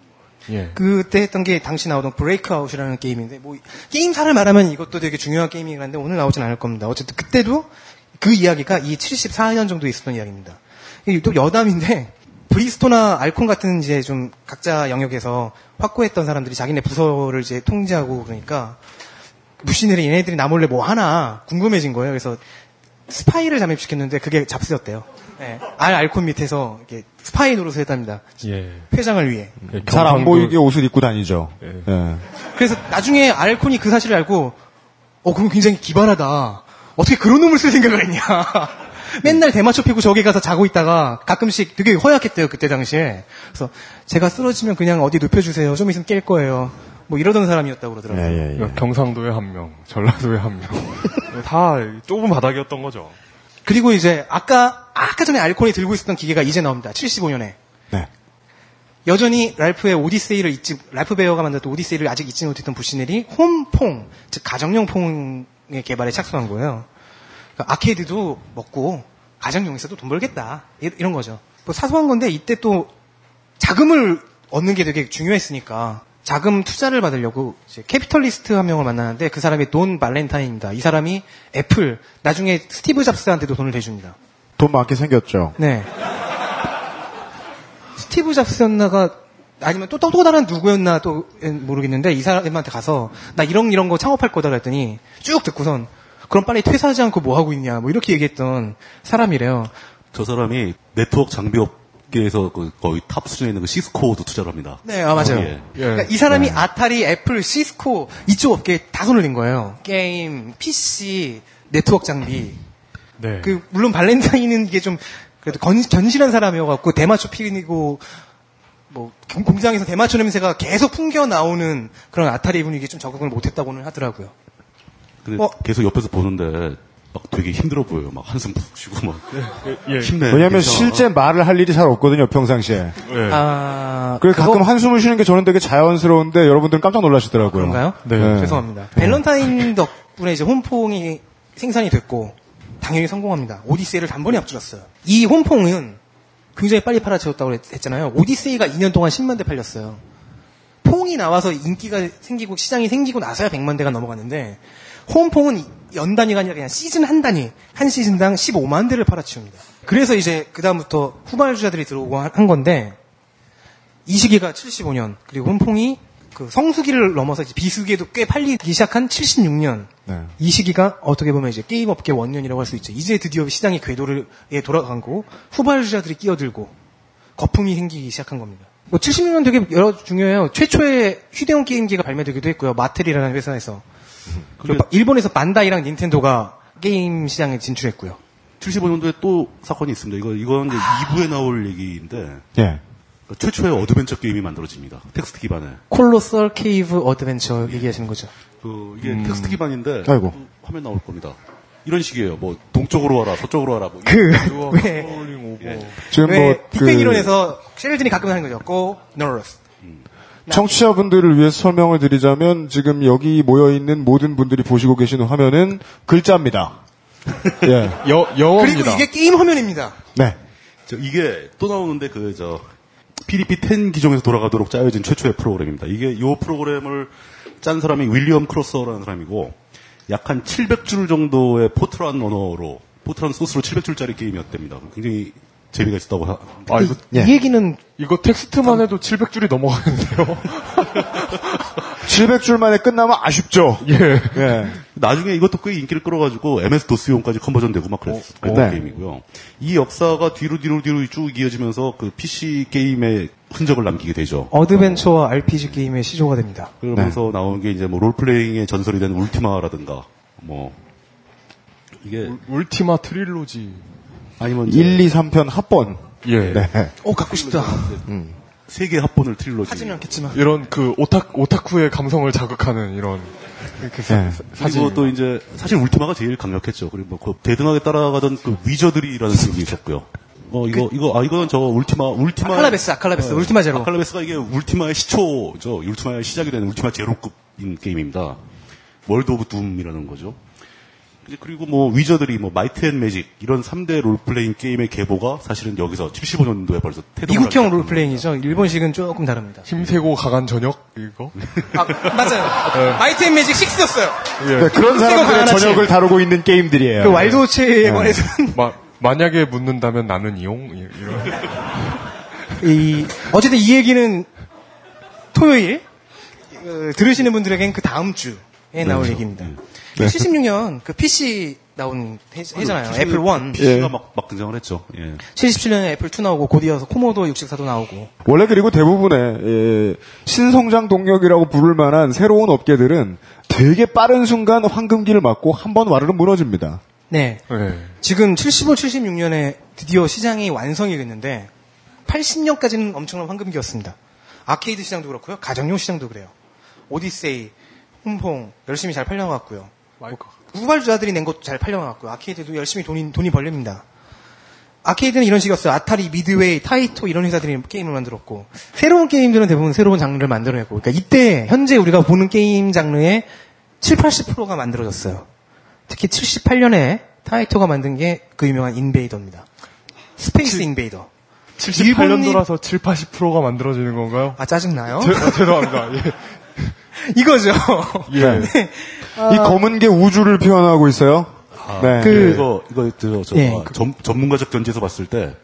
C: 예.
J: 그때 했던 게 당시 나오던 Breakout이라는 게임인데 뭐 게임사를 말하면 이것도 되게 중요한 게임이긴 한데 오늘 나오진 않을 겁니다. 어쨌든 그때도 그 이야기가 이 74년 정도 있었던 이야기입니다. 이게 또 여담인데 브리스토나 알콘 같은 이제 좀 각자 영역에서 확고했던 사람들이 자기네 부서를 이제 통제하고 그러니까 무신들이 얘네들이 나 몰래 뭐 하나 궁금해진 거예요. 그래서 스파이를 잠입시켰는데 그게 잡스였대요. 네. 알 알콘 밑에서 이렇게 스파이 노릇을 했답니다.
C: 예.
J: 회장을 위해.
B: 잘안 보이게 옷을 입고 다니죠. 예.
J: 그래서 나중에 알콘이 그 사실을 알고, 어, 그럼 굉장히 기발하다. 어떻게 그런 놈을 쓸 생각을 했냐. 맨날 대마초 피고 저기 가서 자고 있다가 가끔씩 되게 허약했대요, 그때 당시에. 그래서 제가 쓰러지면 그냥 어디 눕혀주세요. 좀 있으면 깰 거예요. 뭐 이러던 사람이었다고 그러더라고요.
B: 예,
C: 그러니까 경상도에 한 명, 전라도에 한 명. 다 좁은 바닥이었던 거죠.
J: 그리고 이제 아까, 아까 전에 알콘이 들고 있었던 기계가 이제 나옵니다. 75년에.
B: 네.
J: 여전히 랄프의 오디세이를 잊지, 랄프 베어가 만들었던 오디세이를 아직 잊지 못했던 부시넬이 홈퐁, 즉 가정용 퐁의 개발에 착수한 거예요. 그러니까 아케이드도 먹고 가정용에서도 돈 벌겠다. 이- 이런 거죠. 뭐 사소한 건데 이때 또 자금을 얻는 게 되게 중요했으니까 자금 투자를 받으려고 이제 capitalist 한 명을 만나는데 그 사람이 돈 발렌타인입니다. 이 사람이 애플 나중에 스티브 잡스한테도 돈을 대줍니다.
B: 돈 많게 생겼죠.
J: 네. 스티브 잡스였나가 아니면 또, 또, 또 다른 누구였나 또 모르겠는데 이 사람한테 가서 나 이런 이런 거 창업할 거다 그랬더니 쭉 듣고선 그럼 빨리 퇴사하지 않고 뭐 하고 있냐 뭐 이렇게 얘기했던 사람이래요.
K: 저 사람이 네트워크 장비업계에서 그 거의 탑 수준에 있는 그 시스코도 투자를 합니다.
J: 네, 아, 맞아요.
K: 거기에.
J: 그러니까 이 사람이 아타리, 애플, 시스코 이쪽 업계에 다 손을 낸 거예요. 게임, PC, 네트워크 장비.
C: 네.
J: 그 물론 발렌타인은 이게 좀 그래도 건, 견실한 사람이어갖고 대마초 피고 뭐 공- 공장에서 대마초 냄새가 계속 풍겨 나오는 그런 아타리 분위기에 좀 적응을 못했다고는 하더라고요.
K: 근데
J: 어?
K: 계속 옆에서 보는데 막 되게 힘들어 보여요. 막 한숨 푹 쉬고 막
C: 예.
K: 힘내.
B: 왜냐면
K: 괜찮아.
B: 실제 말을 할 일이 잘 없거든요, 평상시에.
C: 예.
J: 아,
B: 그래서
J: 그거-
B: 가끔 한숨을 쉬는 게 저는 되게 자연스러운데 여러분들은 깜짝 놀라시더라고요.
J: 그런가요?
B: 네.
J: 죄송합니다. 밸런타인 덕분에 이제 홈퐁이 생산이 됐고 당연히 성공합니다. 오디세이를 단번에 앞질렀어요. 이 홈퐁은 굉장히 빨리 팔아채웠다고 했- 했잖아요. 오디세이가 2년 동안 10만 대 팔렸어요. 퐁이 나와서 인기가 생기고 시장이 생기고 나서야 100만 대가 넘어갔는데 홈퐁은 연 단위가 아니라 그냥 시즌 한 단위, 한 시즌당 15만 대를 팔아치웁니다. 그래서 이제 그다음부터 후발 주자들이 들어오고 한- 한 건데 이 시기가 75년 그리고 홈퐁이 그 성수기를 넘어서 이제 비수기에도 꽤 팔리기 시작한 76년
B: 네.
J: 이 시기가 어떻게 보면 이제 게임 업계 원년이라고 할 수 있죠. 이제 드디어 시장이 궤도에 돌아간 거고 후발주자들이 끼어들고 거품이 생기기 시작한 겁니다. 뭐 76년 되게 여러 중요해요. 최초의 휴대용 게임기가 발매되기도 했고요. 마텔이라는 회사에서 그리고 바- 일본에서 반다이랑 닌텐도가 게임 시장에 진출했고요.
K: 75년도에 또 사건이 있습니다. 이거 이건 이제 2부에 나올 얘기인데
B: 예.
K: 최초의 어드벤처 게임이 만들어집니다. 텍스트 기반의.
J: Colossal Cave Adventure 얘기하시는 거죠.
K: 그 이게 텍스트 기반인데
B: 아이고.
K: 또 화면 나올 겁니다. 이런 식이에요. 뭐 동쪽으로 와라, 서쪽으로 와라. 뭐
J: 그, 왜,
B: 지금
J: 왜
B: 뭐, 그,
J: 빅뱅 이론에서 셰일든이 가끔 하는 거죠. Go North.
B: 청취자분들을 위해서 설명을 드리자면 지금 여기 모여 있는 모든 분들이 보시고 계시는 화면은 글자입니다. 예.
C: 여, 영어입니다.
J: 그리고 이게 게임 화면입니다.
B: 네.
K: 저 이게 또 나오는데 그 저 PDP 10 기종에서 돌아가도록 짜여진 최초의 프로그램입니다. 이게 이 프로그램을 짠 사람이 윌리엄 크로서라는 사람이고 약 한 700줄 정도의 포트란 언어로 포트란 소스로 700줄짜리 게임이었답니다. 굉장히 재미가 있었다고 하.
C: 아, 이거,
J: 이 얘기는
C: 이거 텍스트만 해도 700줄이 넘어가는데요.
B: 700줄 만에 끝나면 아쉽죠.
C: 예.
B: 예.
K: 나중에 이것도 꽤 인기를 끌어가지고 MS 도스용까지 컨버전 되고 막 그랬, 그랬던
B: 네.
K: 게임이고요. 이 역사가 뒤로 뒤로 뒤로 쭉 이어지면서 그 PC 게임의 흔적을 남기게 되죠.
J: 어드벤처와 RPG 게임의 시조가 됩니다.
K: 그러면서 나오는 게 이제 뭐 롤플레잉의 전설이 된 Ultima라든가 뭐 이게
C: Ultima Trilogy.
K: 아니면 이제
B: 1, 2, 3편 합본.
C: 예.
B: 네.
J: 오, 갖고 싶다.
K: 세 개 합본을 trilogy.
J: 하지는 않겠지만.
C: 이런 그 오타, 오타쿠의 감성을 자극하는 이런.
B: 네.
K: 그리고 또 이제 사실 Ultima가 제일 강력했죠. 그리고 뭐그 대등하게 따라가던 그 Wizardry라는 게임이 있었고요. 어 이거 이거 아 이거는 저 울티마 울티마
J: 아칼라베스, 아칼라베스, 울티마 제로.
K: 아칼라베스가 이게 울티마의 시초죠. 울티마의 시작이 되는 울티마 제로급인 게임입니다. World of Doom이라는 거죠. 이제 그리고 뭐 Wizardry 뭐 Might and Magic 이런 3대 롤플레잉 게임의 계보가 사실은 여기서 75년도에 벌써 태동을
J: 미국형 롤플레잉이죠. 일본식은 조금 다릅니다.
C: 힘세고 가간 저녁 이거?
J: 아, 맞아요. Might and Magic 6였어요.
B: 네, 그런 사람들의 저녁을 다루고 있는 게임들이에요.
J: 그 와일드워치에
B: 네.
J: 관해서는
C: 마, 만약에 묻는다면 나는 이용? 이- 이런.
J: 이 어쨌든 이 얘기는 토요일 어, 들으시는 분들에겐 그 다음 주 에 나올 얘기입니다.
K: 네.
J: 76년 그 PC 나온 해, 해잖아요. 애플 1.
K: PC가 막, 막 등장을 했죠. 예.
J: 77년에 애플 2 나오고 곧 이어서 Commodore 64도 나오고.
B: 원래 그리고 대부분의 예, 신성장 동력이라고 부를 만한 새로운 업계들은 되게 빠른 순간 황금기를 맞고 한 번 와르르 무너집니다.
J: 네. 지금 75, 76년에 드디어 시장이 완성이 됐는데 80년까지는 엄청난 황금기였습니다. 아케이드 시장도 그렇고요. 가정용 시장도 그래요. 오디세이, Home Pong 열심히 잘 팔려나갔고요. 후발주자들이 낸 것도 잘 팔려나갔고요. 아케이드도 열심히 돈이, 돈이 벌립니다. 아케이드는 이런 식이었어요. 아타리, 미드웨이, 타이토 이런 회사들이 게임을 만들었고 새로운 게임들은 대부분 새로운 장르를 만들어내고 그러니까 이때 현재 우리가 보는 게임 장르의 7, 80%가 만들어졌어요. 특히 78년에 타이토가 만든 게 그 유명한 인베이더입니다. 스페이스 인베이더.
C: 78년도라서 7, 80%가 만들어지는 건가요?
J: 아, 짜증나요?
C: 제- 아, 죄송합니다. 예.
J: 이거죠.
B: 예.
J: 네.
B: 이 검은 게 우주를 표현하고 있어요. 네.
K: 그 이거 이거 저, 저
J: 예.
K: 아, 전, 전문가적 견지에서 봤을 때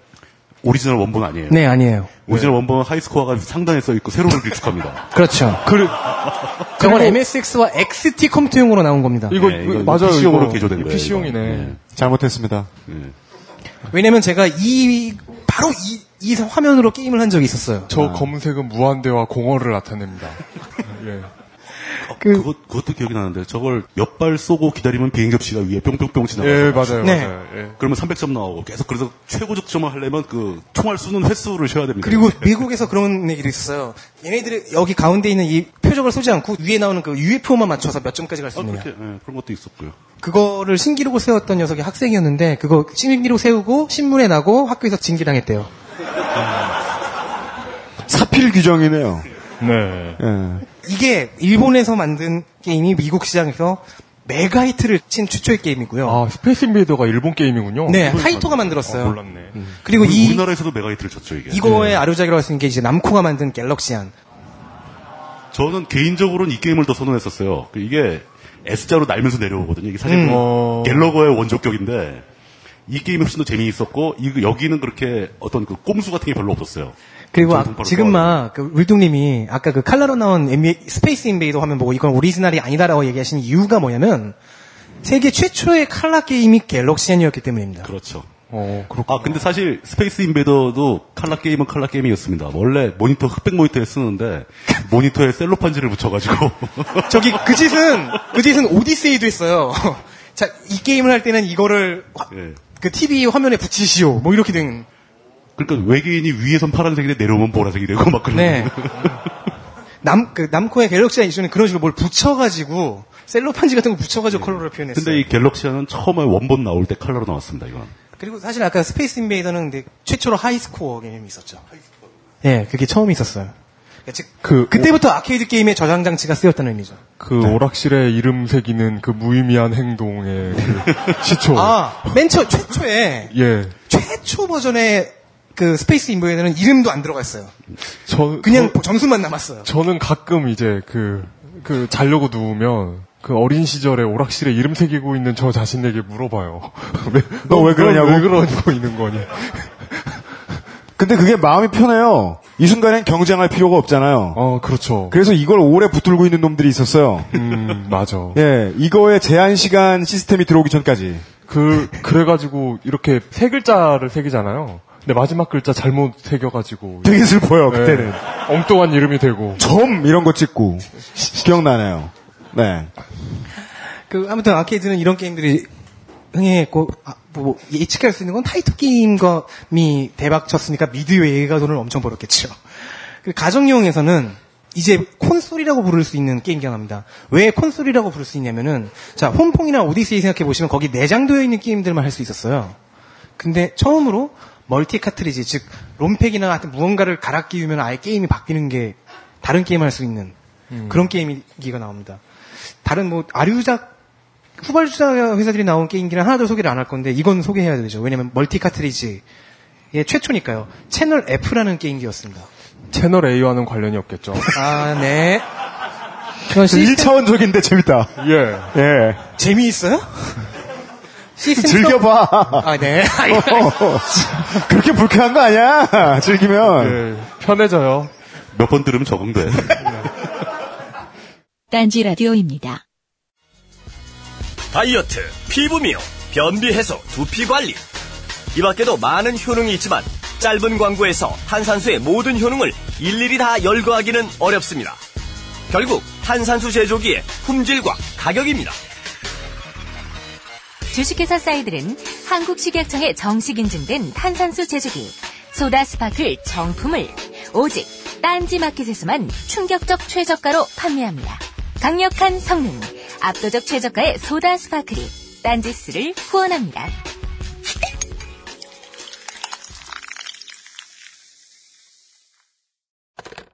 K: 오리지널 원본 아니에요.
J: 네, 아니에요.
K: 오리지널 원본은 하이스코어가 상단에 써 있고 세로를 길쭉합니다.
J: 그렇죠.
C: 그래.
J: 저건 MSX와 XT 컴퓨터용으로 나온 겁니다.
C: 이거,
K: 네,
C: 이거
K: 이거
C: 맞아요.
K: PC용으로
C: 이거.
K: 개조된 거예요,
C: PC용이네.
K: 이거. 네.
B: 잘못했습니다.
J: 왜냐면 제가 이 바로 이, 이 화면으로 게임을 한 적이 있었어요.
C: 저 검은색은 무한대와 공허를 나타냅니다. 예.
K: 그, 그것, 그것도 기억이 나는데 저걸 몇 발 쏘고 기다리면 비행 접시가 위에 뿅뿅뿅 지나가요.
C: 예, 맞아요,
J: 네.
C: 맞아요. 예.
K: 그러면 300점 나오고 계속 그래서 최고 득점을 하려면 그 총알 쏘는 횟수를 쉬어야 됩니다.
J: 그리고 미국에서 그런 얘기도 있었어요. 얘네들이 여기 가운데 있는 이 표적을 쏘지 않고 위에 나오는 그 UFO만 맞춰서 몇 점까지 갈수
K: 아,
J: 있느냐.
K: 그렇게 예, 그런 것도 있었고요.
J: 그거를 신기록을 세웠던 녀석이 학생이었는데 그거 신기록 세우고 신문에 나고 학교에서 징계당했대요.
B: 사필귀정이네요.
C: 네.
B: 예.
J: 이게 일본에서 만든 게임이 미국 시장에서 메가히트를 친 최초의 게임이고요.
C: 아, Space Invader가 일본 게임이군요.
J: 네, 타이토가
C: 아,
J: 만들었어요.
C: 몰랐네.
J: 그리고
K: 우리-
J: 이
K: 우리나라에서도 메가히트를 쳤죠 이게.
J: 이거의 아류작이라고 할 수 있는 게 이제 남코가 만든 Galaxian.
K: 저는 개인적으로는 이 게임을 더 선호했었어요. 그 이게 S자로 날면서 내려오거든요. 이게 사실
J: 음.
C: 어.
K: Galaga의 원조격인데 이 게임이 훨씬 더 재미있었고 이 여기는 그렇게 어떤 그 꼼수 같은 게 별로 없었어요.
J: 그리고
K: 전
J: 아, 지금. 막, 그, 울뚱님이 아까 그 칼라로 나온 NBA Space Invader 화면 보고 이건 오리지널이 아니다라고 얘기하신 이유가 뭐냐면, 세계 최초의 칼라 게임이 Galaxian이었기 때문입니다.
K: 그렇죠.
C: 어, 그렇고.
K: 아 근데 사실 Space Invader도 칼라 게임은 칼라 게임이었습니다. 원래 모니터 흑백 모니터에 쓰는데 모니터에 셀로판지를 붙여가지고
J: 저기, 그 짓은, 그 짓은 Odyssey도 했어요. 자, 이 게임을 할 때는 이거를, 화-
K: 예.
J: 그 TV 화면에 붙이시오. 뭐 이렇게 된.
K: 그러니까 외계인이 위에선 파란색인데 내려오면 보라색이 되고 막 그런.
J: 네. 남, 그, 남코의 Galaxian 이슈는 그런 식으로 뭘 붙여가지고, 셀로판지 같은 거 붙여가지고 컬러를 표현했어요.
K: 근데 이 Galaxian은 처음에 원본 나올 때 칼라로 나왔습니다. 이건.
J: 그리고 사실 아까 Space Invader는 근데 최초로 high score 게임이 있었죠. 네, 그게 처음 있었어요. 그러니까 즉,
C: 그,
J: 그때부터 아케이드 게임의 저장 장치가 쓰였다는 의미죠.
C: 그 오락실에 이름 새기는 그 무의미한 행동의 그 시초.
J: 아, 맨 처, 최초에,
C: 예.
J: 최초 버전의 그 Space Invader는 이름도 안 들어가 있어요.
C: 저,
J: 그냥
C: 저,
J: 점수만 남았어요.
C: 저는 가끔 이제 그, 그 자려고 누우면 그 어린 시절에 오락실에 이름 새기고 있는 저 자신에게 물어봐요.
B: 너 왜 그러냐고?
C: 왜 그러고 있는 거니?
B: 근데 그게 마음이 편해요. 이 순간엔 경쟁할 필요가 없잖아요.
C: 어, 그렇죠.
B: 그래서 이걸 오래 붙들고 있는 놈들이 있었어요.
C: 음, 맞아.
B: 예, 이거의 제한 시간 시스템이 들어오기 전까지.
C: 그, 그래가지고 이렇게 세 글자를 새기잖아요. 근데 마지막 글자 잘못 새겨가지고.
B: 되게 슬퍼요,
C: 예,
B: 그때는.
C: 엉뚱한 이름이 되고.
B: 점 이런 거 찍고 기억나네요. 네.
J: 그, 아무튼 아케이드는 이런 게임들이 흥행했고, 아, 뭐, 예측할 수 있는 건 타이토 게임감이 대박 쳤으니까 Midway가 돈을 엄청 벌었겠죠. 그 가정용에서는 이제 콘솔이라고 부를 수 있는 게임기가 나옵니다. 왜 콘솔이라고 부를 수 있냐면은 자 Home Pong이나 Odyssey 생각해 보시면 거기 내장되어 있는 게임들만 할 수 있었어요. 근데 처음으로 multi 카트리지 즉 롬팩이나 같은 무언가를 갈아 끼우면 아예 게임이 바뀌는 게 다른 게임 할 수 있는 그런 게임기가 나옵니다. 다른 뭐 아류작 후발주자 회사들이 나온 게임기는 하나도 소개를 안 할 건데 이건 소개해야 되죠. 왜냐면 멀티 카트리지의 최초니까요. 채널 F라는 게임기였습니다.
C: 채널 A와는 관련이 없겠죠.
J: 아, 네.
B: 1차원적인데 재밌다.
C: 예.
B: 예.
J: 재미있어요? 시스템
B: 즐겨봐.
J: 아, 네.
B: 그렇게 불쾌한 거 아니야. 즐기면.
C: 예, 편해져요.
K: 몇 번 들으면 적응돼.
A: 딴지 라디오입니다.
L: 다이어트, 피부 미용, 변비 해소, 두피 관리. 이 밖에도 많은 효능이 있지만 짧은 광고에서 탄산수의 모든 효능을 일일이 다 열거하기는 어렵습니다. 결국 탄산수 제조기의 품질과 가격입니다.
E: 주식회사 사이들은 한국식약청에 정식 인증된 탄산수 제조기 Soda Sparkle 정품을 오직 딴지 마켓에서만 충격적 최저가로 판매합니다. 강력한 성능, 압도적 최저가의 Soda Sparkle이 딴지스를 후원합니다.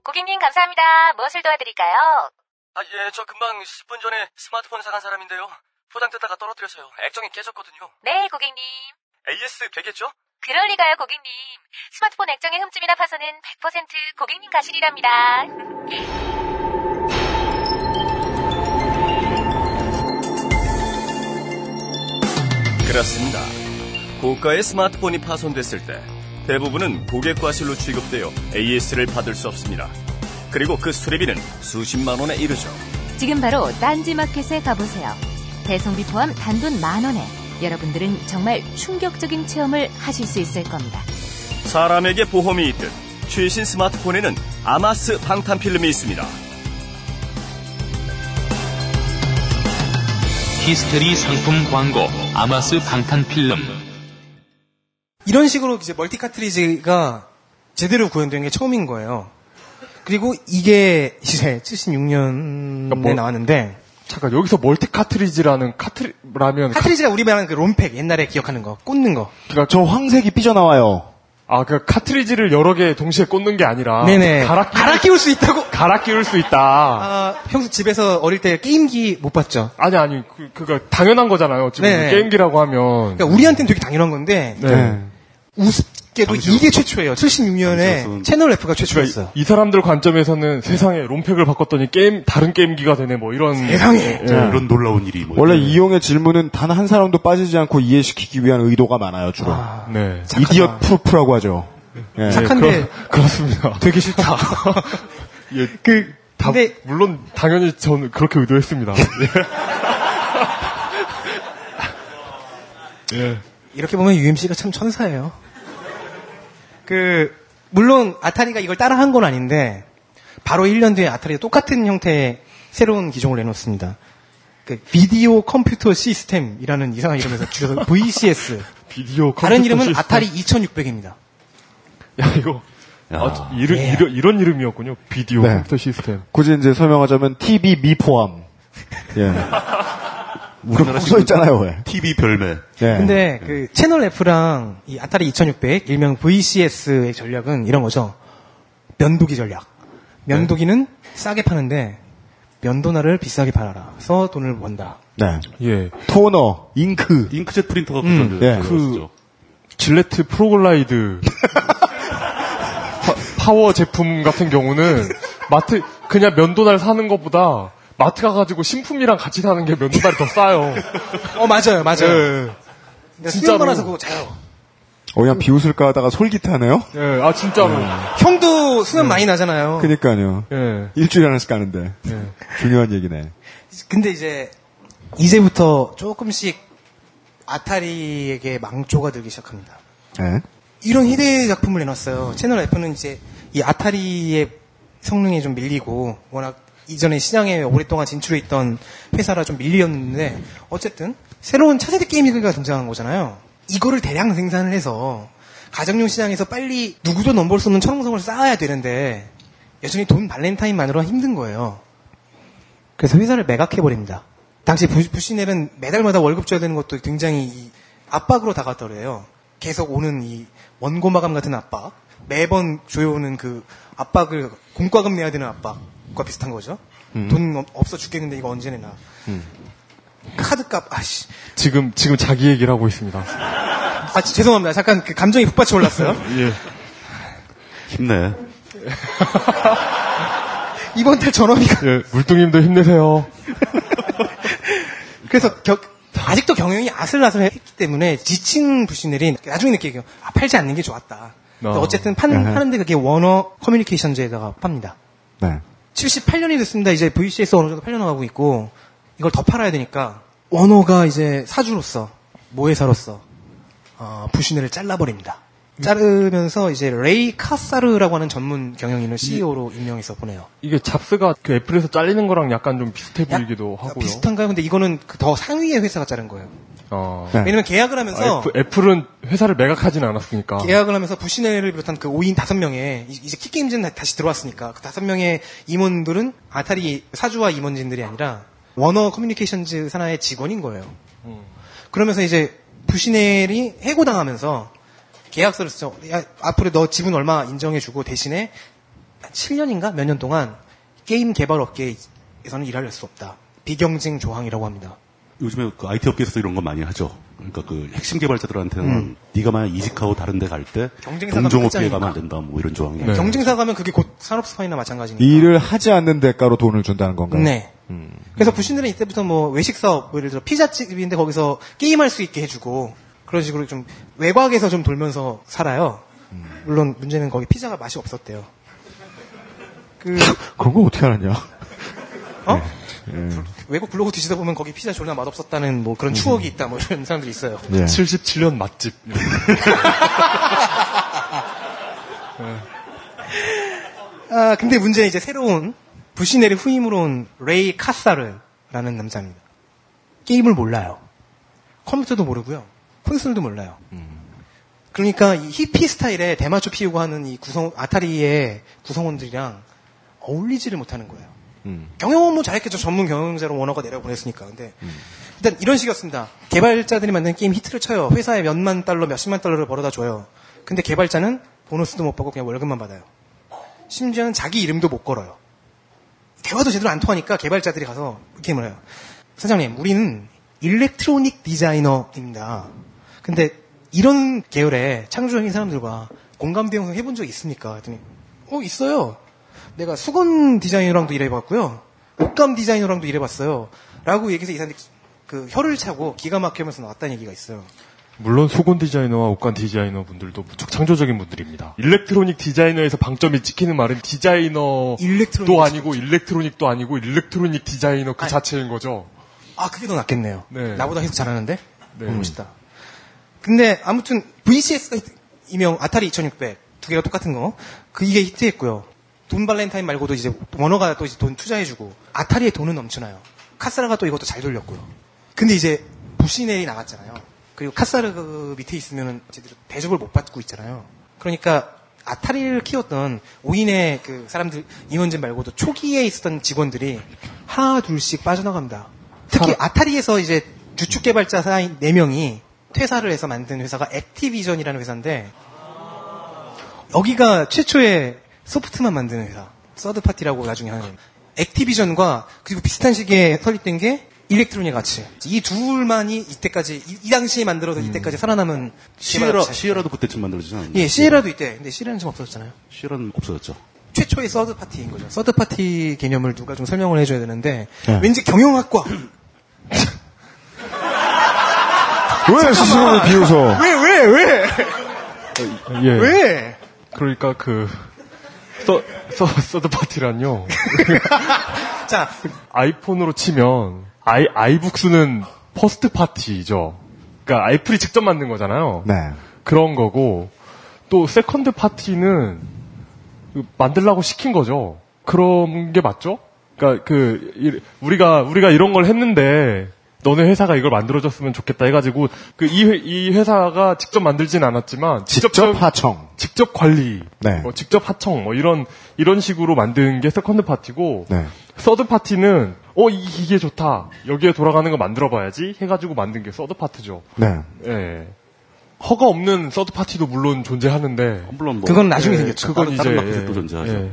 M: 고객님 감사합니다. 무엇을 도와드릴까요?
L: 아, 예, 저 금방 10분 전에 스마트폰 사간 사람인데요. 포장 뜯다가 떨어뜨려서요. 액정이 깨졌거든요.
M: 네, 고객님.
L: AS 되겠죠?
M: 그럴 리가요, 고객님. 스마트폰 액정의 흠집이나 파손은 100% 고객님 가실이랍니다.
L: 그렇습니다. 고가의 스마트폰이 파손됐을 때 대부분은 고객 과실로 취급되어 AS를 받을 수 없습니다. 그리고 그 수리비는 수십만 원에 이르죠.
E: 지금 바로 딴지 마켓에 가보세요. 배송비 포함 단돈 만 원에 여러분들은 정말 충격적인 체험을 하실 수 있을 겁니다.
L: 사람에게 보험이 있듯 최신 스마트폰에는 아마스 방탄 필름이 있습니다.
I: 히스테리 상품 광고 아마스 방탄 필름
J: 이런 식으로 이제 멀티 카트리지가 제대로 구현된 게 처음인 거예요. 그리고 이게 이제 76년에
C: 뭐-
J: 나왔는데
C: 잠깐 여기서 multi 카트리지라는 카트리 라면
J: 카트리지가 우리 말하는 그 롬팩 옛날에 기억하는 거 꽂는 거.
B: 그러니까 저 황색이 삐져나와요.
C: 아, 그 카트리지를 여러 개 동시에 꽂는 게 아니라
J: 네네.
C: 갈아, 끼,
J: 갈아 끼울 수 있다고.
C: 갈아 끼울 수 있다.
J: 아, 평소 집에서 어릴 때 게임기 못 봤죠.
C: 아니 아니 그 그거 당연한 거잖아요. 지금
J: 네.
C: 게임기라고 하면
J: 그러니까 우리한테는 되게 당연한 건데
C: 네.
J: 우습게도 이게 최초예요. 76년에 Channel F가 최초였어요.
C: 이 사람들 관점에서는 세상에 롬팩을 바꿨더니 게임 다른 게임기가 되네 뭐 이런
J: 세상에.
C: 예.
K: 이런 놀라운 일이 뭐
B: 원래 이용의 질문은 단 한 사람도 빠지지 않고 이해시키기 위한 의도가 많아요, 주로.
C: 네.
B: idiot proof라고 하죠. 예.
J: 착한데
C: 그렇, 습니다
J: 되게 싫다.
C: 예,
J: 그
C: 다,
J: 근데
C: 물론 당연히 저는 그렇게 의도했습니다. 예. 예.
J: 이렇게 보면 UMC가 참 천사예요. 그 물론 아타리가 이걸 따라한 건 아닌데 바로 1년 뒤에 아타리가 똑같은 형태의 새로운 기종을 내놓습니다. 그 비디오 컴퓨터 시스템이라는 이상한 이름에서 줄여서 VCS.
C: 비디오
J: 다른
C: 컴퓨터
J: 이름은
C: 시스템.
J: 아타리 2600입니다.
C: 야 이거 아, 이런,
J: 예.
C: 이런 이런 이름이었군요. 비디오
B: 네.
C: 컴퓨터 시스템.
B: 굳이 이제 설명하자면 TV 미 포함. 예. 그렇게 써 있잖아요, 왜.
K: TV 별매.
B: 예.
J: 근데 그 Channel F랑 이 Atari 2600 일명 VCS의 전략은 이런 거죠. 면도기 전략. 면도기는 싸게 파는데 면도날을 비싸게 팔아라. 서 돈을 번다.
B: 네.
C: 예.
B: 토너, 잉크.
K: 잉크젯 프린터가
J: 음,
K: 그
B: 예.
C: 그 Gillette ProGlide Power 제품 같은 경우는 마트 그냥 면도날 사는 것보다 마트 가가지고 신품이랑 같이 사는 게 면도날이 더 싸요.
J: 어 맞아요, 맞아요.
C: 예. 진짜로.
J: 많아서 그거 자요.
B: 어, 그냥 비웃을까 하다가 솔깃하네요?
C: 예, 아 진짜로.
J: 형도 수면 많이 나잖아요.
B: 그니까요.
C: 예.
B: 일주일에 하나씩 가는데.
C: 예.
B: 중요한 얘기네.
J: 근데 이제 이제부터 조금씩 아타리에게 망조가 들기 시작합니다.
B: 예.
J: 이런 희대의 작품을 내놨어요. 채널 F는 이제 이 아타리의 성능이 좀 밀리고 워낙 이전에 시장에 오랫동안 진출해 있던 회사라 좀 밀리었는데 어쨌든 새로운 차세대 게임기가 등장한 거잖아요. 이거를 대량 생산을 해서 가정용 시장에서 빨리 누구도 넘볼 수 없는 천왕성을 쌓아야 되는데 여전히 돈 발렌타인만으로는 힘든 거예요. 그래서 회사를 매각해버립니다. 당시 부- 부시넬은 매달마다 월급 줘야 되는 것도 굉장히 이 압박으로 다가더래요. 계속 오는 이 원고 마감 같은 압박, 매번 줘오는 그 압박을 공과금 내야 되는 압박 과 비슷한 거죠.
C: 음.
J: 돈 없- 없어 죽겠는데 이거 언제 내나.
C: 음.
J: 카드값 아씨.
C: 지금 지금 자기 얘기를 하고 있습니다.
J: 아 지- 죄송합니다. 잠깐 그 감정이 북받쳐 올랐어요.
C: 예.
K: 힘내.
J: 이번 달 전화비가
C: 예, 물뚱님도 힘내세요.
J: 그래서 겨- 아직도 경영이 아슬아슬했기 때문에 지친 부시넬이 나중에 느끼고 아, 팔지 않는 게 좋았다.
B: 어.
J: 어쨌든 판,
B: 아하.
J: 파는데 그게 Warner Communications에다가 팝니다.
B: 네.
J: 78년이 됐습니다. 이제 VCS 어느 정도 팔려나가고 있고 이걸 더 팔아야 되니까 워너가 이제 사주로서 모회사로서 어, 부시넬을 잘라버립니다. 자르면서 이제 레이 카사르라고 하는 전문 경영인을 CEO로 임명해서 보내요.
C: 이게 잡스가 그 애플에서 잘리는 거랑 약간 좀 비슷해 보이기도 하고요.
J: 비슷한가요? 근데 이거는 그더 상위의 회사가 자른 거예요.
C: 어.
J: 왜냐면 계약을 하면서
C: 아, 애플, 애플은 회사를 매각하진 않았으니까.
J: 계약을 하면서 부시넬을 비롯한 그 5인 5명의 이제 Kee Games는 다시 들어왔으니까 그 5명의 임원들은 Atari 사주와 임원진들이 아니라 Warner Communications 산하의 직원인 거예요.
C: 음.
J: 그러면서 이제 부시넬이 해고당하면서 계약서를 쓰죠. 야, 앞으로 너 지분 얼마 인정해주고 대신에 7년인가 몇 년 동안 게임 개발 업계에서는 일할 수 없다. 비경쟁 조항이라고 합니다.
K: 요즘에 그 IT 업계에서 이런 거 많이 하죠. 그러니까 그 핵심 개발자들한테는
J: 음.
K: 네가 만약 이직하고 다른 데 갈때
J: 경쟁사가
K: 동종업계에. 가면 안 된다. 뭐 이런 조항이.
B: 네.
J: 경쟁사 가면 그게 곧 산업 스파이나 마찬가지니까.
B: 일을 하지 않는 대가로 돈을 준다는 건가요?
J: 네. 그래서 부신들은 이때부터 뭐 외식 사업, 뭐 예를 들어 피자집인데 거기서 게임할 수 있게 해주고 그런 식으로 좀 외곽에서 좀 돌면서 살아요. 물론 문제는 거기 피자가 맛이 없었대요. 그
B: 그런 거 어떻게 알았냐?
J: 어?
B: 예.
J: 외국 블로그 뒤지다 보면 거기 피자 졸라 맛없었다는 뭐 그런 추억이 있다 뭐 이런 사람들이 있어요.
B: 예.
C: 77년 맛집.
J: 아 근데 문제는 이제 새로운 부시넬의 후임으로 온 레이 카사르라는 남자입니다. 게임을 몰라요. 컴퓨터도 모르고요. 콘솔도 몰라요. 그러니까 이 히피 스타일의 대마초 피우고 하는 이 구성 아타리의 구성원들이랑 어울리지를 못하는 거예요. 경영은 뭐 잘했겠죠. 전문 경영자로 원어가 내려보냈으니까. 근데 일단 이런 식이었습니다. 개발자들이 만든 게임 히트를 쳐요. 회사에 몇만 달러, 몇십만 달러를 벌어다 줘요. 근데 개발자는 보너스도 못 받고 그냥 월급만 받아요. 심지어는 자기 이름도 못 걸어요. 대화도 제대로 안 통하니까 개발자들이 가서 얘기를 해요. 사장님, 우리는 electronic 디자이너입니다. 근데 이런 계열의 창조적인 사람들과 공감 대응을 해본 적 있습니까? 했더니, 어, 있어요. 내가 수건 디자이너랑도 일해봤고요. 옷감 디자이너랑도 일해봤어요. 라고 얘기해서 이 사람들이 그 혀를 차고 기가 막히면서 나왔다는 얘기가 있어요.
C: 물론 수건 디자이너와 옷감 디자이너 분들도 무척 창조적인 분들입니다. electronic 디자이너에서 방점이 찍히는 말은 디자이너도 아니고 electronic도 아니고 electronic 디자이너 그 자체인 거죠.
J: 아, 그게 더 낫겠네요.
C: 네.
J: 나보다 해서 잘하는데?
C: 네.
J: 너무 멋있다. 근데 아무튼 VCS가 히트- 이명 아타리 2600 두 개가 똑같은 거. 그 이게 히트했고요. 돈 발렌타인 말고도 이제 워너가 또 이제 돈 투자해주고 아타리의 돈은 넘쳐나요. 카사르가 또 이것도 잘 돌렸고요. 근데 이제 부시넬이 나갔잖아요. 그리고 카사르 그 밑에 있으면은 제대로 대접을 못 받고 있잖아요. 그러니까 아타리를 키웠던 5인의 그 사람들 임원진 말고도 초기에 있었던 직원들이 하나 둘씩 빠져나갑니다. 특히 아타리에서 이제 주축 개발자 사이 4명이 퇴사를 해서 만든 회사가 액티비전이라는 회사인데 여기가 최초의 소프트만 만드는 회사. third party라고 나중에 하는. 액티비전과 그리고 비슷한 시기에 설립된 게 일렉트로닉 아츠. 이 둘만이 이때까지 이, 이 당시에 만들어서 이때까지 살아남은
K: 시에라. 시에라도 그때쯤 만들어지지 않았나요?
J: 예, 시에라도 이때. 근데 시에라는 좀 없어졌잖아요.
K: 시에라는 없어졌죠.
J: 최초의 third party인 거죠. third party 개념을 누가 좀 설명을 해줘야 되는데
B: 네.
J: 왠지 경영학과
B: 왜 스스로를 비웃어?
J: 왜 왜 왜?
C: 예.
J: 왜?
C: 그러니까 그 서, 서, third party란요.
J: 자,
C: 아이폰으로 치면 아이 아이북스는 first party죠. 그러니까 애플이 직접 만든 거잖아요.
B: 네.
C: 그런 거고 또 second party는 그 만들라고 시킨 거죠. 그런 게 맞죠? 그러니까 그 이- 우리가 우리가 이런 걸 했는데 너네 회사가 이걸 만들어줬으면 좋겠다 해가지고 그이 이 회사가 직접 만들진 않았지만 직접,
B: 직접 하청.
C: 직접 관리,
B: 네.
C: 뭐 직접 하청 뭐 이런 이런 식으로 만든 게 second party고
B: 네.
C: 서드 파티는 어이 기계 좋다 여기에 돌아가는 거 만들어봐야지 해가지고 만든 게 서드 파트죠.
B: 네.
C: 예. 허가 없는 서드 파티도 물론 존재하는데
K: 물론 뭐
J: 그건 나중에
C: 예,
J: 생겼죠.
C: 그건
K: 다른-
C: 이제
K: 다른 마켓에 또
C: 예,
K: 존재하죠.
C: 예.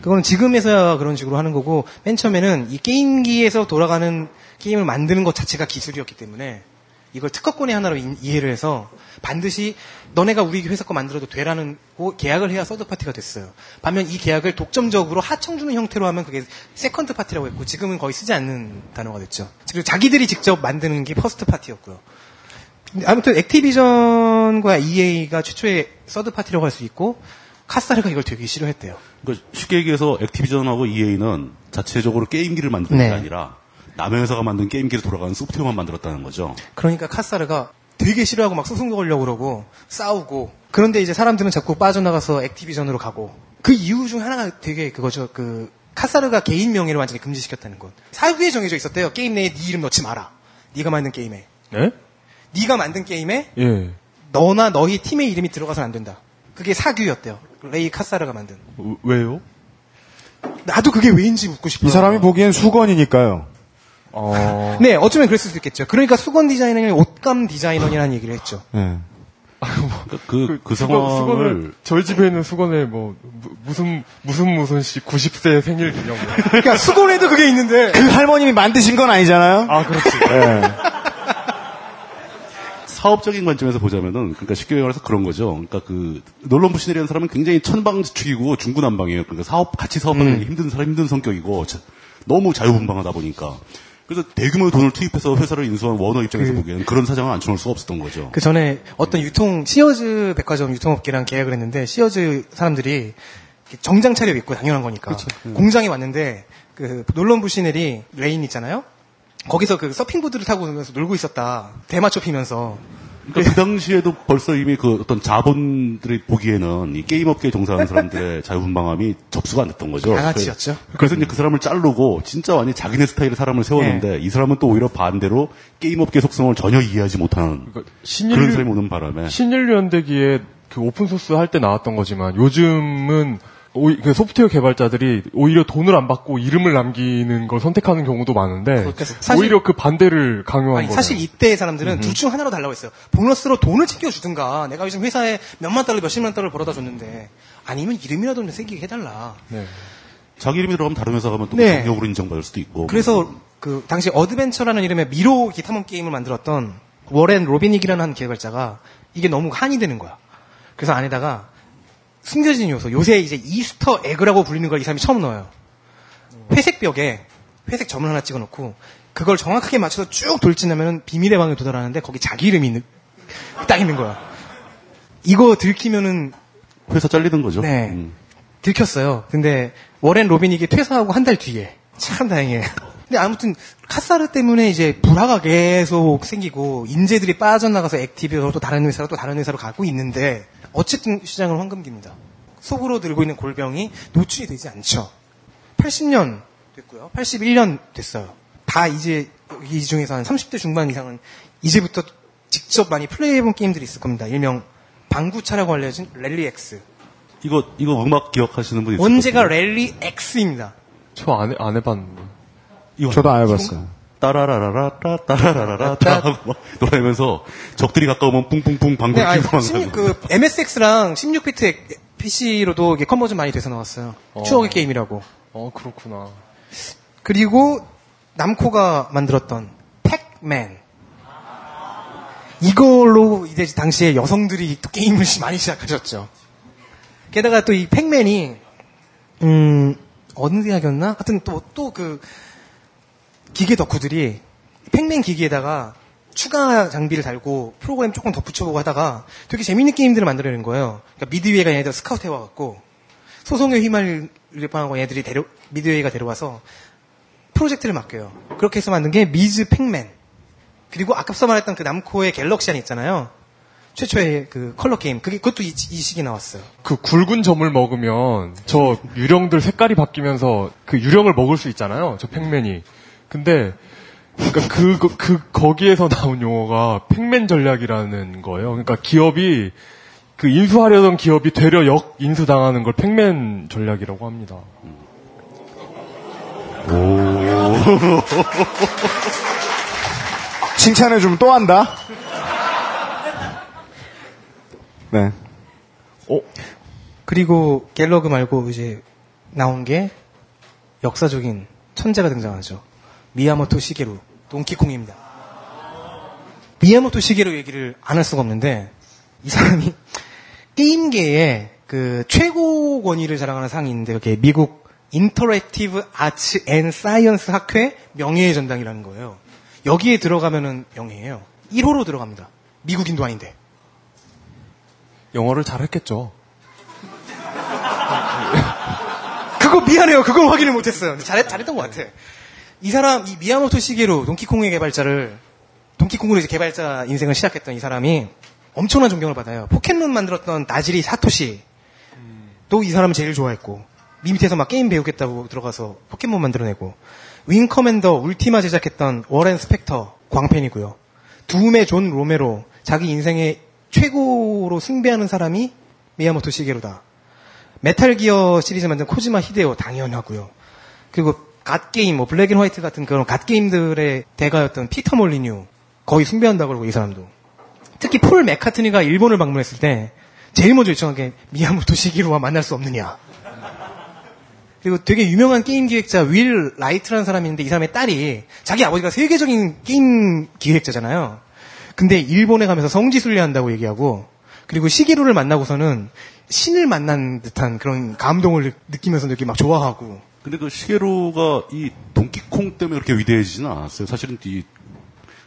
J: 그거는 지금에서야 그런 식으로 하는 거고 맨 처음에는 이 게임기에서 돌아가는 게임을 만드는 것 자체가 기술이었기 때문에 이걸 특허권의 하나로 인- 이해를 해서 반드시 너네가 우리 회사 거 만들어도 되라는 고 계약을 해야 서드 파티가 됐어요. 반면 이 계약을 독점적으로 하청 주는 형태로 하면 그게 second party라고 했고 지금은 거의 쓰지 않는 단어가 됐죠. 그리고 자기들이 직접 만드는 게 first party였고요. 아무튼 액티비전과 EA가 최초의 third party라고 할 수 있고 카사르가 이걸 되게 싫어했대요.
K: 그러니까 쉽게 얘기해서 액티비전하고 EA는 자체적으로 게임기를 만드는
J: 네.
K: 게 아니라 남의 회사가 만든 게임기를 돌아가는 소프트웨어만 만들었다는 거죠.
J: 그러니까 카사르가 되게 싫어하고 막 소송 걸려고 그러고 싸우고 그런데 이제 사람들은 자꾸 빠져나가서 액티비전으로 가고 그 이유 중 하나가 되게 그거죠. 그 카사르가 개인 명예를 완전히 금지시켰다는 것. 사규에 정해져 있었대요. 게임 내에 네 이름 넣지 마라. 네가 만든 게임에.
C: 네?
J: 네가 만든 게임에
C: 예.
J: 너나 너희 팀의 이름이 들어가서는 안 된다. 그게 사규였대요. 레이 카사르가 만든.
C: 어, 왜요?
J: 나도 그게 왜인지 묻고 싶어요.
B: 이 사람이 보기엔 수건이니까요.
C: 어.
J: 네, 어쩌면 그랬을 수도 있겠죠. 그러니까 수건 디자이너는 옷감 디자이너라는 얘기를 했죠.
B: 네.
K: 그, 그,
C: 수건, 수건을
K: 상황을
C: 저희 집에 있는 수건에 뭐 무- 무슨 무슨 무슨 씨 90세 생일 기념.
J: 그러니까 수건에도 그게 있는데
B: 그 할머님이 만드신 건 아니잖아요.
C: 아 그렇지.
B: 네.
K: 사업적인 관점에서 보자면은 그러니까 쉽게 말해서 그런 거죠. 그러니까 그 놀런 부신이라는 사람은 굉장히 천방지축이고 중구난방이에요. 그러니까 사업 같이 사업하는 게 힘든 사람 힘든 성격이고 자- 너무 자유분방하다 보니까 그래서 대규모의 돈을 투입해서 회사를 인수한 워너 입장에서 보기에는 그런 사정을 앉혀놓을 수가 없었던 거죠.
J: 그 전에 어떤 유통 시어즈 백화점 유통업계랑 계약을 했는데 시어즈 사람들이 정장 차려 입고 당연한 거니까 공장에 왔는데 그 놀런 부시넬이 라인 있잖아요. 거기서 그 서핑보드를 타고 오면서 놀고 있었다. 대마초 피면서.
K: 그러니까 그 당시에도 벌써 이미 그 어떤 자본들이 보기에는 이 게임업계에 종사하는 사람들의 자유분방함이 접수가 안 됐던 거죠.
J: 양아치였죠.
K: 그래서- 그래서 이제 그 사람을 자르고 진짜 완전히 자기네 스타일의 사람을 세웠는데 이 사람은 또 오히려 반대로 게임업계 속성을 전혀 이해하지 못하는
C: 신인류-
K: 그런 사람이 오는 바람에
C: 신인류 연대기에 그 open source 할 때 나왔던 거지만 요즘은 그 소프트웨어 개발자들이 오히려 돈을 안 받고 이름을 남기는 걸 선택하는 경우도 많은데
J: 그래서 사실-
C: 오히려 그 반대를 강요한
J: 아니,
C: 거예요.
J: 사실 이때 사람들은 둘 중 하나로 달라고 했어요. 보너스로 돈을 챙겨주든가. 내가 요즘 회사에 몇만 달러, 몇십만 달러를 벌어다 줬는데. 아니면 이름이라도 좀 새기게 해달라.
C: 네.
K: 자기 이름이 들어가면 다른 회사 가면 또
J: 네.
K: 자격으로 인정받을 수도 있고
J: 그래서 그 당시 어드벤처라는 이름의 미로 기타몬 게임을 만들었던 워렌 로비넷이라는 한 개발자가 이게 너무 한이 되는 거야. 그래서 안에다가 숨겨진 요소, 요새 이제 Easter egg라고 불리는 걸 이 사람이 처음 넣어요. 회색 벽에 회색 점을 하나 찍어 놓고 그걸 정확하게 맞춰서 쭉 돌진하면 비밀의 방에 도달하는데 거기 자기 이름이 있는, 딱 있는 거야. 이거 들키면은
K: 회사 잘리는 거죠.
J: 네.
K: 음.
J: 들켰어요. 근데 워렌 로비넷이 퇴사하고 한 달 뒤에 참 다행이에요. 근데 아무튼 카사르 때문에 이제 불화가 계속 생기고 인재들이 빠져나가서 액티비로 또 다른 회사로 또 다른 회사로 가고 있는데 어쨌든 시장은 황금기입니다. 속으로 들고 있는 골병이 노출이 되지 않죠. 80년 됐고요. 81년 됐어요. 다 이제 이 중에서 한 30대 중반 이상은 이제부터 직접 많이 플레이해본 게임들이 있을 겁니다. 일명 방구차라고 알려진 랠리 X.
K: 이거 이거 음악 기억하시는 분 있어요?
J: 원제가 랠리 X입니다.
C: 저 안 안 해봤는데.
B: 저도 안 해봤어요.
K: 따라라라라 따라라라라 따 하고 막 노래면서 적들이 가까우면 뿡뿡뿡 방구
J: 네, 아니,
K: 키고
J: 16, 그 MSX랑 16비트 PC로도 이게 컨버전 많이 돼서 나왔어요. 추억의 게임이라고.
C: 어 그렇구나.
J: 그리고 남코가 만들었던 팩맨. 이걸로 이제 당시에 여성들이 또 게임을 많이 시작하셨죠. 게다가 또 이 팩맨이 음 어느 대학이었나? 하여튼 또 또 그 기계 덕후들이 팩맨 기기에다가 추가 장비를 달고 프로그램 조금 덧붙여보고 하다가 되게 재밌는 게임들을 만들어내는 거예요. 그러니까 미드웨이가 얘네들 스카우트 해와갖고 소송에 휘말릴 뻔하고 얘네들이 데려, 미드웨이가 데려와서 프로젝트를 맡겨요. 그렇게 해서 만든 게 미즈 팩맨. 그리고 아까서 말했던 그 남코의 갤럭시안 있잖아요. 최초의 그 컬러 게임. 그게 그것도 이, 이 시기에 나왔어요.
C: 그 굵은 점을 먹으면 저 유령들 색깔이 바뀌면서 그 유령을 먹을 수 있잖아요. 저 팩맨이. 근데 그러니까 그, 그, 그, 거기에서 나온 용어가 팩맨 전략이라는 거예요. 그러니까 기업이, 그 인수하려던 기업이 되려 역 인수당하는 걸 팩맨 전략이라고 합니다.
B: 칭찬을 좀 또 한다. 네.
J: 어? 그리고 갤러그 말고 이제 나온 게 역사적인 천재가 등장하죠. 미야모토 시게루, 동키콩입니다. 미야모토 시게루 얘기를 안 할 수가 없는데 이 사람이 게임계에 그 최고 권위를 자랑하는 상이 있는데 그게 미국 Interactive Arts and Science 학회 명예의 전당이라는 거예요. 여기에 들어가면은 명예예요. 1호로 들어갑니다. 미국인도 아닌데.
C: 영어를 잘했겠죠.
J: 그거 미안해요. 그걸 확인을 못했어요. 잘했, 잘했던 것 같아. 이 사람, 이 미야모토 시게루, 동키콩의 개발자를, 동키콩으로 이제 개발자 인생을 시작했던 이 사람이 엄청난 존경을 받아요. 포켓몬 만들었던 나지리 사토시. 또 이 사람을 제일 좋아했고, 미 밑에서 막 게임 배우겠다고 들어가서 포켓몬 만들어내고, Wing Commander Ultima 제작했던 워렌 스펙터 광팬이고요. Doom의 존 로메로 자기 인생의 최고로 숭배하는 사람이 미야모토 시게루다. Metal Gear 시리즈 만든 코지마 히데오 당연하고요. 그리고 god game, 뭐 Black and White 같은 그런 god game들의 대가였던 피터 몰리뉴 거의 숭배한다고 그러고 이 사람도. 특히 폴 맥카트니가 일본을 방문했을 때 제일 먼저 요청한 게 미야모토 시기루와 만날 수 없느냐. 그리고 되게 유명한 게임 기획자 윌 라이트라는 사람이 있는데 이 사람의 딸이 자기 아버지가 세계적인 게임 기획자잖아요. 근데 일본에 가면서 성지순례한다고 얘기하고 그리고 시게루를 만나고서는 신을 만난 듯한 그런 감동을 느- 느끼면서 이렇게 막 좋아하고
K: 근데 그 시게루가 이 동키콩 때문에 그렇게 위대해지지는 않았어요. 사실은 이,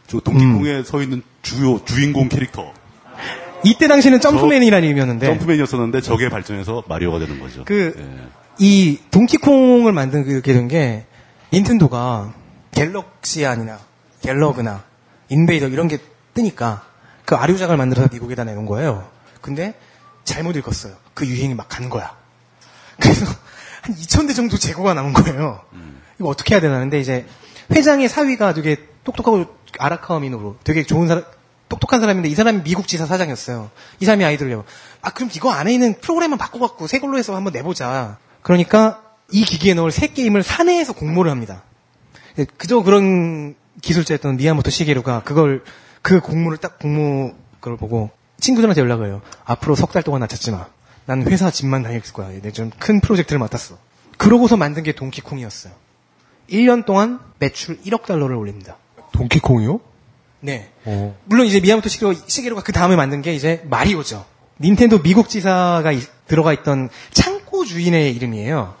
K: 저 동키콩에 서 있는 주요, 주인공 캐릭터.
J: 이때 당시는 점프맨이라는 이름이었는데
K: 점프맨이었었는데 저게 발전해서 마리오가 되는 거죠.
J: 그
K: 예.
J: 이 동키콩을 만들게 된 게 닌텐도가 갤럭시안이나 갤러그나 인베이더 이런 게 뜨니까 그 아류작을 만들어서 미국에다 내놓은 거예요. 근데 잘못 읽었어요. 그 유행이 막 간 거야. 그래서 한 2,000대 정도 재고가 남은 거예요. 이거 어떻게 해야 되나 근데 이제 회장의 사위가 되게 똑똑하고 아라카와민으로 되게 좋은 사람, 똑똑한 사람인데 이 사람이 미국 지사 사장이었어요. 이 사람이 아이들을요. 아 그럼 이거 안에 있는 프로그램만 바꿔갖고 새 걸로 해서 한번 내보자. 그러니까 이 기기에 넣을 새 게임을 사내에서 공모를 합니다. 그저 그런 기술자였던 미야모토 시게루가 그걸 그 공모를 딱 공모 그걸 보고 친구들한테 연락을 해요. 앞으로 석 달 동안 나 찾지 마. 난 회사 집만 다닐 거야. 내가 좀큰 프로젝트를 맡았어. 그러고서 만든 게 동키콩이었어요. 1년 동안 매출 1억 달러를 올립니다.
C: 동키콩이요?
J: 네.
C: 어.
J: 물론 이제 미야모토 시게루, 시게루가 그 다음에 만든 게 이제 마리오죠. 닌텐도 미국 지사가 이- 들어가 있던 창고 주인의 이름이에요.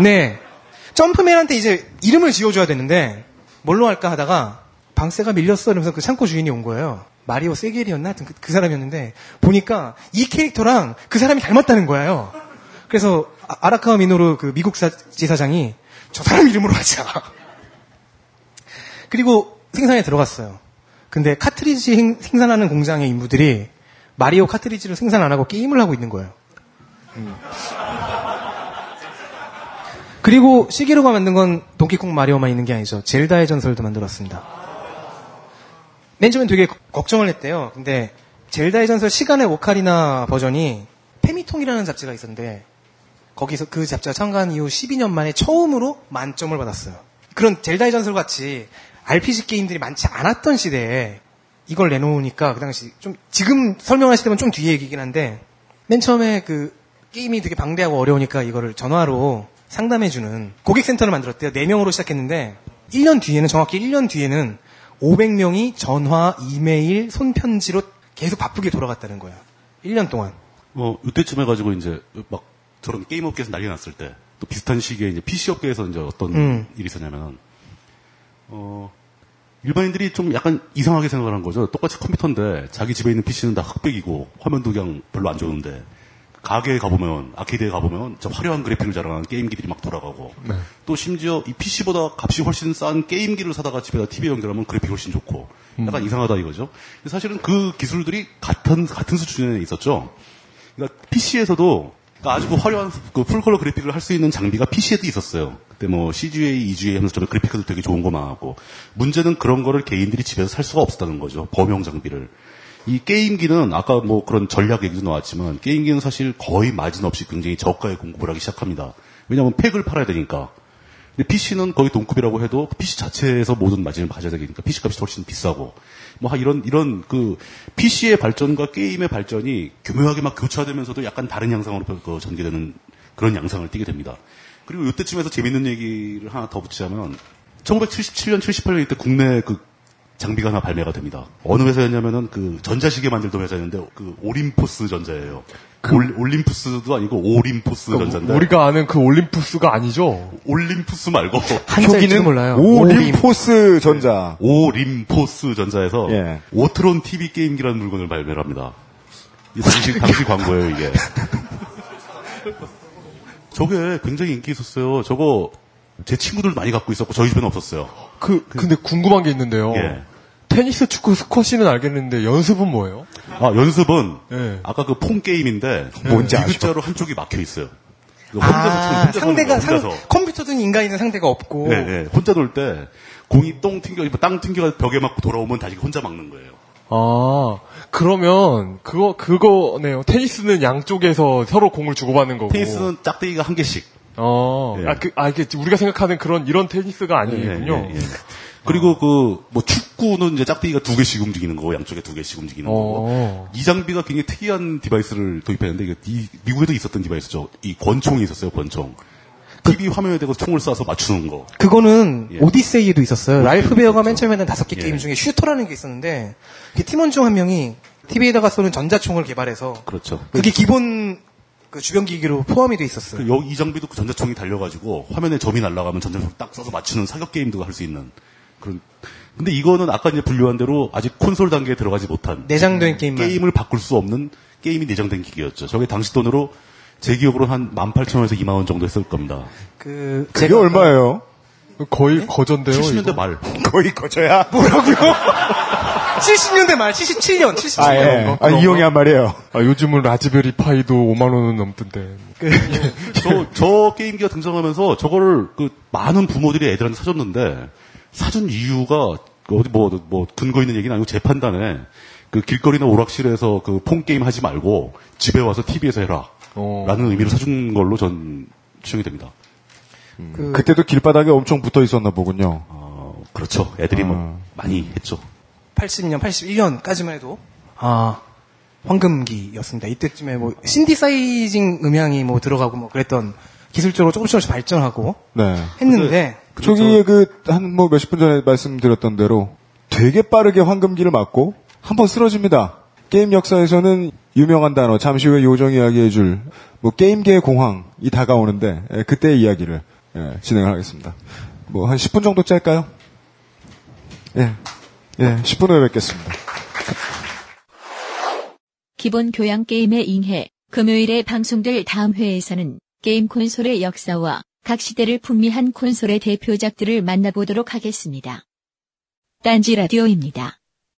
J: 네. 점프맨한테 이제 이름을 지어줘야 되는데 뭘로 할까 하다가 방세가 밀렸어 이러면서 그 창고 주인이 온 거예요. 마리오 세겔이었나? 하여튼 그, 그 사람이었는데 보니까 이 캐릭터랑 그 사람이 닮았다는 거예요. 그래서 아- 아라카와 미노루 그 미국 사- 지사장이 저 사람 이름으로 하자. 그리고 생산에 들어갔어요. 근데 카트리지 행- 생산하는 공장의 인부들이 마리오 카트리지를 생산 안 하고 게임을 하고 있는 거예요. 음. 그리고 시게루가 만든 건 동키콩 마리오만 있는 게 아니죠. 젤다의 전설도 만들었습니다. 맨 처음엔 되게 걱- 걱정을 했대요. 근데 젤다의 전설 시간의 오카리나 버전이 페미통이라는 잡지가 있었는데 거기서 그 잡지가 창간 이후 12년 만에 처음으로 만점을 받았어요. 그런 젤다의 전설 같이 RPG 게임들이 많지 않았던 시대에 이걸 내놓으니까 그 당시 좀 지금 설명하시려면 좀 뒤에 얘기긴 한데 맨 처음에 그 게임이 되게 방대하고 어려우니까 이거를 전화로 상담해주는 고객센터를 만들었대요. 4명으로 시작했는데 1년 뒤에는 정확히 1년 뒤에는 500명이 전화, 이메일, 손편지로 계속 바쁘게 돌아갔다는 거예요. 1년 동안.
K: 뭐 이때쯤 해가지고 이제 막 저런 게임 업계에서 난리 났을 때 또 비슷한 시기에 이제 PC 업계에서 이제 어떤
J: 음.
K: 일이 있었냐면은 어 일반인들이 좀 약간 이상하게 생각을 한 거죠. 똑같이 컴퓨터인데 자기 집에 있는 PC는 다 흑백이고 화면도 그냥 별로 안 좋은데 가게에 가보면 아케이드에 가보면 저 화려한 그래픽을 자랑하는 게임기들이 막 돌아가고
C: 네.
K: 또 심지어 이 PC보다 값이 훨씬 싼 게임기를 사다가 집에다 TV 연결하면 그래픽이 훨씬 좋고 약간 이상하다 이거죠. 사실은 그 기술들이 같은 같은 수준에 있었죠. 그러니까 PC에서도 그러니까 아주 그 화려한 그 풀컬러 그래픽을 할 수 있는 장비가 PC에도 있었어요. 그때 뭐 CGA, EGA 하면서 그래픽도 되게 좋은 거 많았고 문제는 그런 거를 개인들이 집에서 살 수가 없었다는 거죠. 범용 장비를. 이 게임기는 아까 뭐 그런 전략 얘기도 나왔지만 게임기는 사실 거의 마진 없이 굉장히 저가에 공급을 하기 시작합니다. 왜냐하면 팩을 팔아야 되니까. 근데 PC는 거의 동급이라고 해도 PC 자체에서 모든 마진을 맞아야 되니까 PC 값이 훨씬 비싸고 뭐 이런 이런 그 PC의 발전과 게임의 발전이 교묘하게 막 교차되면서도 약간 다른 양상으로 그 전개되는 그런 양상을 띠게 됩니다. 그리고 이때쯤에서 재밌는 얘기를 하나 더 붙이자면 1977년 78년 때 국내 그 장비가 하나 발매가 됩니다. 어느 회사였냐면은 그 전자시계 만들던 회사였는데 그 오림포스 전자예요. 올, 올림푸스도 아니고 오림포스 전자인데
C: 우리가 아는 그 올림푸스가 아니죠.
K: 올림푸스 말고
B: 표기는 몰라요. 오림포스 전자.
K: 오림포스 전자에서
B: 예.
K: 오트론 TV 게임기라는 물건을 발매를 합니다. 이 당시, 당시 광고예요, 이게. 저게 굉장히 인기 있었어요. 저거 제 친구들 많이 갖고 있었고 저희 집에는 없었어요.
C: 그, 근데 궁금한 게 있는데요.
K: 예.
C: 테니스, 축구, 스쿼시는 알겠는데 연습은 뭐예요?
K: 아, 연습은
C: 예.
K: 아까 그 폰 게임인데
B: 뭔지
K: 디귿자로 한쪽이 막혀 있어요. 혼자서 치는
J: 아,
K: 혼자서
J: 상대가 상,
K: 혼자서.
J: 컴퓨터든 인간이든 상대가 없고.
K: 네, 네. 혼자 놀때 공이 똥 튕겨 땅 튕겨 벽에 맞고 돌아오면 다시 혼자 막는 거예요.
C: 아, 그러면 그거 그거네요. 테니스는 양쪽에서 서로 공을 주고받는 거고.
K: 테니스는 짝대기가 한 개씩.
C: 어,
K: 예.
C: 아, 그, 아, 이게 우리가 생각하는 그런 이런 테니스가 아니군요.
K: 예, 예, 예. 그리고 그 뭐 축구는 이제 짝대기가 두 개씩 움직이는 거고 양쪽에 두 개씩 움직이는 거고
C: 어.
K: 이 장비가 굉장히 특이한 device를 도입했는데 이게 이- 미국에도 있었던 device죠. 이 권총이 있었어요. 권총. TV 화면에 대고 총을 쏴서 맞추는 거.
J: 그거는
K: 예.
J: 오디세이에도 있었어요. 랄프 베어가 맨 처음에는 다섯 개
K: 예.
J: 게임 중에 shooter라는 게 있었는데 그 팀원 중 한 명이 TV에다가 쏘는 전자총을 개발해서
K: 그렇죠.
J: 그게 기본 그 주변 기기로 포함이 돼 있었어요.
K: 그 여기 이 장비도 그 전자총이 달려가지고 화면에 점이 날아가면 전자총 딱 쏴서 맞추는 사격 게임도 할 수 있는 그런. 근데 이거는 아까 이제 분류한 대로 아직 콘솔 단계에 들어가지 못한
J: 내장된 게임만.
K: 게임을 바꿀 수 없는 게임이 내장된 기기였죠. 저게 당시 돈으로 제 기억으로 한 18,000원에서 2만 원 정도 했을 겁니다.
J: 그
B: 그게 얼마예요?
C: 거의 거전데요.
K: 70년대 말.
B: 거의 거저야.
J: 뭐라고요? 70년대 말, 77년, 77년.
B: 아, 예. 아, 이 형이 한 말이에요.
C: 아, 요즘은 라즈베리 파이도 5만 원은 넘던데.
K: 저, 저 게임기가 등장하면서 저거를 그 많은 부모들이 애들한테 사줬는데 사준 이유가 어디 뭐, 뭐 근거 있는 얘기는 아니고 제 판단에 그 길거리나 오락실에서 그 폰 게임 하지 말고 집에 와서 TV에서 해라.
C: 어.
K: 라는 의미로 사준 걸로 전 추정이 됩니다.
J: 그,
B: 그때도 길바닥에 엄청 붙어 있었나 보군요.
K: 어, 그렇죠. 애들이 뭐 많이 했죠.
J: 80년, 81년까지만 해도 아 황금기였습니다. 이때쯤에 뭐 신디사이징 음향이 뭐 들어가고 뭐 그랬던 기술적으로 조금씩 조금씩 발전하고
B: 네.
J: 했는데
B: 초기에 그, 한, 뭐, 몇십 분 전에 말씀드렸던 대로 되게 빠르게 황금기를 맞고 한 번 쓰러집니다. 게임 역사에서는 유명한 단어, 잠시 후에 요정 이야기해줄, 뭐, 게임계의 공황이 다가오는데, 예, 그때의 이야기를, 예, 진행을 하겠습니다. 뭐, 한 10분 정도 짤까요? 예. 예, 10분 후에 뵙겠습니다.
A: 기본 교양 게임의 잉해, 금요일에 방송될 다음 회에서는 게임 콘솔의 역사와 각 시대를 풍미한 콘솔의 대표작들을 만나보도록 하겠습니다. 딴지 라디오입니다.